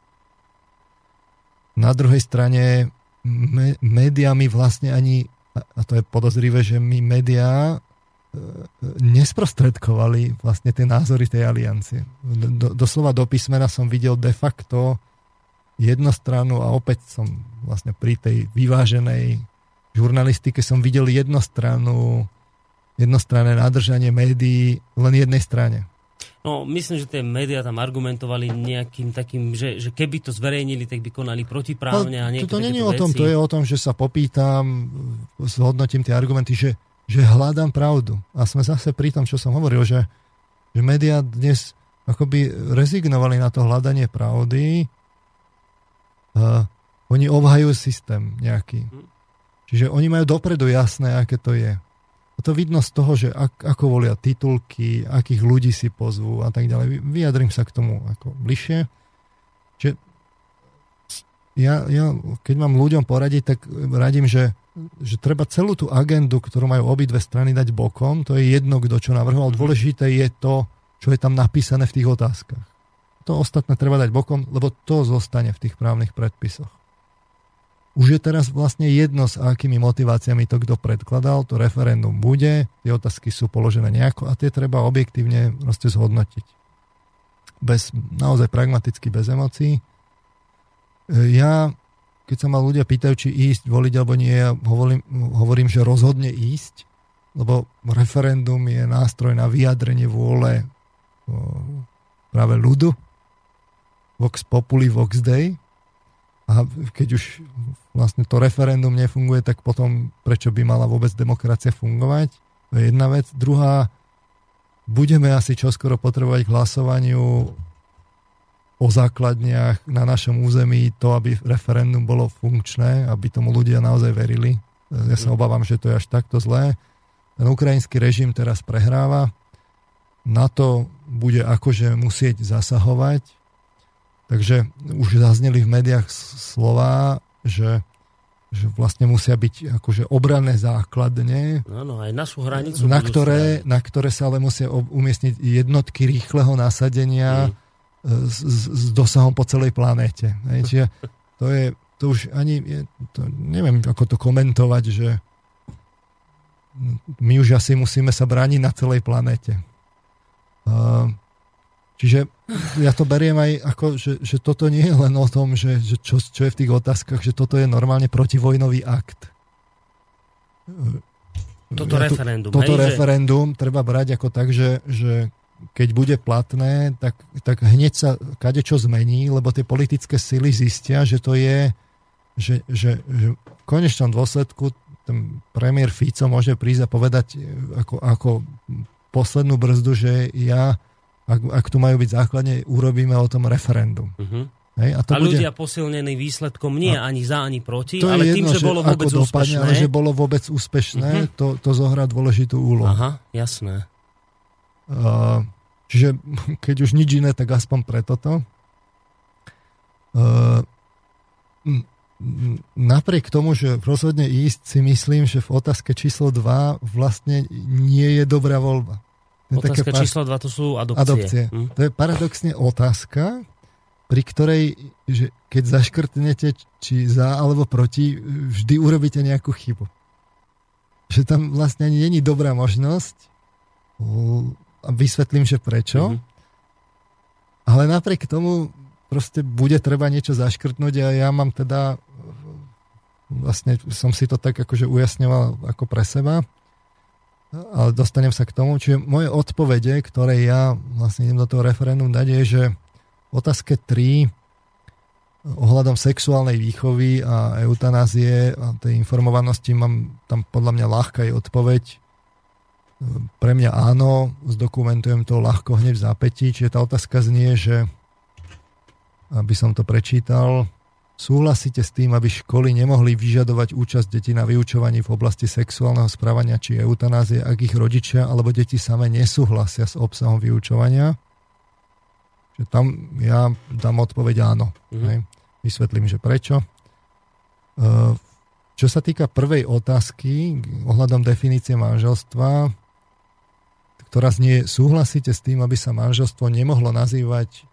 Na druhej strane me, médiami vlastne ani, a to je podozrivé, že my médiá e, nesprostredkovali vlastne tie názory tej aliancie. Do, doslova do písmena som videl de facto jednostranu a opäť som vlastne pri tej vyváženej žurnalistike som videl jednostranu jednostranné nádržanie médií len jednej strane. No, myslím, že tie médiá tam argumentovali nejakým takým, že, že keby to zverejnili, tak by konali protiprávne. No, a to není o tom, to je o tom, že sa popýtam, zhodnotím tie argumenty, že, že hľadám pravdu. A sme zase pri tom, čo som hovoril, že, že médiá dnes akoby rezignovali na to hľadanie pravdy. Uh, oni obhajujú systém nejaký. Hm. Čiže oni majú dopredu jasné, aké to je. A to vidno z toho, že ak, ako volia titulky, akých ľudí si pozvú a tak ďalej. Vyjadrím sa k tomu ako bližšie. Že ja, ja, keď mám ľuďom poradiť, tak radím, že, že treba celú tú agendu, ktorú majú obidve strany dať bokom. To je jedno, kto čo navrhoval. Mhm. Dôležité je to, čo je tam napísané v tých otázkach. To ostatné treba dať bokom, lebo to zostane v tých právnych predpisoch. Už je teraz vlastne jedno, s akými motiváciami to kto predkladal, to referendum bude, tie otázky sú položené nejako a tie treba objektívne proste zhodnotiť. Bez, naozaj pragmaticky, bez emócií. Ja, keď sa ma ľudia pýtajú, či ísť, voliť alebo nie, ja hovorím, hovorím, že rozhodne ísť, lebo referendum je nástroj na vyjadrenie vôle práve ľudu. Vox populi, vox dei a keď už vlastne to referendum nefunguje, tak potom prečo by mala vôbec demokracia fungovať? To je jedna vec. Druhá, budeme asi čoskoro potrebovať k hlasovaniu o základniach na našom území to, aby referendum bolo funkčné, aby tomu ľudia naozaj verili. Ja sa obávam, že to je až takto zlé. Ten ukrajinský režim teraz prehráva. Na to bude akože musieť zasahovať Takže už zazneli v médiách slova, že, že vlastne musia byť akože obranné základne. Áno, aj našu hranicu. Na ktoré, na ktoré sa ale musia umiestniť jednotky rýchleho nasadenia mm. s, s, s dosahom po celej planéte. Čiže to je, to už ani, je, to, neviem ako to komentovať, že my už asi musíme sa brániť na celej planéte. Uh, Čiže ja to beriem aj ako, že, že toto nie je len o tom, že, že čo, čo je v tých otázkach, že toto je normálne protivojnový akt. Toto ja referendum. Toto hej, referendum že... treba brať ako tak, že, že keď bude platné, tak, tak hneď sa kade čo zmení, lebo tie politické sily zistia, že to je, že, že, že v konečnom dôsledku ten premiér Fico môže prísť a povedať ako, ako poslednú brzdu, že ja ak, ak tu majú byť základne, urobíme o tom referendum. Uh-huh. Hej, a to a bude... ľudia posilnení výsledkom nie a... ani za, ani proti, to ale jedno, tým, že, že bolo vôbec dopadne, úspešné. Ale že bolo vôbec úspešné, uh-huh. to, to zohrá dôležitú úlohu. Aha, jasné. Uh, Čiže [LAUGHS] keď už nič iné, tak aspoň pre toto. Uh, napriek tomu, že rozhodne ísť, si myslím, že v otázke číslo 2 vlastne nie je dobrá voľba. Otázka par... číslo 2 to sú adopcie. adopcie. Hm? To je paradoxne otázka, pri ktorej, že keď zaškrtnete či za alebo proti, vždy urobíte nejakú chybu. Že tam vlastne ani není dobrá možnosť a vysvetlím, že prečo. Mm-hmm. Ale napriek tomu proste bude treba niečo zaškrtnúť a ja mám teda vlastne som si to tak akože ujasňoval ako pre seba ale dostanem sa k tomu. Čiže moje odpovede, ktoré ja vlastne idem do toho referendum dať, je, že v otázke 3 ohľadom sexuálnej výchovy a eutanázie a tej informovanosti mám tam podľa mňa ľahká je odpoveď. Pre mňa áno, zdokumentujem to ľahko hneď v zápätí, čiže tá otázka znie, že aby som to prečítal. Súhlasíte s tým, aby školy nemohli vyžadovať účasť detí na vyučovaní v oblasti sexuálneho správania či eutanázie, ak ich rodičia alebo deti same nesúhlasia s obsahom vyučovania? Že tam ja dám odpoveď áno. Mm-hmm. Vysvetlím, že prečo. E, čo sa týka prvej otázky ohľadom definície manželstva, ktorá znie, súhlasíte s tým, aby sa manželstvo nemohlo nazývať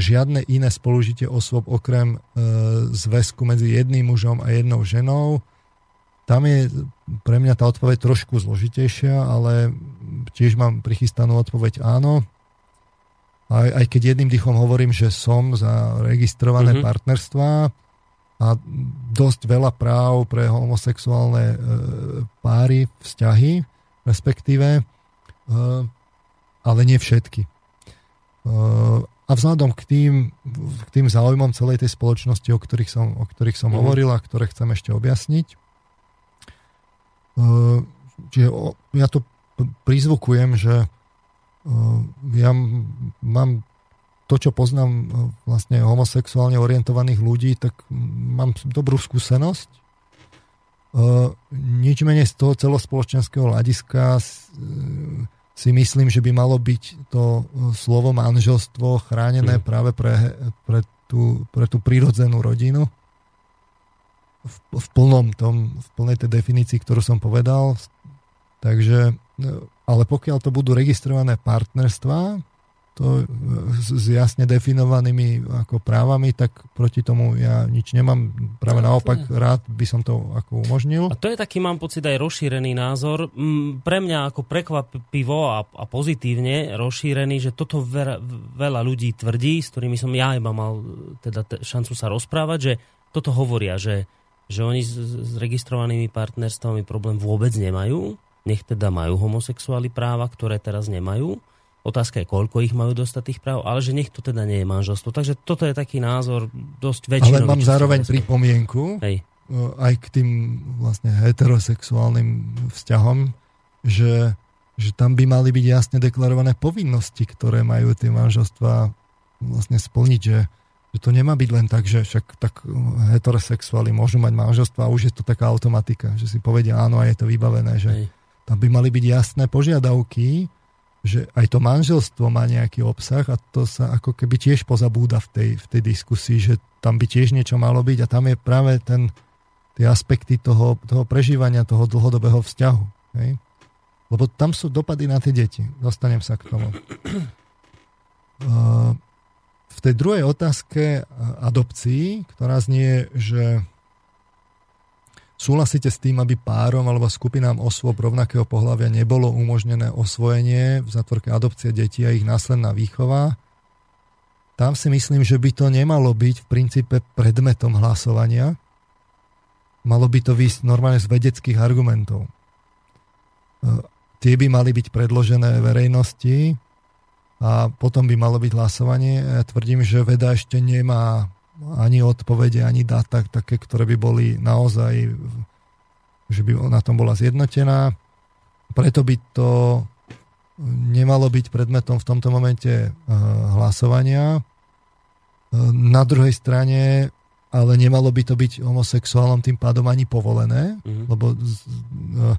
žiadne iné spolužitie osôb okrem e, zväzku medzi jedným mužom a jednou ženou. Tam je pre mňa tá odpoveď trošku zložitejšia, ale tiež mám prichystanú odpoveď áno. Aj, aj keď jedným dýchom hovorím, že som za registrované mm-hmm. partnerstva a dosť veľa práv pre homosexuálne e, páry, vzťahy, respektíve, e, ale nie všetky. E, a vzhľadom k tým, k tým záujmom celej tej spoločnosti, o ktorých som, o ktorých som mm. hovoril a ktoré chcem ešte objasniť, uh, čiže ja to prizvukujem, že uh, ja mám to, čo poznám uh, vlastne homosexuálne orientovaných ľudí, tak mám dobrú skúsenosť. Nič menej z toho celospoločenského hľadiska si myslím, že by malo byť to e, slovo manželstvo chránené mm. práve pre, pre, tú, pre tú prírodzenú rodinu v, v plnom tom, v plnej tej definícii, ktorú som povedal. Takže, e, ale pokiaľ to budú registrované partnerstva, to s jasne definovanými ako právami, tak proti tomu ja nič nemám. Práve no, naopak je. rád by som to ako umožnil. A to je taký, mám pocit, aj rozšírený názor. Pre mňa ako prekvapivo a, a pozitívne rozšírený, že toto veľa, veľa ľudí tvrdí, s ktorými som ja iba mal teda t- šancu sa rozprávať, že toto hovoria, že, že oni s, s registrovanými partnerstvami problém vôbec nemajú, nech teda majú homosexuáli práva, ktoré teraz nemajú Otázka je, koľko ich majú dostať tých práv, ale že nech to teda nie je manželstvo. Takže toto je taký názor dosť väčšinový. Ale mám zároveň pripomienku Hej. aj k tým vlastne heterosexuálnym vzťahom, že, že tam by mali byť jasne deklarované povinnosti, ktoré majú tie manželstva vlastne splniť, že, že to nemá byť len tak, že však tak heterosexuáli môžu mať manželstvo a už je to taká automatika, že si povedia áno a je to vybavené, že Hej. tam by mali byť jasné požiadavky, že aj to manželstvo má nejaký obsah a to sa ako keby tiež pozabúda v tej, v tej diskusii, že tam by tiež niečo malo byť a tam je práve ten, tie aspekty toho, toho prežívania, toho dlhodobého vzťahu. Hej? Lebo tam sú dopady na tie deti. Dostanem sa k tomu. [CLEARS THROAT] V tej druhej otázke adopcií, ktorá znie, že Súhlasíte s tým, aby párom alebo skupinám osôb rovnakého pohľavia nebolo umožnené osvojenie v zatvorke adopcie detí a ich následná výchova? Tam si myslím, že by to nemalo byť v princípe predmetom hlasovania. Malo by to výsť normálne z vedeckých argumentov. E, tie by mali byť predložené verejnosti a potom by malo byť hlasovanie. Ja tvrdím, že veda ešte nemá ani odpovede, ani dáta také, ktoré by boli naozaj, že by na tom bola zjednotená. Preto by to nemalo byť predmetom v tomto momente eh, hlasovania. Eh, na druhej strane ale nemalo by to byť homosexuálom tým pádom ani povolené, mm-hmm. lebo, eh,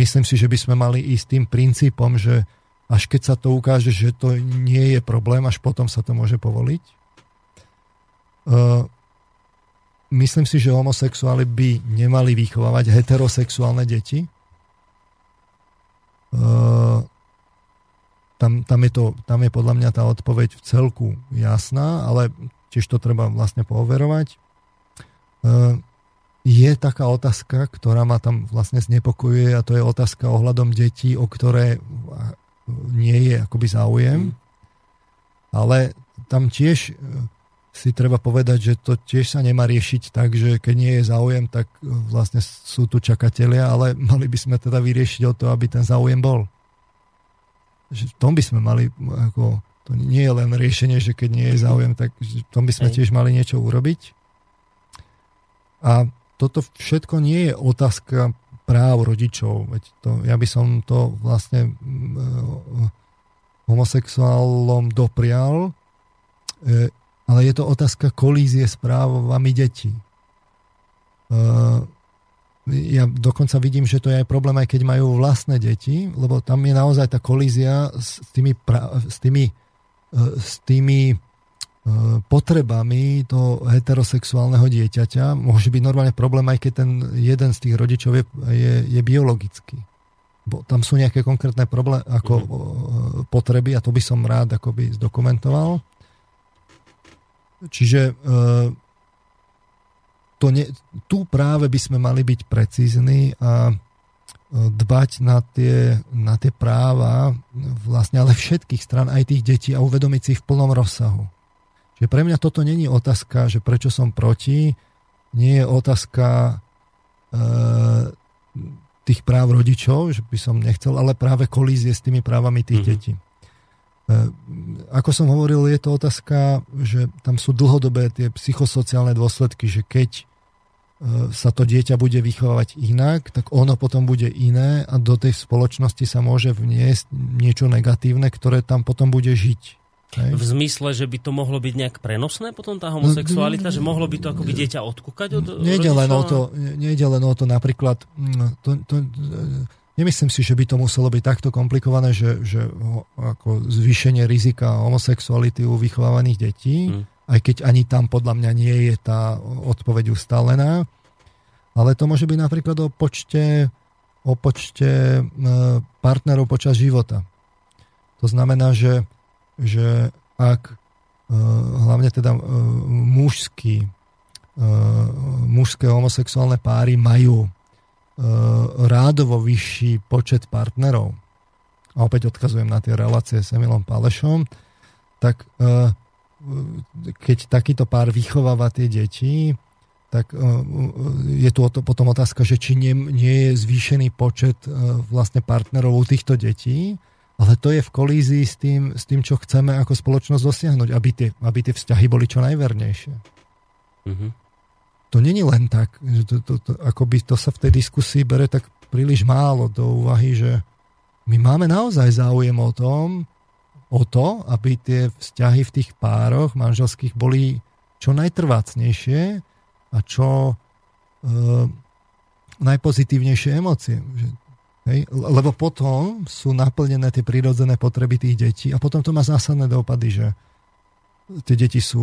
myslím si, že by sme mali ísť tým princípom, že až keď sa to ukáže, že to nie je problém, až potom sa to môže povoliť. Myslím si, že homosexuáli by nemali vychovávať heterosexuálne deti. Tam, tam, je to, tam je podľa mňa tá odpoveď v celku jasná, ale tiež to treba vlastne pooverovať je taká otázka, ktorá ma tam vlastne znepokojuje a to je otázka ohľadom detí, o ktoré nie je akoby záujem. Mm. Ale tam tiež si treba povedať, že to tiež sa nemá riešiť tak, že keď nie je záujem, tak e, vlastne sú tu čakatelia, ale [LAUGHS] mali by sme teda vyriešiť o to, aby ten záujem bol. Že v tom by sme mali, ako, to nie je len riešenie, že keď nie je záujem, tak v tom by sme tiež mali niečo urobiť. A toto všetko nie je otázka práv rodičov. Veď to, ja by som to vlastne uh, homosexuálom doprial, uh, ale je to otázka kolízie s právami detí. Uh, ja dokonca vidím, že to je aj problém, aj keď majú vlastné deti, lebo tam je naozaj tá kolízia s tými, s tými, s tými E, potrebami toho heterosexuálneho dieťaťa môže byť normálne problém, aj keď ten jeden z tých rodičov je, je, je biologický. Bo tam sú nejaké konkrétne problémy, ako mm. potreby a to by som rád akoby zdokumentoval. Čiže e, to ne, tu práve by sme mali byť precízni a dbať na tie, na tie práva vlastne ale všetkých stran, aj tých detí a uvedomiť si ich v plnom rozsahu. Že pre mňa toto není otázka, že prečo som proti, nie je otázka e, tých práv rodičov, že by som nechcel, ale práve kolízie s tými právami tých mm-hmm. detí. E, ako som hovoril, je to otázka, že tam sú dlhodobé tie psychosociálne dôsledky, že keď e, sa to dieťa bude vychovávať inak, tak ono potom bude iné a do tej spoločnosti sa môže vniesť niečo negatívne, ktoré tam potom bude žiť. Hej. V zmysle, že by to mohlo byť nejak prenosné potom tá homosexualita, no, že mohlo by to akoby dieťa odkúkať od nejde len o to, nejde len o to napríklad, mm, to, to, nemyslím si, že by to muselo byť takto komplikované, že, že ako zvýšenie rizika homosexuality u vychovávaných detí, hmm. aj keď ani tam podľa mňa nie je tá odpoveď ustálená, ale to môže byť napríklad o počte, o počte partnerov počas života. To znamená, že že ak e, hlavne teda e, mužský, e, mužské homosexuálne páry majú rádovo vyšší počet partnerov, a opäť odkazujem na tie relácie s Emilom Palešom, tak keď takýto pár vychováva tie deti, tak je tu potom otázka, že či nie, nie je zvýšený počet vlastne partnerov u týchto detí ale to je v kolízii s tým, s tým čo chceme ako spoločnosť dosiahnuť, aby tie, aby tie vzťahy boli čo najvernejšie. Mm-hmm. To není len tak, že to, to, to, akoby to sa v tej diskusii bere tak príliš málo do úvahy, že my máme naozaj záujem o tom, o to, aby tie vzťahy v tých pároch manželských boli čo najtrvácnejšie a čo e, najpozitívnejšie emócie. Že Hej? Lebo potom sú naplnené tie prírodzené potreby tých detí a potom to má zásadné dopady, že tie deti sú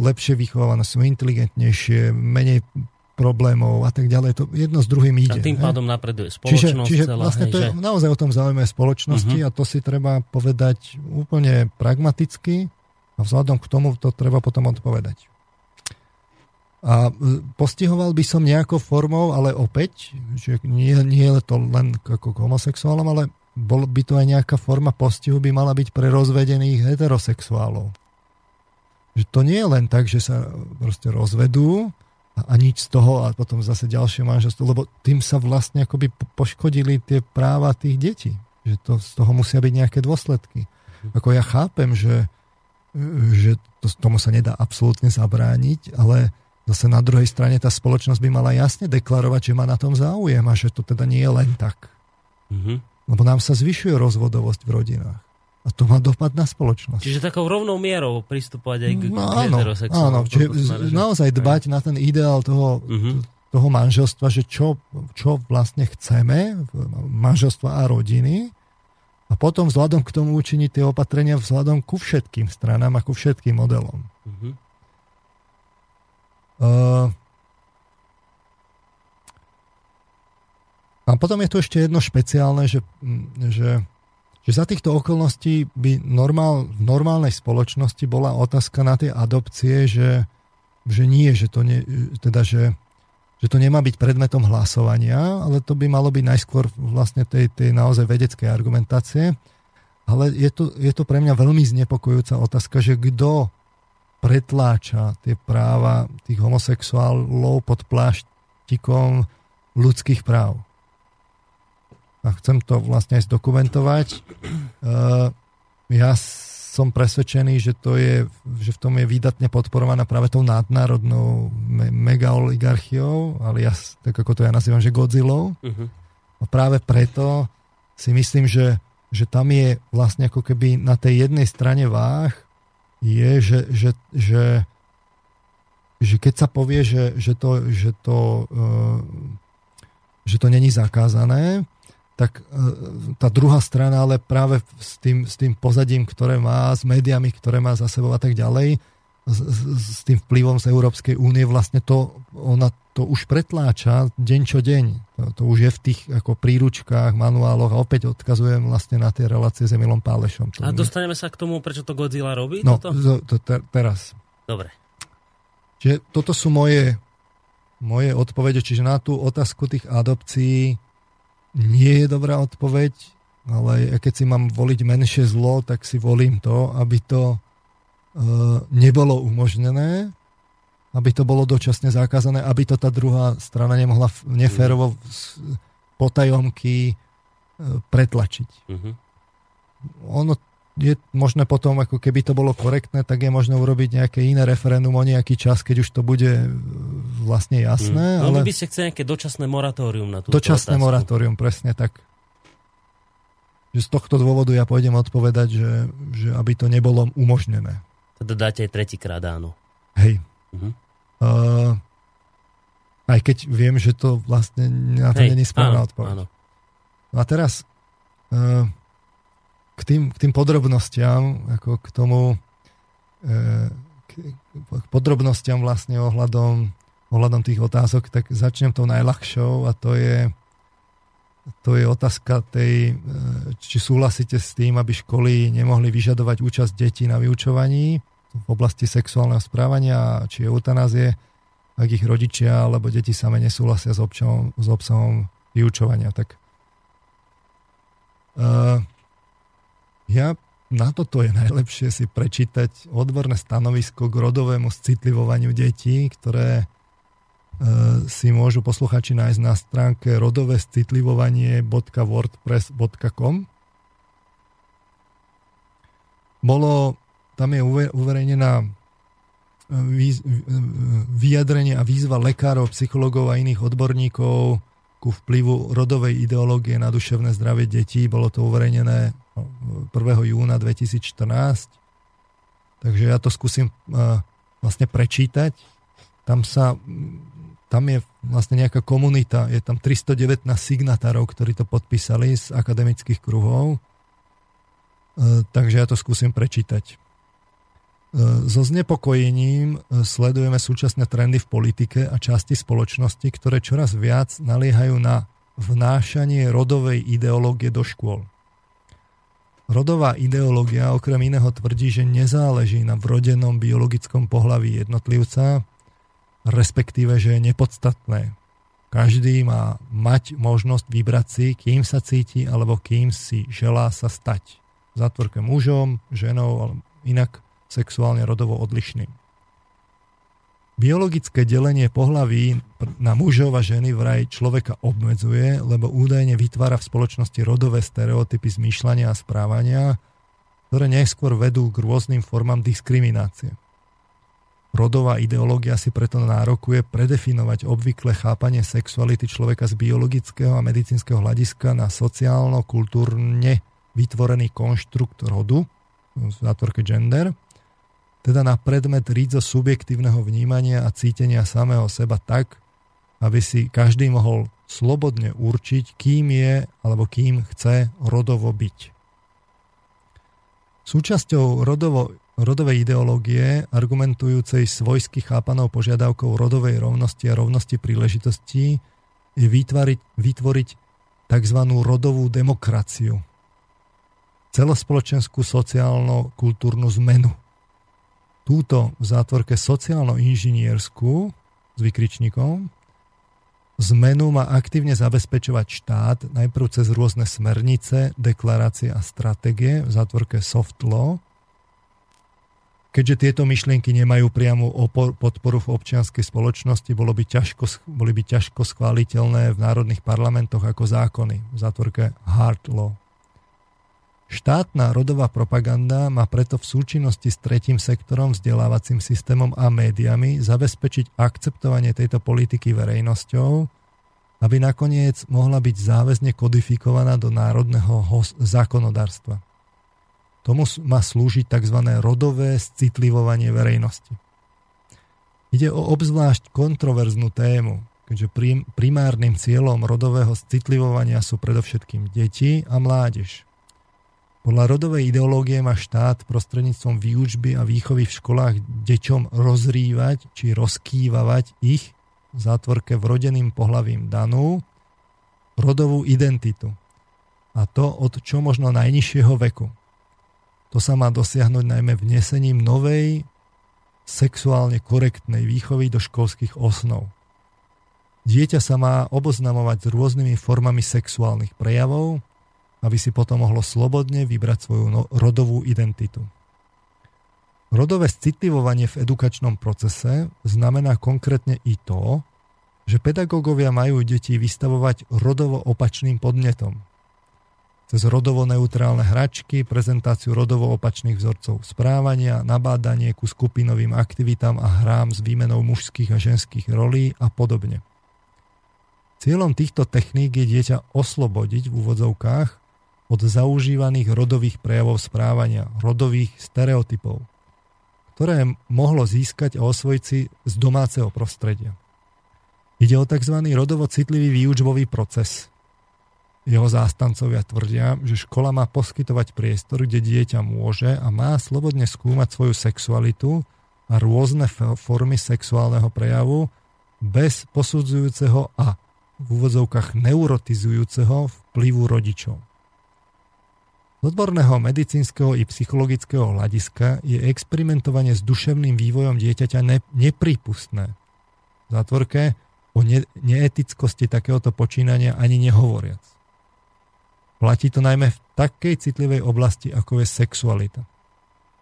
lepšie vychované, sú inteligentnejšie, menej problémov a tak ďalej. To jedno s druhým ide. A tým pádom napreduje spoločnosť čiže, čiže celá. vlastne hej, to je že... naozaj o tom záujme spoločnosti uh-huh. a to si treba povedať úplne pragmaticky a vzhľadom k tomu to treba potom odpovedať. A e, postihoval by som nejakou formou, ale opäť, že nie, nie je to len ako k homosexuálom, ale bol by to aj nejaká forma postihu by mala byť pre rozvedených heterosexuálov. Že to nie je len tak, že sa proste rozvedú a, a nič z toho a potom zase ďalšie manželstvo, lebo tým sa vlastne akoby poškodili tie práva tých detí. Že to, z toho musia byť nejaké dôsledky. Ako ja chápem, že, že to, tomu sa nedá absolútne zabrániť, ale Zase na druhej strane tá spoločnosť by mala jasne deklarovať, že má na tom záujem a že to teda nie je len tak. Mm-hmm. Lebo nám sa zvyšuje rozvodovosť v rodinách. A to má dopad na spoločnosť. Čiže takou rovnou mierou pristupovať aj k, no, áno, áno, čiže naozaj dbať na ten ideál toho, uh-huh. toho manželstva, že čo, čo vlastne chceme, manželstva a rodiny, a potom vzhľadom k tomu učiniť tie opatrenia vzhľadom ku všetkým stranám a ku všetkým modelom. Mm-hmm. Uh, a potom je tu ešte jedno špeciálne, že, že, že za týchto okolností by normál, v normálnej spoločnosti bola otázka na tie adopcie, že, že nie, že to, nie, teda, že, že to nemá byť predmetom hlasovania, ale to by malo byť najskôr vlastne tej, tej naozaj vedeckej argumentácie. Ale je to, je to pre mňa veľmi znepokojujúca otázka, že kto pretláča tie práva tých homosexuálov pod pláštikom ľudských práv. A chcem to vlastne aj zdokumentovať. Uh, ja som presvedčený, že, to je, že v tom je výdatne podporovaná práve tou nadnárodnou me- megaoligarchiou, ale ja, tak ako to ja nazývam, že Godzillou. Uh-huh. A práve preto si myslím, že, že tam je vlastne ako keby na tej jednej strane váh je, že, že, že, že keď sa povie, že, že to, že to, uh, že to není zakázané, tak e, tá druhá strana, ale práve s tým, s tým pozadím, ktoré má, s médiami, ktoré má za sebou a tak ďalej, s, s tým vplyvom z Európskej únie, vlastne to, ona to už pretláča deň čo deň. To, to už je v tých ako príručkách, manuáloch a opäť odkazujem vlastne na tie relácie s Emilom Pálešom. A dostaneme sa k tomu, prečo to Godzilla robí? No, toto? To, to te, teraz. Dobre. Čiže toto sú moje, moje odpovede, čiže na tú otázku tých adopcií nie je dobrá odpoveď, ale keď si mám voliť menšie zlo, tak si volím to, aby to e, nebolo umožnené, aby to bolo dočasne zakázané, aby to tá druhá strana nemohla neférovo potajomky e, pretlačiť. Uh-huh. Ono je možné potom, ako keby to bolo korektné, tak je možné urobiť nejaké iné referendum o nejaký čas, keď už to bude e, vlastne jasné. Mm. No ale... by ste chceli nejaké dočasné moratórium na túto Dočasné otázku. moratórium, presne tak. Že z tohto dôvodu ja pôjdem odpovedať, že, že aby to nebolo umožnené. Teda dáte aj tretíkrát áno. Hej. Uh-huh. Uh, aj keď viem, že to vlastne na to není správna odpoveď. Áno. No a teraz uh, k tým, k tým podrobnostiam, ako k tomu k, k podrobnostiam vlastne ohľadom, ohľadom tých otázok, tak začnem tou najľahšou a to je to je otázka tej, e, či súhlasíte s tým, aby školy nemohli vyžadovať účasť detí na vyučovaní v oblasti sexuálneho správania, či eutanázie, ak ich rodičia alebo deti same nesúhlasia s občanom, s obsahom vyučovania. Tak uh, ja na toto je najlepšie si prečítať odborné stanovisko k rodovému citlivovaniu detí, ktoré si môžu posluchači nájsť na stránke rodové citlivovanie.wordpress.com Bolo, tam je uverejnená e, e, vyjadrenie a výzva lekárov, psychologov a iných odborníkov ku vplyvu rodovej ideológie na duševné zdravie detí. Bolo to uverejnené 1. júna 2014. Takže ja to skúsim vlastne prečítať. Tam sa tam je vlastne nejaká komunita, je tam 319 signatárov, ktorí to podpísali z akademických kruhov. E, takže ja to skúsim prečítať. E, so znepokojením e, sledujeme súčasné trendy v politike a časti spoločnosti, ktoré čoraz viac naliehajú na vnášanie rodovej ideológie do škôl. Rodová ideológia okrem iného tvrdí, že nezáleží na vrodenom biologickom pohlaví jednotlivca, respektíve, že je nepodstatné. Každý má mať možnosť vybrať si, kým sa cíti alebo kým si želá sa stať. Zátvorke mužom, ženou alebo inak sexuálne rodovo odlišným. Biologické delenie pohlaví na mužov a ženy vraj človeka obmedzuje, lebo údajne vytvára v spoločnosti rodové stereotypy zmýšľania a správania, ktoré neskôr vedú k rôznym formám diskriminácie. Rodová ideológia si preto nárokuje predefinovať obvyklé chápanie sexuality človeka z biologického a medicínskeho hľadiska na sociálno-kultúrne vytvorený konštrukt rodu, v zátvorke gender, teda na predmet rídzo subjektívneho vnímania a cítenia samého seba tak, aby si každý mohol slobodne určiť, kým je alebo kým chce rodovo byť. Súčasťou rodovo, rodovej ideológie, argumentujúcej svojsky chápanou požiadavkou rodovej rovnosti a rovnosti príležitostí, je vytvoriť, vytvoriť tzv. rodovú demokraciu. Celospoločenskú sociálno-kultúrnu zmenu. Túto v zátvorke sociálno-inžinierskú s vykričníkom zmenu má aktívne zabezpečovať štát najprv cez rôzne smernice, deklarácie a stratégie v zátvorke soft law, keďže tieto myšlienky nemajú priamu opor, podporu v občianskej spoločnosti, bolo by ťažko, boli by ťažko schváliteľné v národných parlamentoch ako zákony v zátvorke hard law. Štátna rodová propaganda má preto v súčinnosti s tretím sektorom, vzdelávacím systémom a médiami zabezpečiť akceptovanie tejto politiky verejnosťou, aby nakoniec mohla byť záväzne kodifikovaná do národného zákonodárstva. Tomu má slúžiť tzv. rodové citlivovanie verejnosti. Ide o obzvlášť kontroverznú tému, keďže primárnym cieľom rodového citlivovania sú predovšetkým deti a mládež. Podľa rodovej ideológie má štát prostredníctvom výučby a výchovy v školách deťom rozrývať či rozkývavať ich v zátvorke vrodeným pohlavím danú rodovú identitu. A to od čo možno najnižšieho veku. To sa má dosiahnuť najmä vnesením novej sexuálne korektnej výchovy do školských osnov. Dieťa sa má oboznamovať s rôznymi formami sexuálnych prejavov, aby si potom mohlo slobodne vybrať svoju no, rodovú identitu. Rodové citlivovanie v edukačnom procese znamená konkrétne i to, že pedagógovia majú deti vystavovať rodovo opačným podnetom. Cez rodovo neutrálne hračky, prezentáciu rodovo opačných vzorcov správania, nabádanie ku skupinovým aktivitám a hrám s výmenou mužských a ženských rolí a podobne. Cieľom týchto techník je dieťa oslobodiť v úvodzovkách od zaužívaných rodových prejavov správania, rodových stereotypov, ktoré mohlo získať a osvojiť si z domáceho prostredia. Ide o tzv. rodovo citlivý výučbový proces. Jeho zástancovia tvrdia, že škola má poskytovať priestor, kde dieťa môže a má slobodne skúmať svoju sexualitu a rôzne formy sexuálneho prejavu bez posudzujúceho a v úvodzovkách neurotizujúceho vplyvu rodičov. Z odborného medicínskeho i psychologického hľadiska je experimentovanie s duševným vývojom dieťaťa ne, nepripustné. V zátvorke o ne, neetickosti takéhoto počínania ani nehovoriac. Platí to najmä v takej citlivej oblasti, ako je sexualita.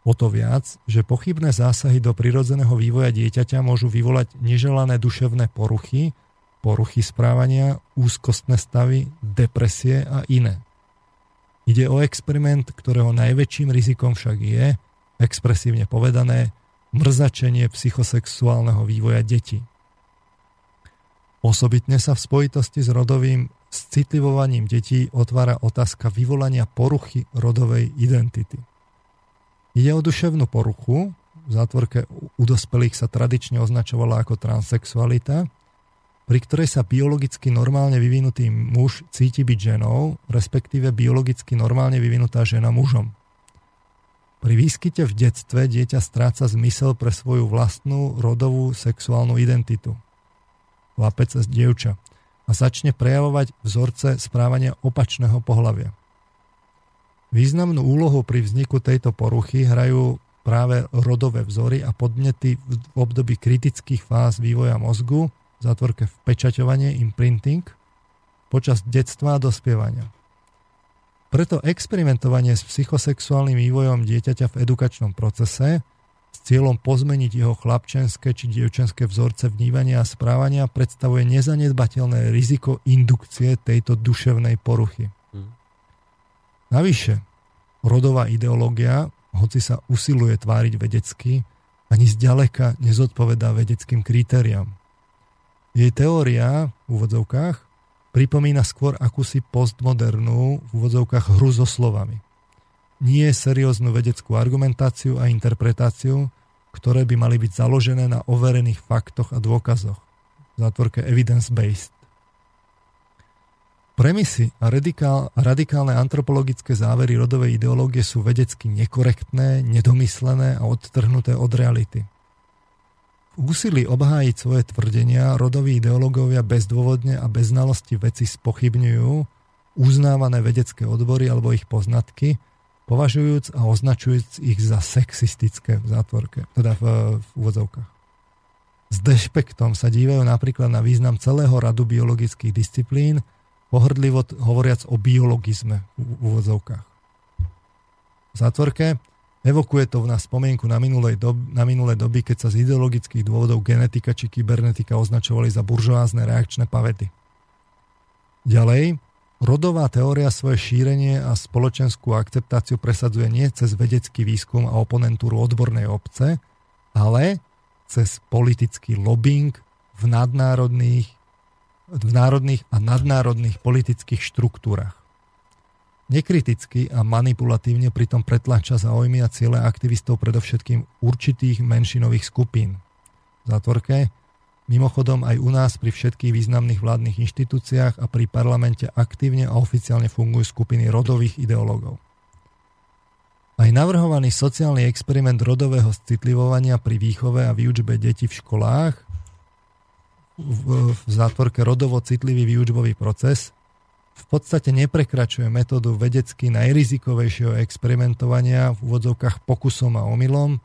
O to viac, že pochybné zásahy do prirodzeného vývoja dieťaťa môžu vyvolať neželané duševné poruchy, poruchy správania, úzkostné stavy, depresie a iné. Ide o experiment, ktorého najväčším rizikom však je, expresívne povedané, mrzačenie psychosexuálneho vývoja detí. Osobitne sa v spojitosti s rodovým citlivovaním detí otvára otázka vyvolania poruchy rodovej identity. Ide o duševnú poruchu, v zátvorke u dospelých sa tradične označovala ako transexualita, pri ktorej sa biologicky normálne vyvinutý muž cíti byť ženou, respektíve biologicky normálne vyvinutá žena mužom. Pri výskyte v detstve dieťa stráca zmysel pre svoju vlastnú rodovú sexuálnu identitu. Chlapec a dievča a začne prejavovať vzorce správania opačného pohľavia. Významnú úlohu pri vzniku tejto poruchy hrajú práve rodové vzory a podnety v období kritických fáz vývoja mozgu, v zátvorke vpečaťovanie, imprinting, počas detstva a dospievania. Preto experimentovanie s psychosexuálnym vývojom dieťaťa v edukačnom procese s cieľom pozmeniť jeho chlapčenské či dievčenské vzorce vnívania a správania predstavuje nezanedbateľné riziko indukcie tejto duševnej poruchy. Mm. Navyše, rodová ideológia, hoci sa usiluje tváriť vedecky, ani zďaleka nezodpovedá vedeckým kritériám. Jej teória v úvodzovkách pripomína skôr akúsi postmodernú v úvodzovkách hru so slovami. Nie serióznu vedeckú argumentáciu a interpretáciu, ktoré by mali byť založené na overených faktoch a dôkazoch. v zátvorke evidence-based. Premisy a radikál, radikálne antropologické závery rodovej ideológie sú vedecky nekorektné, nedomyslené a odtrhnuté od reality. V úsilí obhájiť svoje tvrdenia rodoví ideológovia bezdôvodne a bez znalosti veci spochybňujú uznávané vedecké odbory alebo ich poznatky, považujúc a označujúc ich za sexistické v zátvorke, teda v, v úvodzovkách. S dešpektom sa dívajú napríklad na význam celého radu biologických disciplín, pohrdlivo hovoriac o biologizme v úvodzovkách. V zátvorke evokuje to nás spomienku na, minulej dob, na minulé doby, keď sa z ideologických dôvodov genetika či kybernetika označovali za buržoázne reakčné pavety. Ďalej, rodová teória svoje šírenie a spoločenskú akceptáciu presadzuje nie cez vedecký výskum a oponentúru odbornej obce, ale cez politický lobbying v nadnárodných v národných a nadnárodných politických štruktúrach. Nekriticky a manipulatívne pritom pretlača záujmy a ciele aktivistov predovšetkým určitých menšinových skupín. V zátvorke Mimochodom aj u nás pri všetkých významných vládnych inštitúciách a pri parlamente aktívne a oficiálne fungujú skupiny rodových ideológov. Aj navrhovaný sociálny experiment rodového citlivovania pri výchove a výučbe detí v školách v, v zátvorke rodovo citlivý výučbový proces v podstate neprekračuje metódu vedecky najrizikovejšieho experimentovania v úvodzovkách pokusom a omylom,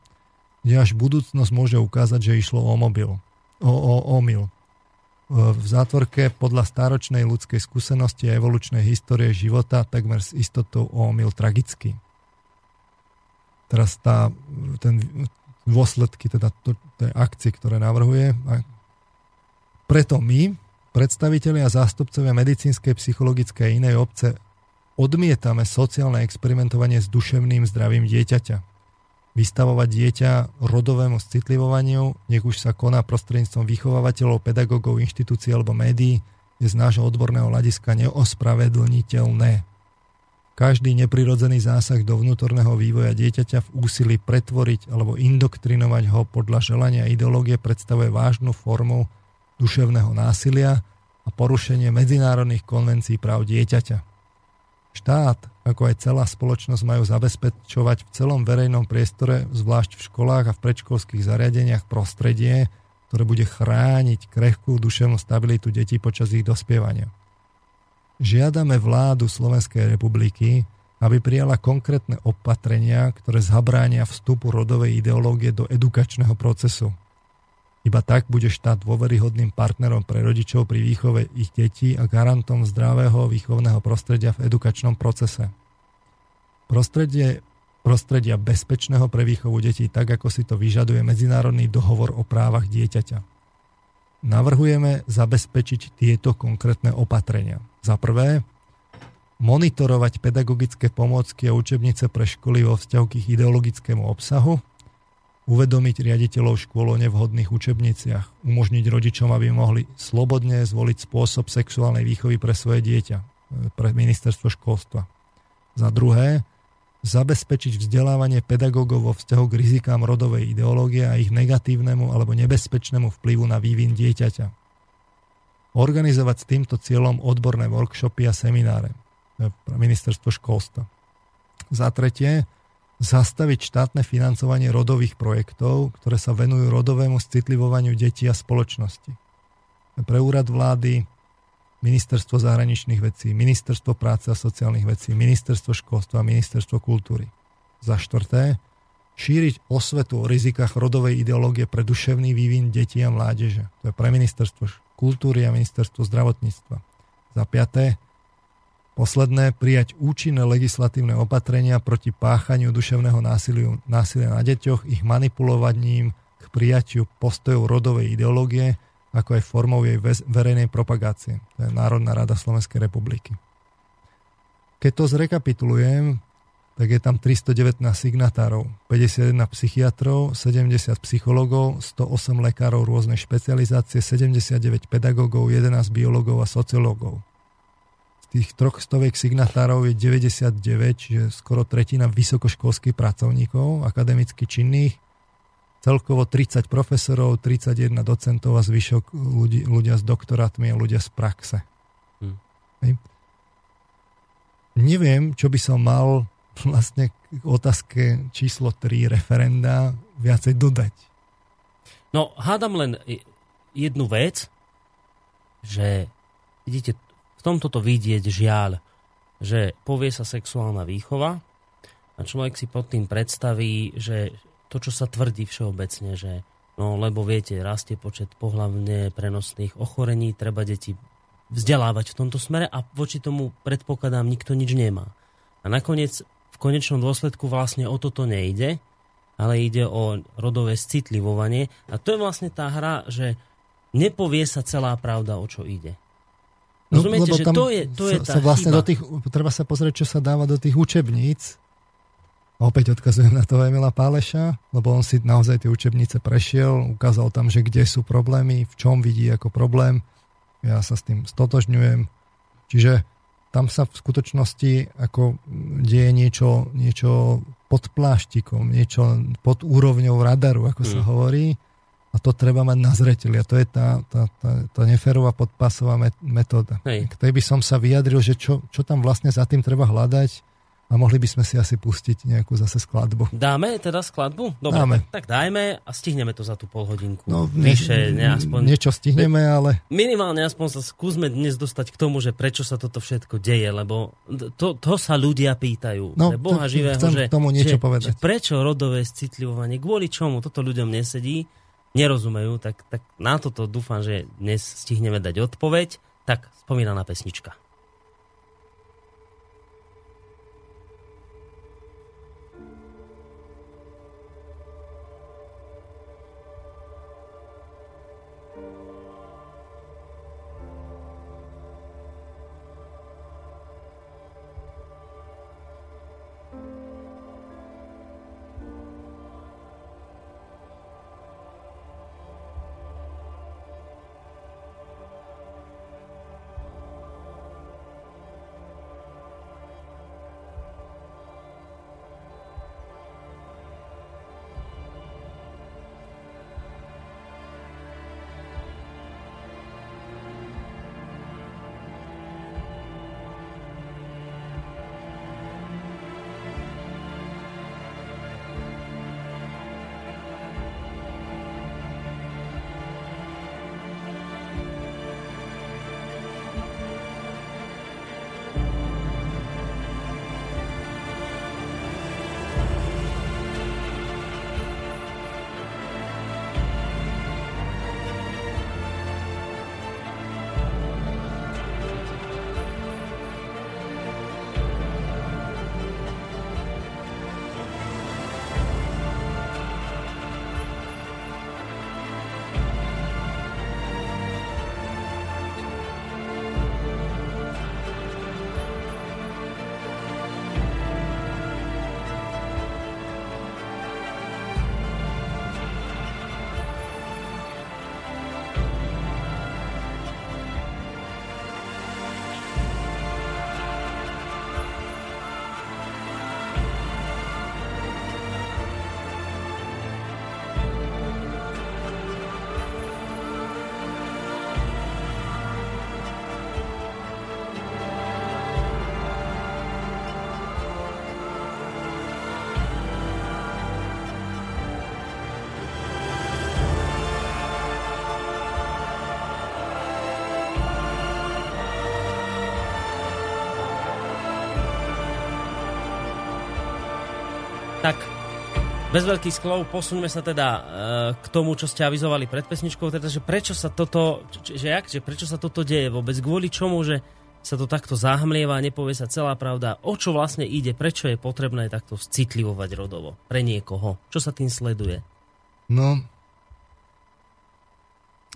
kde až budúcnosť môže ukázať, že išlo o mobil. O, o omyl. V zátvorke podľa stáročnej ľudskej skúsenosti a evolučnej histórie života takmer s istotou o omyl tragický. Teraz tá, ten dôsledky teda to, tej akcie, ktoré navrhuje, preto my, predstavitelia a zástupcovia medicínskej, psychologickej a inej obce, odmietame sociálne experimentovanie s duševným zdravím dieťaťa. Vystavovať dieťa rodovému citlivovaniu, nech už sa koná prostredníctvom vychovávateľov, pedagógov, inštitúcií alebo médií, je z nášho odborného hľadiska neospravedlniteľné. Každý neprirodzený zásah do vnútorného vývoja dieťaťa v úsilí pretvoriť alebo indoktrinovať ho podľa želania ideológie predstavuje vážnu formu duševného násilia a porušenie medzinárodných konvencií práv dieťaťa. Štát, ako aj celá spoločnosť majú zabezpečovať v celom verejnom priestore, zvlášť v školách a v predškolských zariadeniach prostredie, ktoré bude chrániť krehkú duševnú stabilitu detí počas ich dospievania. Žiadame vládu Slovenskej republiky, aby prijala konkrétne opatrenia, ktoré zabránia vstupu rodovej ideológie do edukačného procesu. Iba tak bude štát dôveryhodným partnerom pre rodičov pri výchove ich detí a garantom zdravého výchovného prostredia v edukačnom procese. Prostredie, prostredia bezpečného pre výchovu detí tak, ako si to vyžaduje Medzinárodný dohovor o právach dieťaťa. Navrhujeme zabezpečiť tieto konkrétne opatrenia. Za prvé, monitorovať pedagogické pomôcky a učebnice pre školy vo vzťahu k ich ideologickému obsahu, uvedomiť riaditeľov škôl o nevhodných učebniciach, umožniť rodičom, aby mohli slobodne zvoliť spôsob sexuálnej výchovy pre svoje dieťa, e, pre ministerstvo školstva. Za druhé, zabezpečiť vzdelávanie pedagógov vo vzťahu k rizikám rodovej ideológie a ich negatívnemu alebo nebezpečnému vplyvu na vývin dieťaťa. Organizovať s týmto cieľom odborné workshopy a semináre e, pre ministerstvo školstva. Za tretie, zastaviť štátne financovanie rodových projektov, ktoré sa venujú rodovému citlivovaniu detí a spoločnosti. Pre úrad vlády, Ministerstvo zahraničných vecí, Ministerstvo práce a sociálnych vecí, Ministerstvo školstva a Ministerstvo kultúry. Za štvrté, šíriť osvetu o rizikách rodovej ideológie pre duševný vývin detí a mládeže. To je pre Ministerstvo kultúry a Ministerstvo zdravotníctva. Za piaté, Posledné, prijať účinné legislatívne opatrenia proti páchaniu duševného násiliu, násilia na deťoch, ich manipulovaním k prijatiu postojov rodovej ideológie, ako aj formou jej verejnej propagácie. To je Národná rada Slovenskej republiky. Keď to zrekapitulujem, tak je tam 319 signatárov, 51 psychiatrov, 70 psychologov, 108 lekárov rôznej špecializácie, 79 pedagógov, 11 biológov a sociológov tých troch stoviek signatárov je 99, čiže skoro tretina vysokoškolských pracovníkov, akademicky činných, celkovo 30 profesorov, 31 docentov a zvyšok ľudí, ľudia s doktorátmi a ľudia z praxe. Hmm. Hej. Neviem, čo by som mal vlastne k otázke číslo 3 referenda viacej dodať. No, hádam len jednu vec, že vidíte, tomto to vidieť žiaľ, že povie sa sexuálna výchova a človek si pod tým predstaví, že to, čo sa tvrdí všeobecne, že no lebo viete, rastie počet pohlavne prenosných ochorení, treba deti vzdelávať v tomto smere a voči tomu predpokladám nikto nič nemá. A nakoniec v konečnom dôsledku vlastne o toto nejde, ale ide o rodové citlivovanie. A to je vlastne tá hra, že nepovie sa celá pravda, o čo ide. No, Rozumiete, no, že to je, to je tá sa vlastne chyba. Do tých, treba sa pozrieť, čo sa dáva do tých učebníc. Opäť odkazujem na toho Emila Páleša, lebo on si naozaj tie učebnice prešiel, ukázal tam, že kde sú problémy, v čom vidí ako problém. Ja sa s tým stotožňujem. Čiže tam sa v skutočnosti ako deje niečo, niečo pod pláštikom, niečo pod úrovňou radaru, ako mm. sa hovorí. A to treba mať na zreteli. A to je tá, tá, tá, tá neferová podpasová metóda. Hej. K tej by som sa vyjadril, že čo, čo tam vlastne za tým treba hľadať a mohli by sme si asi pustiť nejakú zase skladbu. Dáme teda skladbu? Dobre, Dáme. Tak, tak dajme a stihneme to za tú polhodinku. No, Píše, ne, aspoň, niečo stihneme, ale... Minimálne aspoň sa skúsme dnes dostať k tomu, že prečo sa toto všetko deje, lebo to, to sa ľudia pýtajú. No, Boha živého, že, tomu niečo že, povedať. Že prečo rodové citlivovanie, kvôli čomu toto ľuďom nesedí, nerozumejú, tak, tak na toto dúfam, že dnes stihneme dať odpoveď. Tak, spomínaná pesnička. Tak, bez veľkých sklov posuňme sa teda uh, k tomu, čo ste avizovali pred pesničkou, teda, že prečo sa toto, že jak, že prečo sa toto deje vôbec, kvôli čomu, že sa to takto zahmlieva, nepovie sa celá pravda, o čo vlastne ide, prečo je potrebné takto citlivovať rodovo? Pre niekoho, čo sa tým sleduje? No,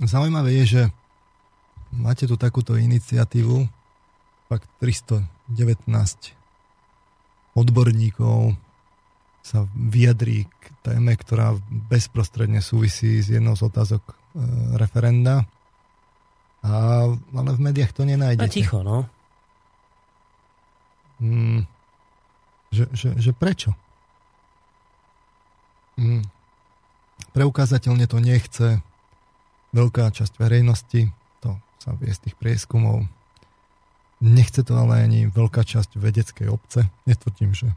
zaujímavé je, že máte tu takúto iniciatívu, fakt 319 odborníkov, sa vyjadrí k téme, ktorá bezprostredne súvisí s jednou z otázok e, referenda. A, ale v médiách to nenájdete. A ticho, no. Mm, že, že, že prečo? Mm. preukázateľne to nechce veľká časť verejnosti, to sa vie z tých prieskumov. Nechce to ale ani veľká časť vedeckej obce. Netvrdím, že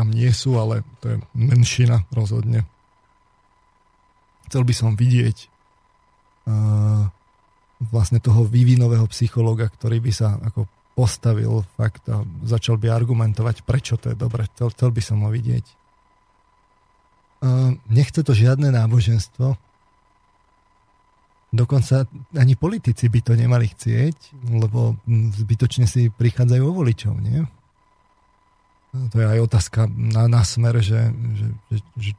tam nie sú, ale to je menšina rozhodne. Chcel by som vidieť uh, vlastne toho vývinového psychológa, ktorý by sa ako postavil fakt a začal by argumentovať, prečo to je dobre. Chcel, chcel by som ho vidieť. Uh, nechce to žiadne náboženstvo, Dokonca ani politici by to nemali chcieť, lebo zbytočne si prichádzajú o voličov, nie? To je aj otázka na, na smer, že, že, že, že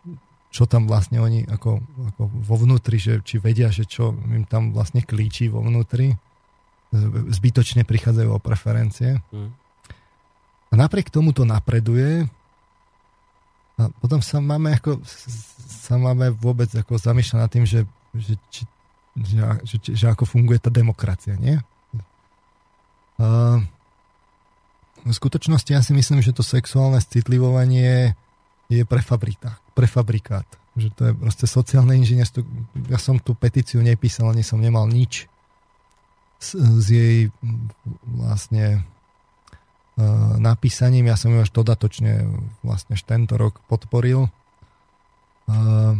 čo tam vlastne oni ako, ako vo vnútri, že či vedia, že čo im tam vlastne klíči vo vnútri. Zbytočne prichádzajú o preferencie. Hmm. A napriek tomu to napreduje a potom sa máme ako sa máme vôbec ako zamýšľať nad tým, že, že či že, že, že ako funguje tá demokracia, nie? Uh, v skutočnosti ja si myslím, že to sexuálne citlivovanie je prefabrikát. prefabrikát. Že to je proste sociálne inžinierstvo. Ja som tú petíciu nepísal, ani som nemal nič s, s jej vlastne uh, napísaním. Ja som ju až dodatočne vlastne až tento rok podporil. Uh,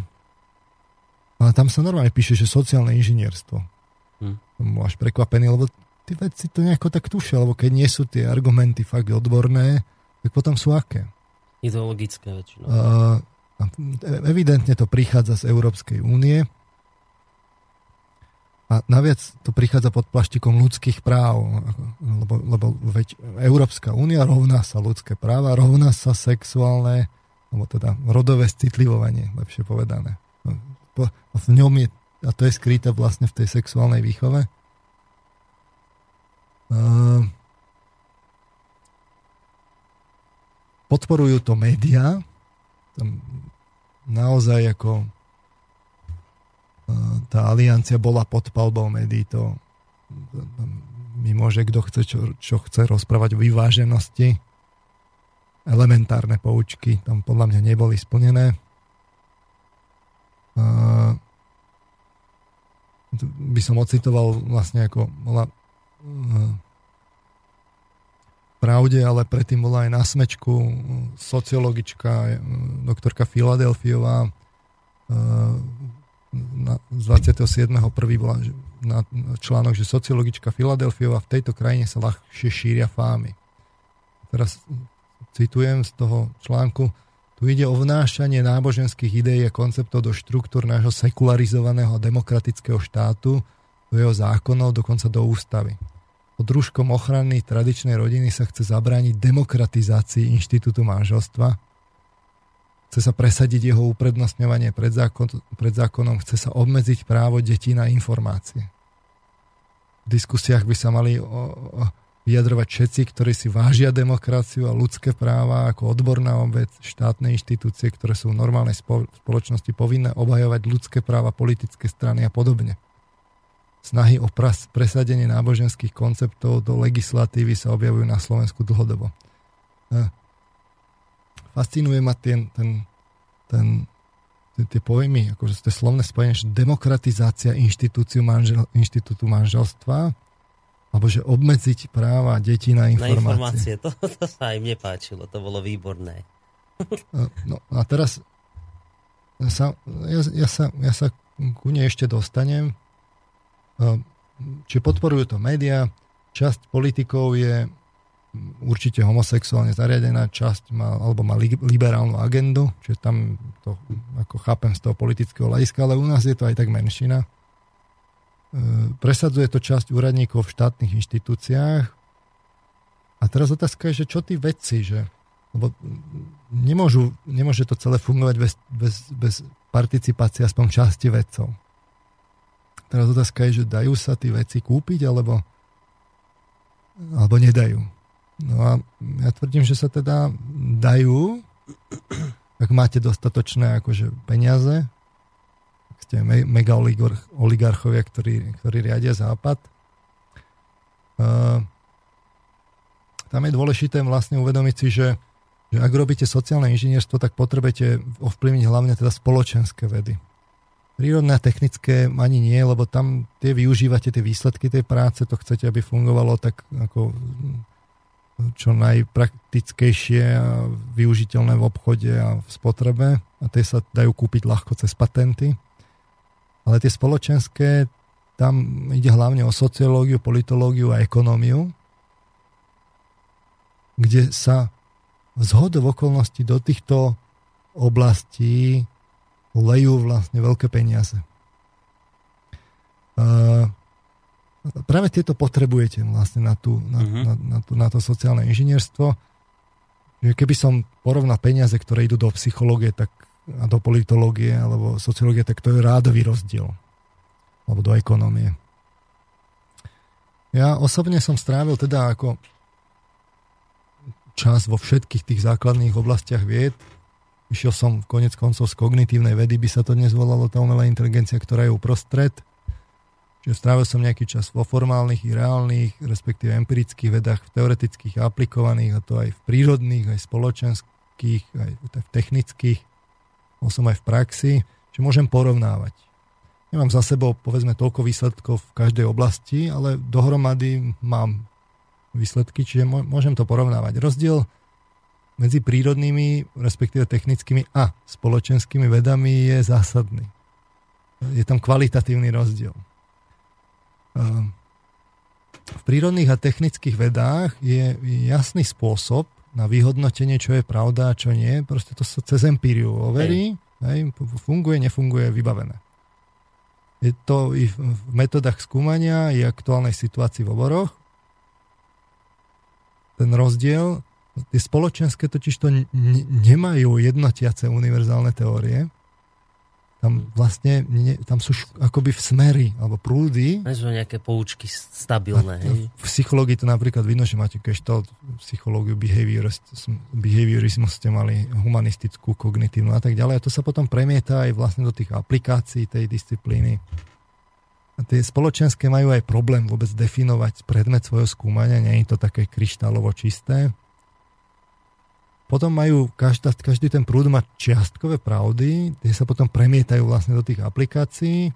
ale tam sa normálne píše, že sociálne inžinierstvo. Hm. Som až prekvapený, lebo tí veci to nejako tak tušia, lebo keď nie sú tie argumenty fakt odborné, tak potom sú aké? Ideologické väčšinou. Uh, evidentne to prichádza z Európskej únie a naviac to prichádza pod plaštikom ľudských práv, lebo, lebo veď Európska únia rovná sa ľudské práva, rovná sa sexuálne, alebo teda rodové citlivovanie, lepšie povedané v ňom je, a to je skryté vlastne v tej sexuálnej výchove. Podporujú to médiá, naozaj ako tá aliancia bola pod palbou médií, to mi môže kto chce, čo, čo chce rozprávať o vyváženosti. Elementárne poučky tam podľa mňa neboli splnené by som ocitoval vlastne ako pravde, ale predtým bola aj na smečku sociologička doktorka Filadelfiová z 27.1. bola na článok, že sociologička Filadelfiová v tejto krajine sa ľahšie šíria fámy. Teraz citujem z toho článku tu ide o vnášanie náboženských ideí a konceptov do štruktúr nášho sekularizovaného demokratického štátu, do jeho zákonov, dokonca do ústavy. Pod rúškom ochrany tradičnej rodiny sa chce zabrániť demokratizácii inštitútu manželstva, chce sa presadiť jeho uprednostňovanie pred, zákon, pred zákonom, chce sa obmedziť právo detí na informácie. V diskusiách by sa mali o, o, vyjadrovať všetci, ktorí si vážia demokraciu a ľudské práva ako odborná obec, štátne inštitúcie, ktoré sú v normálnej spoločnosti povinné obhajovať ľudské práva, politické strany a podobne. Snahy o presadenie náboženských konceptov do legislatívy sa objavujú na Slovensku dlhodobo. E, fascinuje ma ten, ten, ten, ten tie pojmy, akože tie slovné spojenie, že demokratizácia inštitúciu manžel, inštitútu manželstva, alebo že obmedziť práva detí na informácie. Na informácie, to, to sa im nepáčilo, to bolo výborné. No a teraz sa, ja, ja, sa, ja sa ku nej ešte dostanem. Či podporujú to médiá, časť politikov je určite homosexuálne zariadená, časť má, alebo má liberálnu agendu, čiže tam to ako chápem z toho politického hľadiska, ale u nás je to aj tak menšina presadzuje to časť úradníkov v štátnych inštitúciách. A teraz otázka je, že čo tí vedci, že lebo nemôžu, nemôže to celé fungovať bez, bez, bez participácie aspoň časti vedcov. Teraz otázka je, že dajú sa tí veci kúpiť, alebo, alebo nedajú. No a ja tvrdím, že sa teda dajú, ak máte dostatočné akože peniaze, ste mega oligarchovia, ktorí, ktorí riadia západ. Uh, tam je dôležité vlastne uvedomiť si, že že ak robíte sociálne inžinierstvo, tak potrebujete ovplyvniť hlavne teda spoločenské vedy. Prírodné a technické ani nie, lebo tam tie využívate tie výsledky tej práce, to chcete, aby fungovalo tak ako čo najpraktickejšie a využiteľné v obchode a v spotrebe a tie sa dajú kúpiť ľahko cez patenty. Ale tie spoločenské, tam ide hlavne o sociológiu, politológiu a ekonómiu, kde sa zhod v okolnosti do týchto oblastí lejú vlastne veľké peniaze. Uh, práve tieto potrebujete vlastne na, tú, na, uh-huh. na, na, tú, na to sociálne inžinierstvo. Že keby som porovnal peniaze, ktoré idú do psychológie tak, a do politológie alebo sociológie, tak to je rádový rozdiel. Alebo do ekonomie. Ja osobne som strávil teda ako čas vo všetkých tých základných oblastiach vied. Išiel som konec koncov z kognitívnej vedy, by sa to dnes volalo tá umelá inteligencia, ktorá je uprostred. Čiže strávil som nejaký čas vo formálnych i reálnych, respektíve empirických vedách, v teoretických a aplikovaných, a to aj v prírodných, aj spoločenských, aj v technických. Bol som aj v praxi, že môžem porovnávať. Nemám za sebou, povedzme, toľko výsledkov v každej oblasti, ale dohromady mám výsledky, čiže môžem to porovnávať. Rozdiel medzi prírodnými, respektíve technickými a spoločenskými vedami je zásadný. Je tam kvalitatívny rozdiel. V prírodných a technických vedách je jasný spôsob na vyhodnotenie, čo je pravda a čo nie. Proste to sa cez empíriu overí. Hej, funguje, nefunguje, vybavené. Je to i v metodách skúmania, i aktuálnej situácii v oboroch ten rozdiel. Tie spoločenské totiž to nemajú jednotiace univerzálne teórie. Tam vlastne, ne, tam sú akoby v smery, alebo prúdy. Nie sú nejaké poučky stabilné. Hej? V psychológii to napríklad vidno, že máte kešto psychológiu, behaviorizmus ste mali, humanistickú, kognitívnu a tak ďalej. A to sa potom premieta aj vlastne do tých aplikácií tej disciplíny. A tie spoločenské majú aj problém vôbec definovať predmet svojho skúmania, nie je to také kryštálovo čisté. Potom majú, každá, každý ten prúd má čiastkové pravdy, tie sa potom premietajú vlastne do tých aplikácií.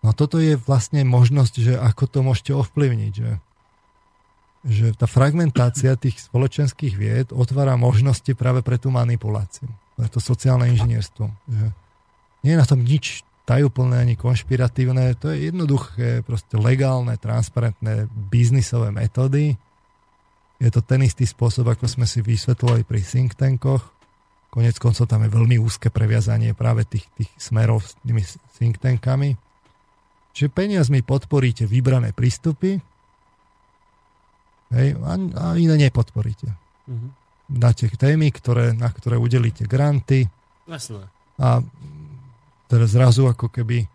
No a toto je vlastne možnosť, že ako to môžete ovplyvniť, že, že tá fragmentácia tých spoločenských vied otvára možnosti práve pre tú manipuláciu, pre to sociálne inžinierstvo. Že nie je na tom nič tajúplné ani konšpiratívne. To je jednoduché, proste legálne, transparentné biznisové metódy. Je to ten istý spôsob, ako sme si vysvetlovali pri think tankoch. Konec koncov tam je veľmi úzke previazanie práve tých, tých smerov s tými think tankami. Čiže peniazmi podporíte vybrané prístupy hej, a, a iné nepodporíte. Mm-hmm. Dáte témy, ktoré, na ktoré udelíte granty. Jasné. A teraz zrazu ako keby e,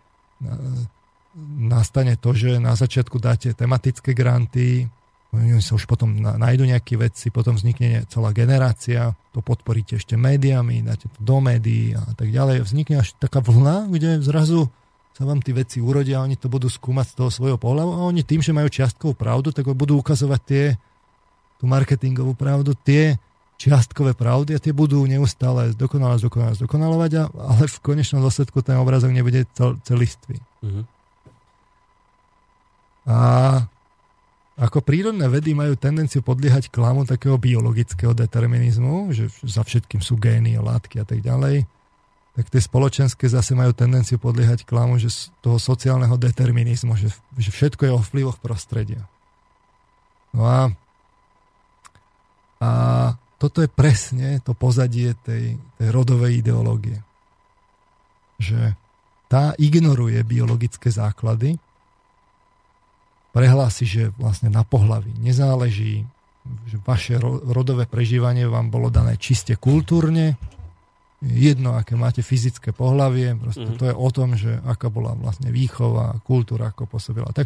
nastane to, že na začiatku dáte tematické granty, oni sa už potom nájdu nejaké veci, potom vznikne celá generácia, to podporíte ešte médiami, dáte to do médií a tak ďalej. Vznikne až taká vlna, kde zrazu sa vám tie veci urodia, oni to budú skúmať z toho svojho pohľadu a oni tým, že majú čiastkovú pravdu, tak budú ukazovať tie, tú marketingovú pravdu, tie čiastkové pravdy a tie budú neustále zdokonalovať, zdokonalovať, zdokonalovať, ale v konečnom dôsledku ten obrazok nebude cel, celistvý. Mm-hmm. A ako prírodné vedy majú tendenciu podliehať klamu takého biologického determinizmu, že za všetkým sú gény, látky a tak ďalej, tak tie spoločenské zase majú tendenciu podliehať klamu, že z toho sociálneho determinizmu, že, že všetko je o vplyvoch prostredia. No a, a toto je presne to pozadie tej, tej rodovej ideológie. Že tá ignoruje biologické základy, prehlási, že vlastne na pohlaví nezáleží, že vaše rodové prežívanie vám bolo dané čiste kultúrne, jedno, aké máte fyzické pohlavie, proste mm-hmm. to je o tom, že aká bola vlastne výchova, kultúra, ako pôsobila. Tak,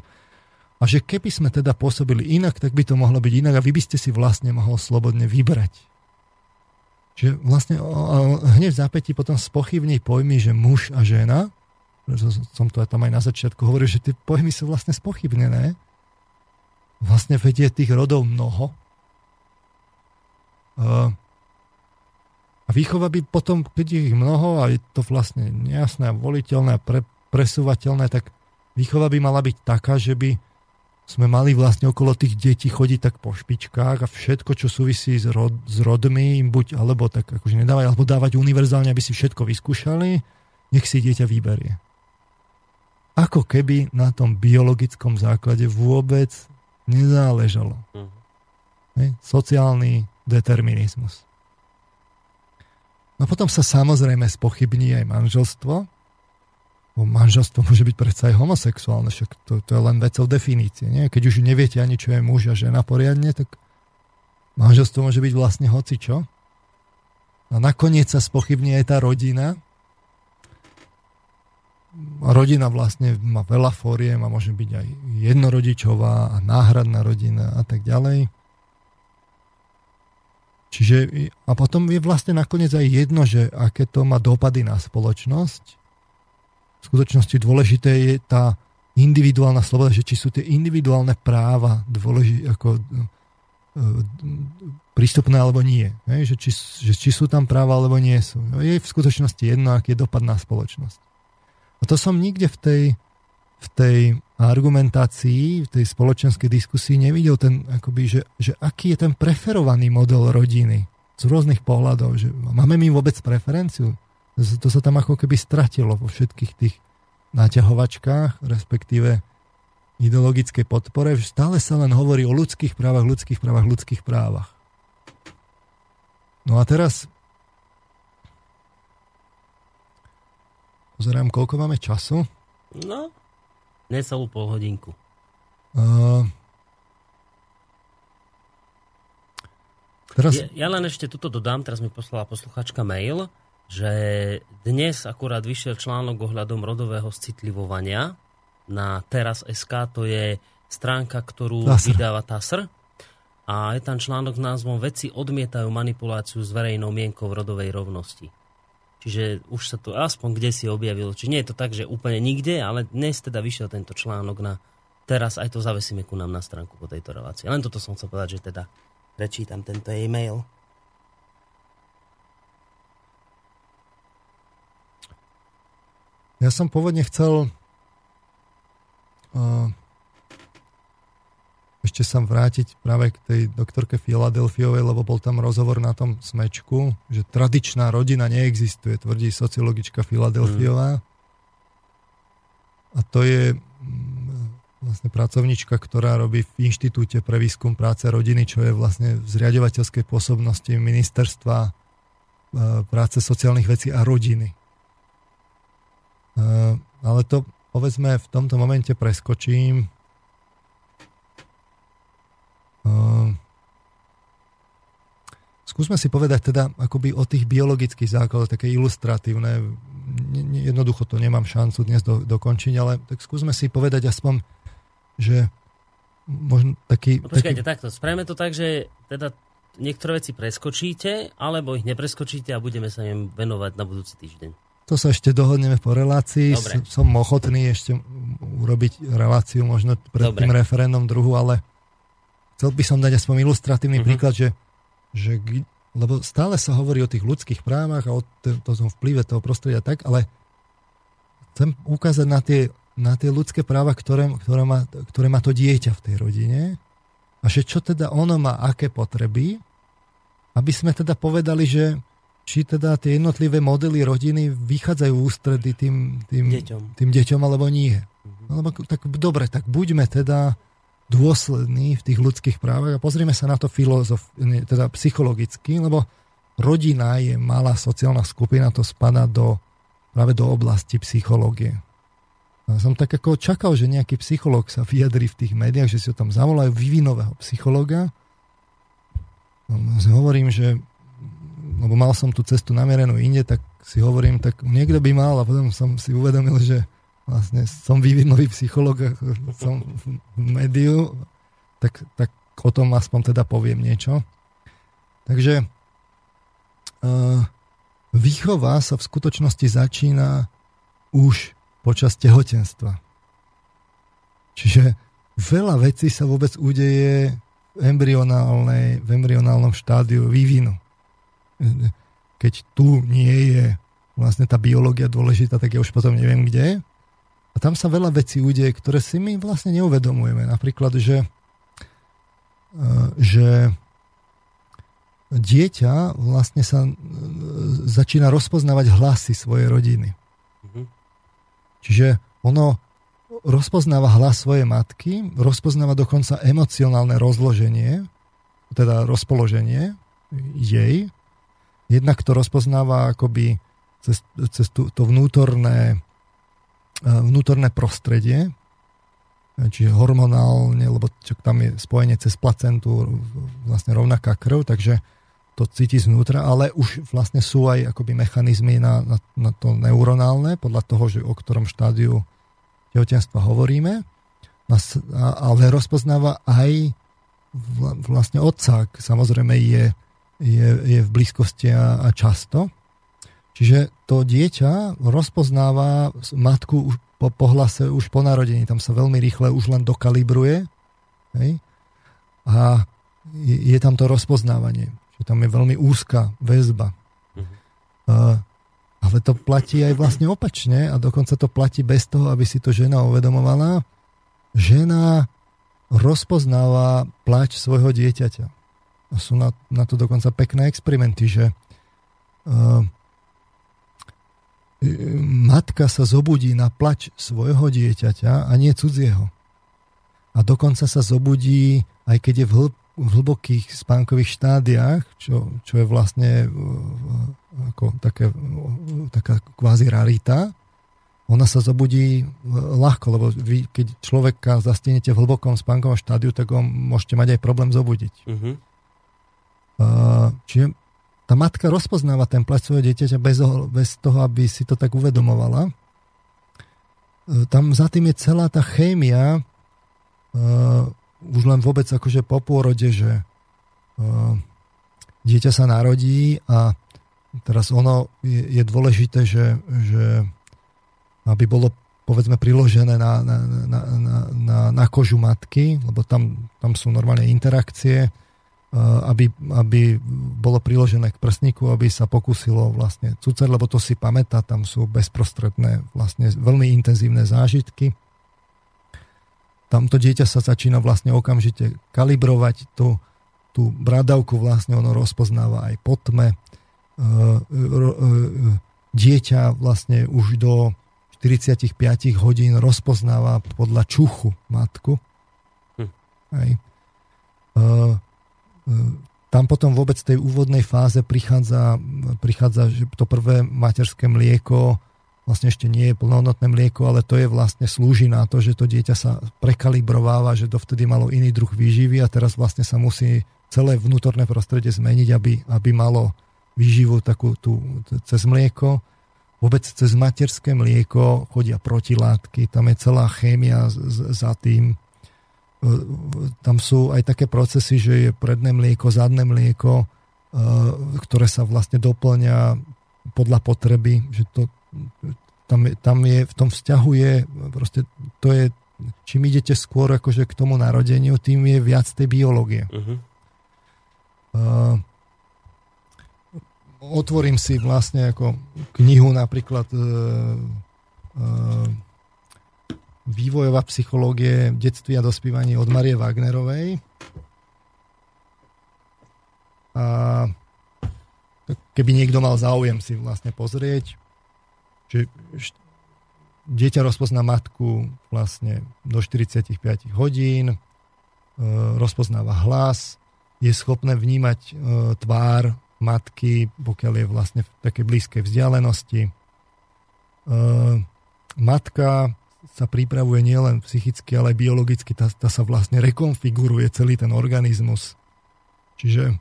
a že keby sme teda pôsobili inak, tak by to mohlo byť inak a vy by ste si vlastne mohol slobodne vybrať. Čiže vlastne hneď v zápätí potom spochybní pojmy, že muž a žena, som to aj tam aj na začiatku hovoril, že tie pojmy sú vlastne spochybnené. Vlastne vedie tých rodov mnoho. výchova by potom, keď ich mnoho a je to vlastne nejasné a voliteľné a pre, presúvateľné, tak výchova by mala byť taká, že by sme mali vlastne okolo tých detí chodiť tak po špičkách a všetko, čo súvisí s, rod, s rodmi, im buď alebo tak akože nedávať, alebo dávať univerzálne, aby si všetko vyskúšali, nech si dieťa vyberie. Ako keby na tom biologickom základe vôbec nezáležalo. Uh-huh. Sociálny determinizmus. No potom sa samozrejme spochybní aj manželstvo, manželstvo môže byť predsa aj homosexuálne, však to, to je len vecou definície. Nie? Keď už neviete ani, čo je muž a žena poriadne, tak manželstvo môže byť vlastne hocičo. A nakoniec sa spochybní aj tá rodina. Rodina vlastne má veľa fóriem a môže byť aj jednorodičová a náhradná rodina a tak ďalej. Čiže a potom je vlastne nakoniec aj jedno, že aké to má dopady na spoločnosť v skutočnosti dôležité je tá individuálna sloboda, že či sú tie individuálne práva dôležité, ako, e, prístupné alebo nie. Že, či, že či sú tam práva alebo nie sú. Je v skutočnosti jedno, aký je dopad na spoločnosť. A to som nikde v tej, v tej argumentácii, v tej spoločenskej diskusii nevidel ten, akoby, že, že aký je ten preferovaný model rodiny z rôznych pohľadov. Že máme my vôbec preferenciu? to sa tam ako keby stratilo vo všetkých tých naťahovačkách, respektíve ideologickej podpore, že stále sa len hovorí o ľudských právach, ľudských právach, ľudských právach. No a teraz pozerám, koľko máme času. No, necelú pol hodinku. Uh, teraz... ja, ja len ešte tuto dodám, teraz mi poslala posluchačka mail, že dnes akurát vyšiel článok ohľadom rodového citlivovania na teraz SK, to je stránka, ktorú TASR. vydáva TASR. A je tam článok s názvom Veci odmietajú manipuláciu s verejnou mienkou rodovej rovnosti. Čiže už sa to aspoň kde si objavilo. Čiže nie je to tak, že úplne nikde, ale dnes teda vyšiel tento článok na teraz aj to zavesíme ku nám na stránku po tejto relácii. Len toto som chcel povedať, že teda prečítam tento e-mail. Ja som pôvodne chcel uh, ešte sa vrátiť práve k tej doktorke Filadelfiovej, lebo bol tam rozhovor na tom smečku, že tradičná rodina neexistuje, tvrdí sociologička Filadelfiová. Mm. A to je mm, vlastne pracovnička, ktorá robí v Inštitúte pre výskum práce rodiny, čo je vlastne v zriadovateľskej pôsobnosti ministerstva uh, práce sociálnych vecí a rodiny. Eh, ale to povedzme v tomto momente preskočím. Eh, skúsme si povedať teda akoby o tých biologických základoch, také ilustratívne. Jednoducho to nemám šancu dnes do, dokončiť, ale tak skúsme si povedať aspoň, že možno taký... No počkajte, taký... takto, spravíme to tak, že teda niektoré veci preskočíte, alebo ich nepreskočíte a budeme sa im venovať na budúci týždeň. To sa ešte dohodneme po relácii. Dobre. Som ochotný ešte urobiť reláciu možno pred Dobre. tým referendum druhu, ale chcel by som dať aspoň ilustratívny uh-huh. príklad, že, že lebo stále sa hovorí o tých ľudských právach a o tom vplyve toho prostredia tak, ale chcem ukázať na tie, na tie ľudské práva, ktoré, ktoré, má, ktoré má to dieťa v tej rodine a že čo teda ono má aké potreby, aby sme teda povedali, že či teda tie jednotlivé modely rodiny vychádzajú ústredy tým, tým, deťom. tým deťom alebo nie. Mm-hmm. Alebo tak dobre, tak buďme teda dôslední v tých ľudských právach a pozrieme sa na to filozof, teda psychologicky, lebo rodina je malá sociálna skupina, to spada do, práve do oblasti psychológie. A som tak ako čakal, že nejaký psychológ sa vyjadri v tých médiách, že si ho tam zavolajú vyvinového psychológa. No, hovorím, že lebo mal som tú cestu namierenú inde, tak si hovorím, tak niekto by mal a potom som si uvedomil, že vlastne som vývinový psycholog, som v médiu, tak, tak o tom aspoň teda poviem niečo. Takže uh, výchova sa v skutočnosti začína už počas tehotenstva. Čiže veľa vecí sa vôbec udeje v, embryonálnej, v embryonálnom štádiu vývinu keď keď tu nie je vlastne tá biológia dôležitá, tak ja už potom neviem kde. A tam sa veľa vecí udeje, ktoré si my vlastne neuvedomujeme. Napríklad, že, e, že dieťa vlastne sa e, začína rozpoznávať hlasy svojej rodiny. Mm-hmm. Čiže ono rozpoznáva hlas svojej matky, rozpoznáva dokonca emocionálne rozloženie, teda rozpoloženie jej. Jednak to rozpoznáva akoby cez, cez tú, to vnútorné, vnútorné prostredie, čiže hormonálne, lebo tam je spojenie cez placentu vlastne rovnaká krv, takže to cíti znútra, ale už vlastne sú aj akoby mechanizmy na, na, na to neuronálne, podľa toho, že o ktorom štádiu tehotenstva hovoríme, ale rozpoznáva aj vlastne otca, samozrejme je, je, je v blízkosti a, a často. Čiže to dieťa rozpoznáva matku už po, po hlase už po narodení, tam sa veľmi rýchle už len dokalibruje hej? a je, je tam to rozpoznávanie. Že tam je veľmi úzka väzba. Uh-huh. Uh, ale to platí aj vlastne opačne a dokonca to platí bez toho, aby si to žena uvedomovala. Žena rozpoznáva plač svojho dieťaťa. A sú na, na to dokonca pekné experimenty, že uh, matka sa zobudí na plač svojho dieťaťa a nie cudzieho. A dokonca sa zobudí, aj keď je v, hĺb, v hlbokých spánkových štádiách, čo, čo je vlastne ako také, taká kvázi rarita, ona sa zobudí ľahko, lebo vy, keď človeka zastienete v hlbokom spánkovom štádiu, tak ho môžete mať aj problém zobudiť. Uh-huh. Uh, čiže tá matka rozpoznáva ten plač svojho dieťaťa bez, bez toho, aby si to tak uvedomovala. Uh, tam za tým je celá tá chémia, uh, už len vôbec akože po pôrode, že uh, dieťa sa narodí a Teraz ono je, je dôležité, že, že aby bolo povedzme priložené na, na, na, na, na kožu matky, lebo tam, tam sú normálne interakcie, aby, aby bolo priložené k prsníku, aby sa pokúsilo vlastne cucer, lebo to si pamätá, tam sú bezprostredné, vlastne veľmi intenzívne zážitky. Tamto dieťa sa začína vlastne okamžite kalibrovať tú, tú bradavku, vlastne ono rozpoznáva aj po tme, E, e, dieťa vlastne už do 45 hodín rozpoznáva podľa čuchu matku. Hm. Hej. Tam potom vôbec v tej úvodnej fáze prichádza, prichádza že to prvé materské mlieko, vlastne ešte nie je plnohodnotné mlieko, ale to je vlastne slúži na to, že to dieťa sa prekalibrováva, že dovtedy malo iný druh výživy a teraz vlastne sa musí celé vnútorné prostredie zmeniť, aby, aby malo výživu takú tú, cez mlieko. Vôbec cez materské mlieko chodia protilátky, tam je celá chémia za tým. Tam sú aj také procesy, že je predné mlieko, zadné mlieko, e, ktoré sa vlastne doplňa podľa potreby, že to, tam, tam je, v tom vzťahu je, proste to je, čím idete skôr akože k tomu narodeniu, tým je viac tej biológie. Uh-huh. Uh, otvorím si vlastne ako knihu napríklad e, e, vývojová psychológie detství a dospívaní od Marie Wagnerovej. A keby niekto mal záujem si vlastne pozrieť, že dieťa rozpozná matku vlastne do 45 hodín, e, rozpoznáva hlas, je schopné vnímať e, tvár matky, pokiaľ je vlastne v takej blízkej vzdialenosti. E, matka sa pripravuje nielen psychicky, ale aj biologicky, tá, tá sa vlastne rekonfiguruje celý ten organizmus. Čiže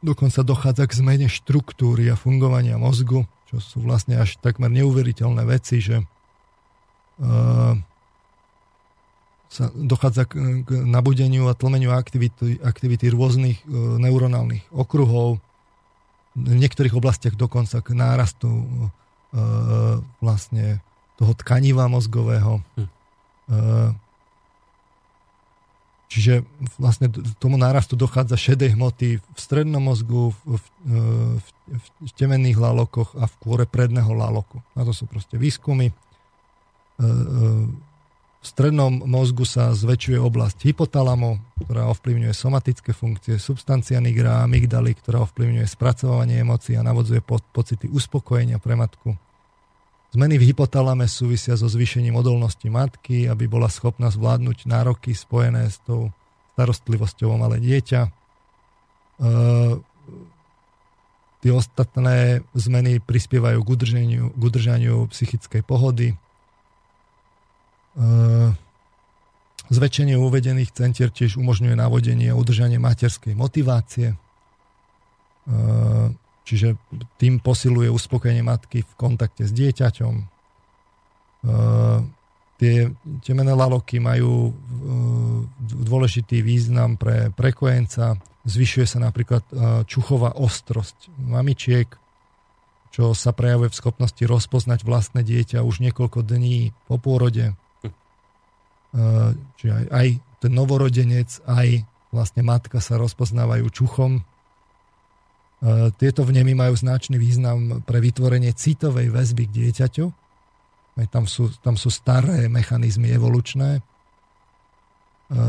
dokonca dochádza k zmene štruktúry a fungovania mozgu, čo sú vlastne až takmer neuveriteľné veci, že uh, sa dochádza k, k nabudeniu a tlmeniu aktivity, aktivity rôznych e, neuronálnych okruhov, v niektorých oblastiach dokonca k nárastu e, vlastne toho tkaniva mozgového. Hm. E, Čiže vlastne tomu nárastu dochádza šedej hmoty v strednom mozgu, v, v, v, v temenných lalokoch a v kôre predného laloku. Na to sú proste výskumy. E, e, v strednom mozgu sa zväčšuje oblasť hypotalamu, ktorá ovplyvňuje somatické funkcie, substancia nigra, amygdaly, ktorá ovplyvňuje spracovanie emócií a navodzuje po, pocity uspokojenia pre matku. Zmeny v hypotalame súvisia so zvýšením odolnosti matky, aby bola schopná zvládnuť nároky spojené s tou starostlivosťou o malé dieťa. E, tie ostatné zmeny prispievajú k udržaniu, k udržaniu psychickej pohody. E, zväčšenie uvedených centier tiež umožňuje navodenie a udržanie materskej motivácie. E, Čiže tým posiluje uspokojenie matky v kontakte s dieťaťom. E, tie temené laloky majú e, dôležitý význam pre prekojenca. Zvyšuje sa napríklad e, čuchová ostrosť mamičiek, čo sa prejavuje v schopnosti rozpoznať vlastné dieťa už niekoľko dní po pôrode. Čiže aj, aj ten novorodenec, aj vlastne matka sa rozpoznávajú čuchom tieto vnemy majú značný význam pre vytvorenie citovej väzby k dieťaťu. Tam sú, tam sú staré mechanizmy evolučné. E,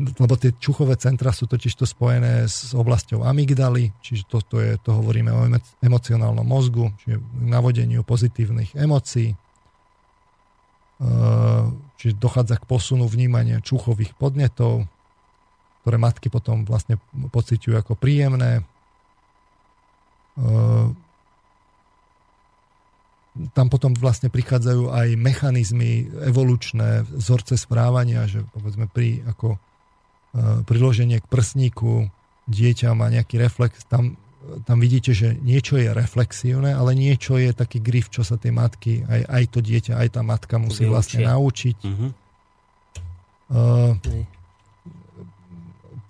lebo tie čuchové centra sú totiž to spojené s oblasťou amygdaly, čiže toto je, to hovoríme o emocionálnom mozgu, čiže navodeniu pozitívnych emócií. E, čiže dochádza k posunu vnímania čuchových podnetov, ktoré matky potom vlastne pociťujú ako príjemné. Ehm, tam potom vlastne prichádzajú aj mechanizmy evolučné, vzorce správania, že povedzme pri ako ehm, priloženie k prsníku dieťa má nejaký reflex, tam, tam vidíte, že niečo je reflexívne, ale niečo je taký grif, čo sa tej matky, aj, aj to dieťa, aj tá matka musí vlastne naučiť. Uh-huh. Uh,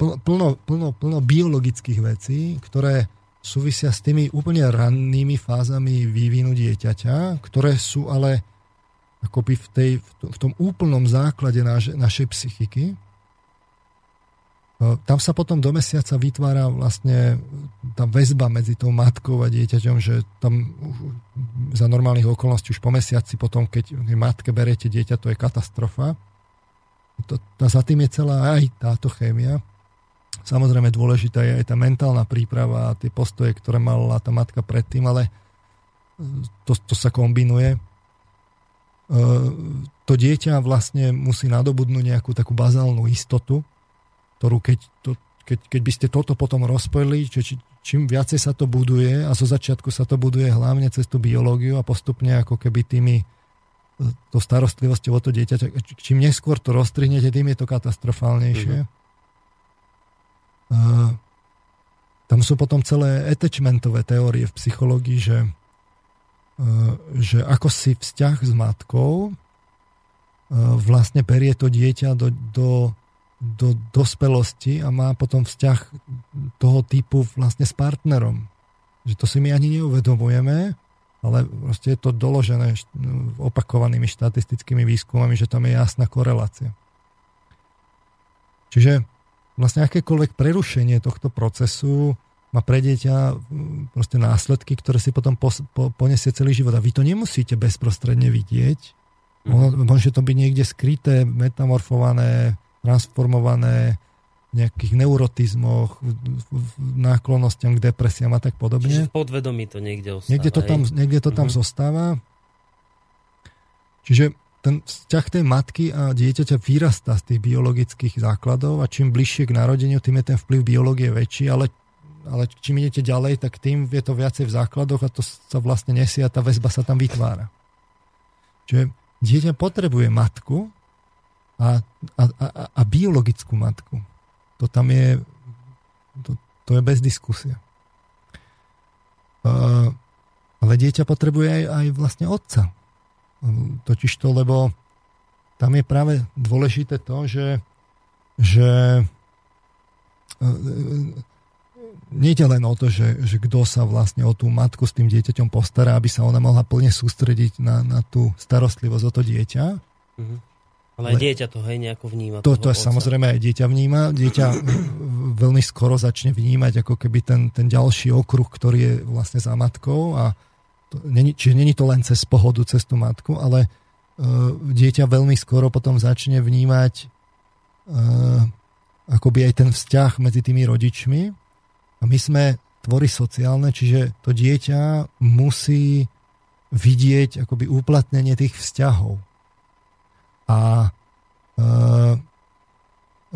plno, plno, plno biologických vecí, ktoré súvisia s tými úplne rannými fázami vývinu dieťaťa, ktoré sú ale akoby v, tej, v tom úplnom základe naš, našej psychiky. Tam sa potom do mesiaca vytvára vlastne tá väzba medzi tou matkou a dieťaťom, že tam za normálnych okolností už po mesiaci potom, keď matke berete dieťa, to je katastrofa. To, tá, za tým je celá aj táto chémia. Samozrejme dôležitá je aj tá mentálna príprava a tie postoje, ktoré mala tá matka predtým, ale e, to, to sa kombinuje. E, to dieťa vlastne musí nadobudnúť nejakú takú bazálnu istotu, ktorú keď, to, keď, keď by ste toto potom rozpojili, či, čím viacej sa to buduje a zo začiatku sa to buduje hlavne cez tú biológiu a postupne ako keby tými e, to starostlivosťou o to dieťa, čím neskôr to rozstrihnete, tým je to katastrofálnejšie. Mm-hmm. Tam sú potom celé attachmentové teórie v psychológii, že, že ako si vzťah s matkou vlastne berie to dieťa do, do, do dospelosti a má potom vzťah toho typu vlastne s partnerom. Že to si my ani neuvedomujeme, ale proste je to doložené opakovanými štatistickými výskumami, že tam je jasná korelácia. Čiže vlastne akékoľvek prerušenie tohto procesu má pre dieťa proste následky, ktoré si potom pos, po, poniesie celý život. A vy to nemusíte bezprostredne vidieť. Mm. Môže to byť niekde skryté, metamorfované, transformované v nejakých neurotizmoch, náklonnostiam k depresiám a tak podobne. Čiže v podvedomí to niekde ostáva. Niekde to tam, niekde to tam mm-hmm. zostáva. Čiže ten vzťah tej matky a dieťaťa vyrastá z tých biologických základov a čím bližšie k narodeniu, tým je ten vplyv biológie väčší, ale, ale čím idete ďalej, tak tým je to viacej v základoch a to sa vlastne nesie a tá väzba sa tam vytvára. Čiže dieťa potrebuje matku a, a, a, a biologickú matku. To tam je, to, to je bez diskusie. Uh, ale dieťa potrebuje aj, aj vlastne otca Totiž to, lebo tam je práve dôležité to, že, že e, nejde len o to, že, že kto sa vlastne o tú matku s tým dieťaťom postará, aby sa ona mohla plne sústrediť na, na tú starostlivosť o to dieťa, mm-hmm. Ale aj dieťa to hej nejako vníma. To, to je samozrejme aj dieťa vníma. Dieťa veľmi skoro začne vnímať ako keby ten, ten ďalší okruh, ktorý je vlastne za matkou a není, čiže není to len cez pohodu, cez tú matku, ale uh, dieťa veľmi skoro potom začne vnímať uh, akoby aj ten vzťah medzi tými rodičmi a my sme tvory sociálne, čiže to dieťa musí vidieť akoby uplatnenie tých vzťahov. A, e,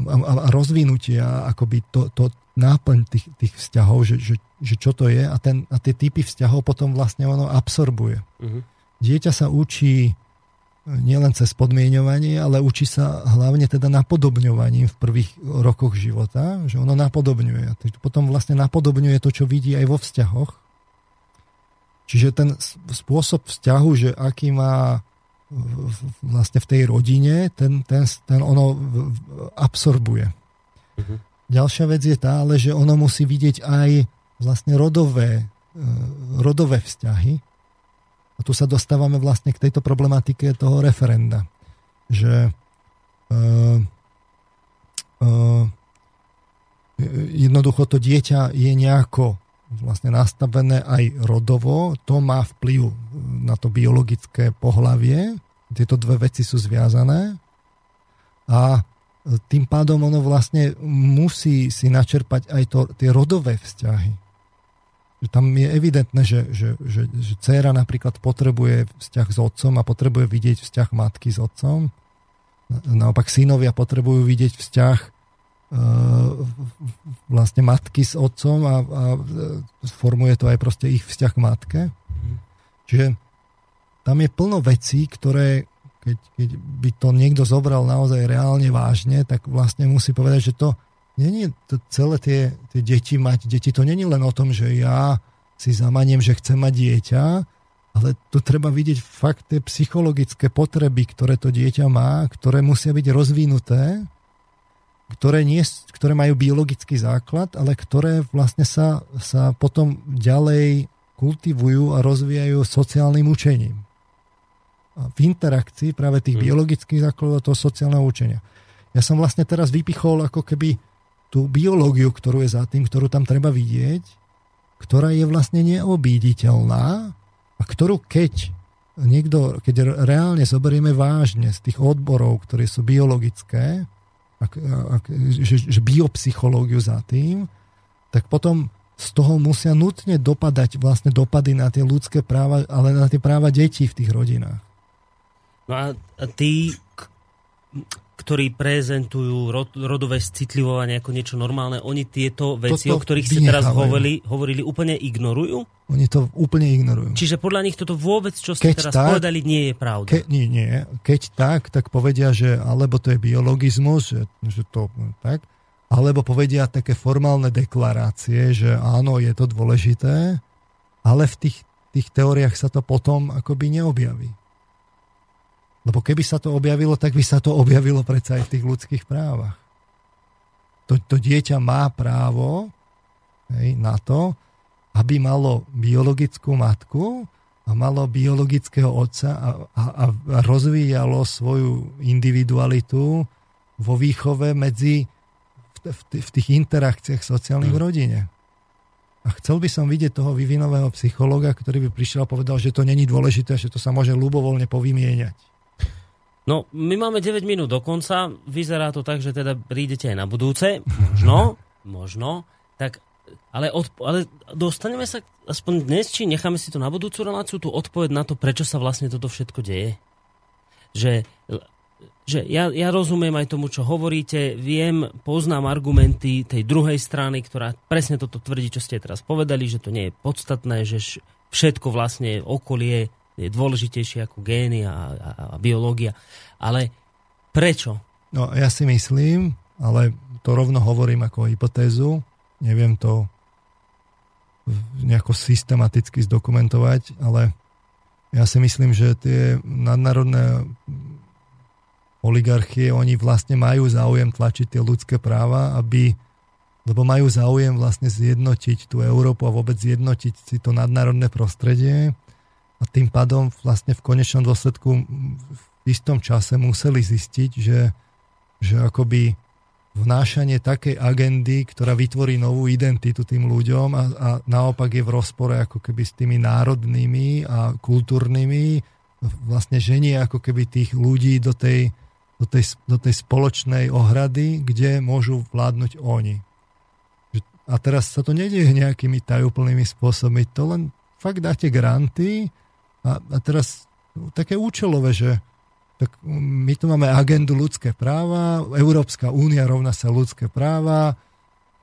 a, a rozvinutie akoby to, to náplň tých, tých vzťahov, že, že, že čo to je a, ten, a tie typy vzťahov potom vlastne ono absorbuje. Uh-huh. Dieťa sa učí nielen cez podmienovanie, ale učí sa hlavne teda napodobňovaním v prvých rokoch života, že ono napodobňuje. Potom vlastne napodobňuje to, čo vidí aj vo vzťahoch Čiže ten spôsob vzťahu, že aký má vlastne v tej rodine, ten, ten, ten ono absorbuje. Uh-huh. Ďalšia vec je tá, ale že ono musí vidieť aj vlastne rodové, e, rodové vzťahy. A tu sa dostávame vlastne k tejto problematike toho referenda. Že uh, uh, jednoducho to dieťa je nejako vlastne nastavené aj rodovo, to má vplyv na to biologické pohlavie. Tieto dve veci sú zviazané a tým pádom ono vlastne musí si načerpať aj to, tie rodové vzťahy. Tam je evidentné, že, že, že, že dcéra napríklad potrebuje vzťah s otcom a potrebuje vidieť vzťah matky s otcom. Naopak synovia potrebujú vidieť vzťah E, vlastne matky s otcom a, a formuje to aj proste ich vzťah k matke. Mm. Čiže tam je plno vecí, ktoré keď, keď by to niekto zobral naozaj reálne vážne, tak vlastne musí povedať, že to není to celé tie, tie deti mať. Deti to není len o tom, že ja si zamaniem, že chcem mať dieťa, ale tu treba vidieť fakt tie psychologické potreby, ktoré to dieťa má, ktoré musia byť rozvinuté ktoré, nie, ktoré majú biologický základ, ale ktoré vlastne sa, sa potom ďalej kultivujú a rozvíjajú sociálnym učením. A v interakcii práve tých hmm. biologických základov toho sociálneho učenia. Ja som vlastne teraz vypichol ako keby tú biológiu, ktorú je za tým, ktorú tam treba vidieť, ktorá je vlastne neobíditeľná a ktorú keď niekto, keď reálne zoberieme vážne z tých odborov, ktoré sú biologické, ak, ak, že, že biopsychológiu za tým, tak potom z toho musia nutne dopadať vlastne dopady na tie ľudské práva, ale na tie práva detí v tých rodinách. No a, tí, ktorí prezentujú rod, rodové citlivovanie ako niečo normálne, oni tieto veci, Toto o ktorých ste teraz hovorili, hovorili, úplne ignorujú? Oni to úplne ignorujú. Čiže podľa nich toto vôbec, čo ste Keď teraz tak, povedali, nie je pravda. Ke, nie, nie. Keď tak, tak povedia, že alebo to je biologizmus, že, že to tak, alebo povedia také formálne deklarácie, že áno, je to dôležité, ale v tých, tých teóriách sa to potom akoby neobjaví. Lebo keby sa to objavilo, tak by sa to objavilo predsa aj v tých ľudských právach. To, to dieťa má právo hej, na to, aby malo biologickú matku a malo biologického otca a, a, a rozvíjalo svoju individualitu vo výchove medzi v, v, tých interakciách sociálnych v rodine. A chcel by som vidieť toho vyvinového psychologa, ktorý by prišiel a povedal, že to není dôležité, že to sa môže ľubovoľne povymieňať. No, my máme 9 minút do konca. Vyzerá to tak, že teda prídete aj na budúce. Možno, možno. Tak, ale, od, ale dostaneme sa aspoň dnes, či necháme si to na budúcu reláciu, tú odpoveď na to, prečo sa vlastne toto všetko deje. Že, že ja, ja rozumiem aj tomu, čo hovoríte, viem, poznám argumenty tej druhej strany, ktorá presne toto tvrdí, čo ste teraz povedali, že to nie je podstatné, že všetko vlastne okolie je dôležitejšie ako gény a, a, a biológia. Ale prečo? No ja si myslím, ale to rovno hovorím ako hypotézu, neviem to nejako systematicky zdokumentovať, ale ja si myslím, že tie nadnárodné oligarchie, oni vlastne majú záujem tlačiť tie ľudské práva, aby, lebo majú záujem vlastne zjednotiť tú Európu a vôbec zjednotiť si to nadnárodné prostredie a tým pádom vlastne v konečnom dôsledku v istom čase museli zistiť, že, že akoby vnášanie takej agendy, ktorá vytvorí novú identitu tým ľuďom a, a naopak je v rozpore ako keby s tými národnými a kultúrnymi, vlastne ženie ako keby tých ľudí do tej, do tej, do tej spoločnej ohrady, kde môžu vládnuť oni. A teraz sa to nedieje nejakými tajúplnými spôsobmi, to len fakt dáte granty a, a teraz také účelové, že tak my tu máme agendu ľudské práva, Európska únia rovná sa ľudské práva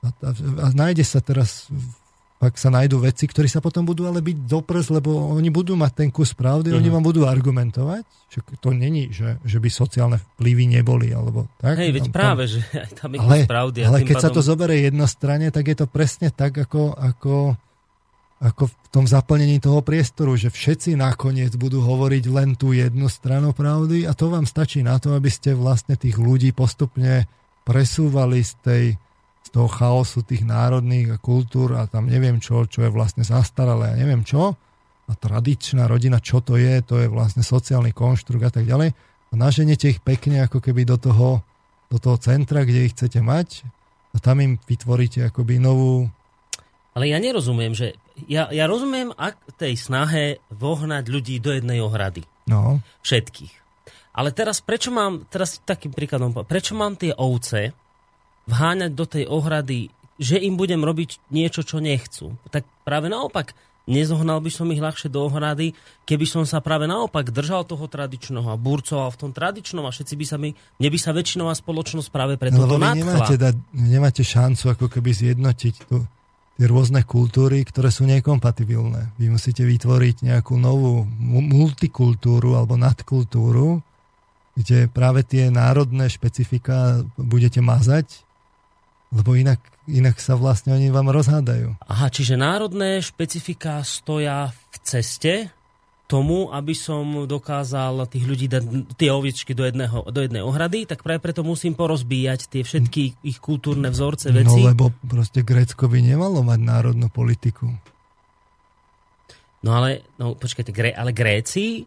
a, a, a nájde sa teraz pak sa nájdú veci, ktorí sa potom budú ale byť doprs, lebo oni budú mať ten kus pravdy, uh-huh. oni mhm. vám budú argumentovať, že to není, že, že by sociálne vplyvy neboli, alebo tak. Hej, veď tam, práve, že [LAUGHS] aj tam je ale, pravdy. Ale keď pádom... sa to zoberie jednostranne, tak je to presne tak, ako, ako ako v tom zaplnení toho priestoru, že všetci nakoniec budú hovoriť len tú jednu stranu pravdy a to vám stačí na to, aby ste vlastne tých ľudí postupne presúvali z, tej, z toho chaosu tých národných a kultúr a tam neviem čo, čo je vlastne zastaralé a neviem čo. A tradičná rodina, čo to je, to je vlastne sociálny konštrukt a tak ďalej. A naženete ich pekne ako keby do toho, do toho centra, kde ich chcete mať. A tam im vytvoríte akoby novú ale ja nerozumiem, že ja, ja rozumiem ak tej snahe vohnať ľudí do jednej ohrady. No. Všetkých. Ale teraz prečo mám, teraz takým príkladom, prečo mám tie ovce vháňať do tej ohrady, že im budem robiť niečo, čo nechcú? Tak práve naopak, nezohnal by som ich ľahšie do ohrady, keby som sa práve naopak držal toho tradičného a burcoval v tom tradičnom a všetci by sa mi, mne by sa väčšinová spoločnosť práve preto no, to nemáte, da, nemáte šancu ako keby zjednotiť tu tie rôzne kultúry, ktoré sú nekompatibilné. Vy musíte vytvoriť nejakú novú multikultúru alebo nadkultúru, kde práve tie národné špecifika budete mazať, lebo inak, inak sa vlastne oni vám rozhádajú. Aha, čiže národné špecifika stoja v ceste tomu, aby som dokázal tých ľudí dať tie oviečky do, jedného, do jednej ohrady, tak práve preto musím porozbíjať tie všetky ich kultúrne vzorce no, veci. No lebo proste Grécko by nemalo mať národnú politiku. No ale, no počkajte, Gré, ale Gréci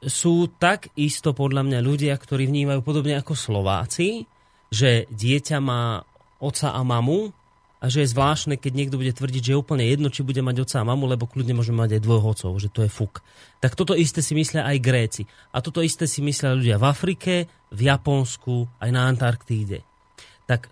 sú tak isto podľa mňa ľudia, ktorí vnímajú podobne ako Slováci, že dieťa má oca a mamu a že je zvláštne, keď niekto bude tvrdiť, že je úplne jedno, či bude mať otca a mamu, lebo kľudne môžeme mať aj dvoch otcov, že to je fuk. Tak toto isté si myslia aj Gréci. A toto isté si myslia ľudia v Afrike, v Japonsku, aj na Antarktíde. Tak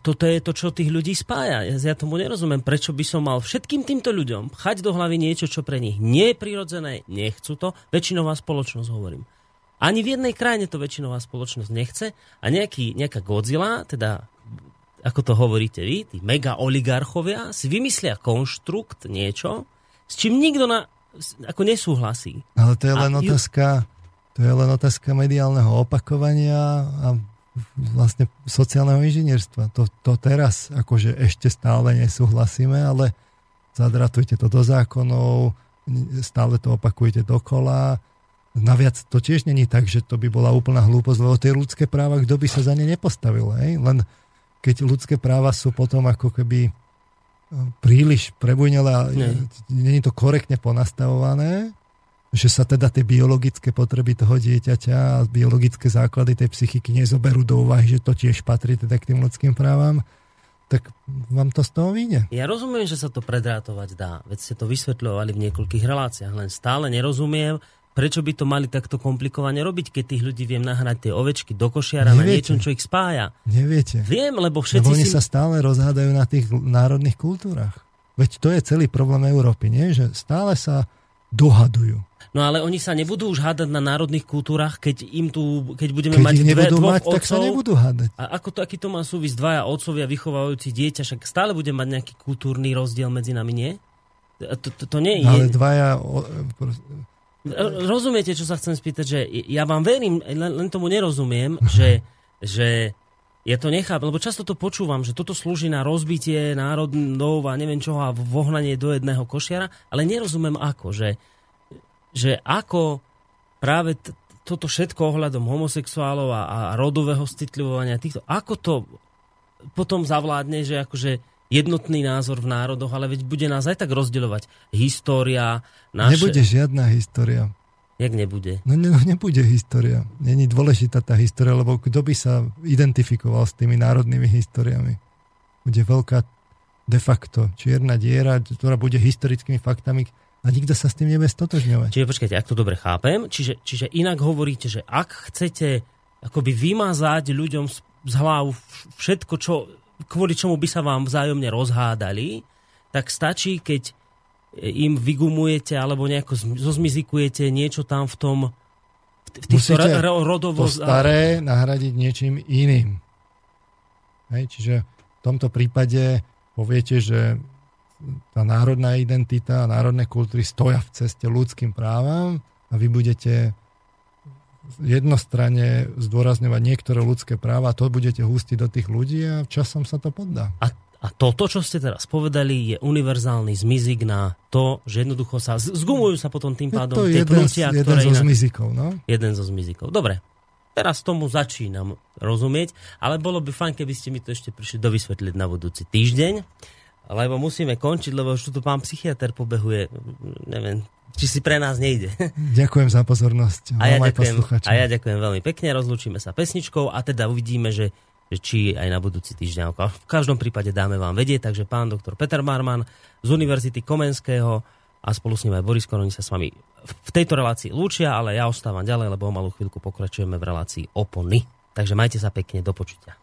toto je to, čo tých ľudí spája. Ja, ja tomu nerozumiem, prečo by som mal všetkým týmto ľuďom chať do hlavy niečo, čo pre nich nie je prirodzené, nechcú to, väčšinová spoločnosť hovorím. Ani v jednej krajine to väčšinová spoločnosť nechce a nejaký, nejaká Godzilla, teda ako to hovoríte vy, tí mega oligarchovia, si vymyslia konštrukt, niečo, s čím nikto na, ako nesúhlasí. Ale to je len a otázka, to je len otázka mediálneho opakovania a vlastne sociálneho inžinierstva. To, to teraz akože ešte stále nesúhlasíme, ale zadratujte to do zákonov, stále to opakujete dokola. Naviac to tiež není tak, že to by bola úplná hlúposť, lebo tie ľudské práva, kto by sa za ne nepostavil. Hej? Len keď ľudské práva sú potom ako keby e, príliš prebujnele a není to korektne ponastavované, že sa teda tie biologické potreby toho dieťaťa a biologické základy tej psychiky nezoberú do úvahy, že to tiež patrí teda k tým ľudským právam, tak vám to z toho vyjde. Ja rozumiem, že sa to predrátovať dá. Veď ste to vysvetľovali v niekoľkých reláciách, len stále nerozumiem, Prečo by to mali takto komplikovane robiť, keď tých ľudí viem nahrať tie ovečky do košiara Neviete. na niečom, čo ich spája? Neviete. Viem, lebo všetci lebo oni si... sa stále rozhádajú na tých národných kultúrach. Veď to je celý problém Európy, nie? Že stále sa dohadujú. No ale oni sa nebudú už hádať na národných kultúrach, keď im tu, keď budeme keď mať dve, dvoch mať, otcov, tak sa nebudú hádať. A ako to, aký to má súvisť dvaja otcovia vychovávajúci dieťa, však stále bude mať nejaký kultúrny rozdiel medzi nami, nie? To, to, to nie je... Ale dvaja Rozumiete, čo sa chcem spýtať, že ja vám verím, len, tomu nerozumiem, že, že ja to nechápem, lebo často to počúvam, že toto slúži na rozbitie národov a neviem čoho a vohnanie do jedného košiara, ale nerozumiem ako, že, že ako práve t- toto všetko ohľadom homosexuálov a, a rodového citlivovania týchto, ako to potom zavládne, že akože jednotný názor v národoch, ale veď bude nás aj tak rozdeľovať história. Naše... Nebude žiadna história. Jak nebude? No, ne, no nebude história. Není dôležitá tá história, lebo kto by sa identifikoval s tými národnými históriami? Bude veľká de facto čierna diera, ktorá bude historickými faktami a nikto sa s tým nebude stotožňovať. Čiže počkajte, ak to dobre chápem, čiže, čiže inak hovoríte, že ak chcete akoby vymazať ľuďom z, z hlav všetko, čo, kvôli čomu by sa vám vzájomne rozhádali, tak stačí, keď im vygumujete alebo nejako zozmizikujete niečo tam v tom v týchto rodovo... to staré nahradiť niečím iným. Hej, čiže v tomto prípade poviete, že tá národná identita a národné kultúry stoja v ceste ľudským právam a vy budete jednostranne zdôrazňovať niektoré ľudské práva to budete hustiť do tých ľudí a časom sa to poddá. A a toto, čo ste teraz povedali, je univerzálny zmizik na to, že jednoducho sa zgumujú sa potom tým pádom je to tie jeden, pnutia, jeden ktoré... Jeden zo zmizikov, no? Jeden zo zmizikov. Dobre, teraz tomu začínam rozumieť, ale bolo by fajn, keby ste mi to ešte prišli dovysvetliť na budúci týždeň, lebo musíme končiť, lebo už tu pán psychiatr pobehuje, neviem, či si pre nás nejde. Ďakujem za pozornosť. A ja, ďakujem, a ja ďakujem veľmi pekne, rozlúčime sa pesničkou a teda uvidíme, že že či aj na budúci týždeň. V každom prípade dáme vám vedieť, takže pán doktor Peter Marman z Univerzity Komenského a spolu s ním aj Boris Koroni sa s vami v tejto relácii lúčia, ale ja ostávam ďalej, lebo o malú chvíľku pokračujeme v relácii opony. Takže majte sa pekne, do počutia.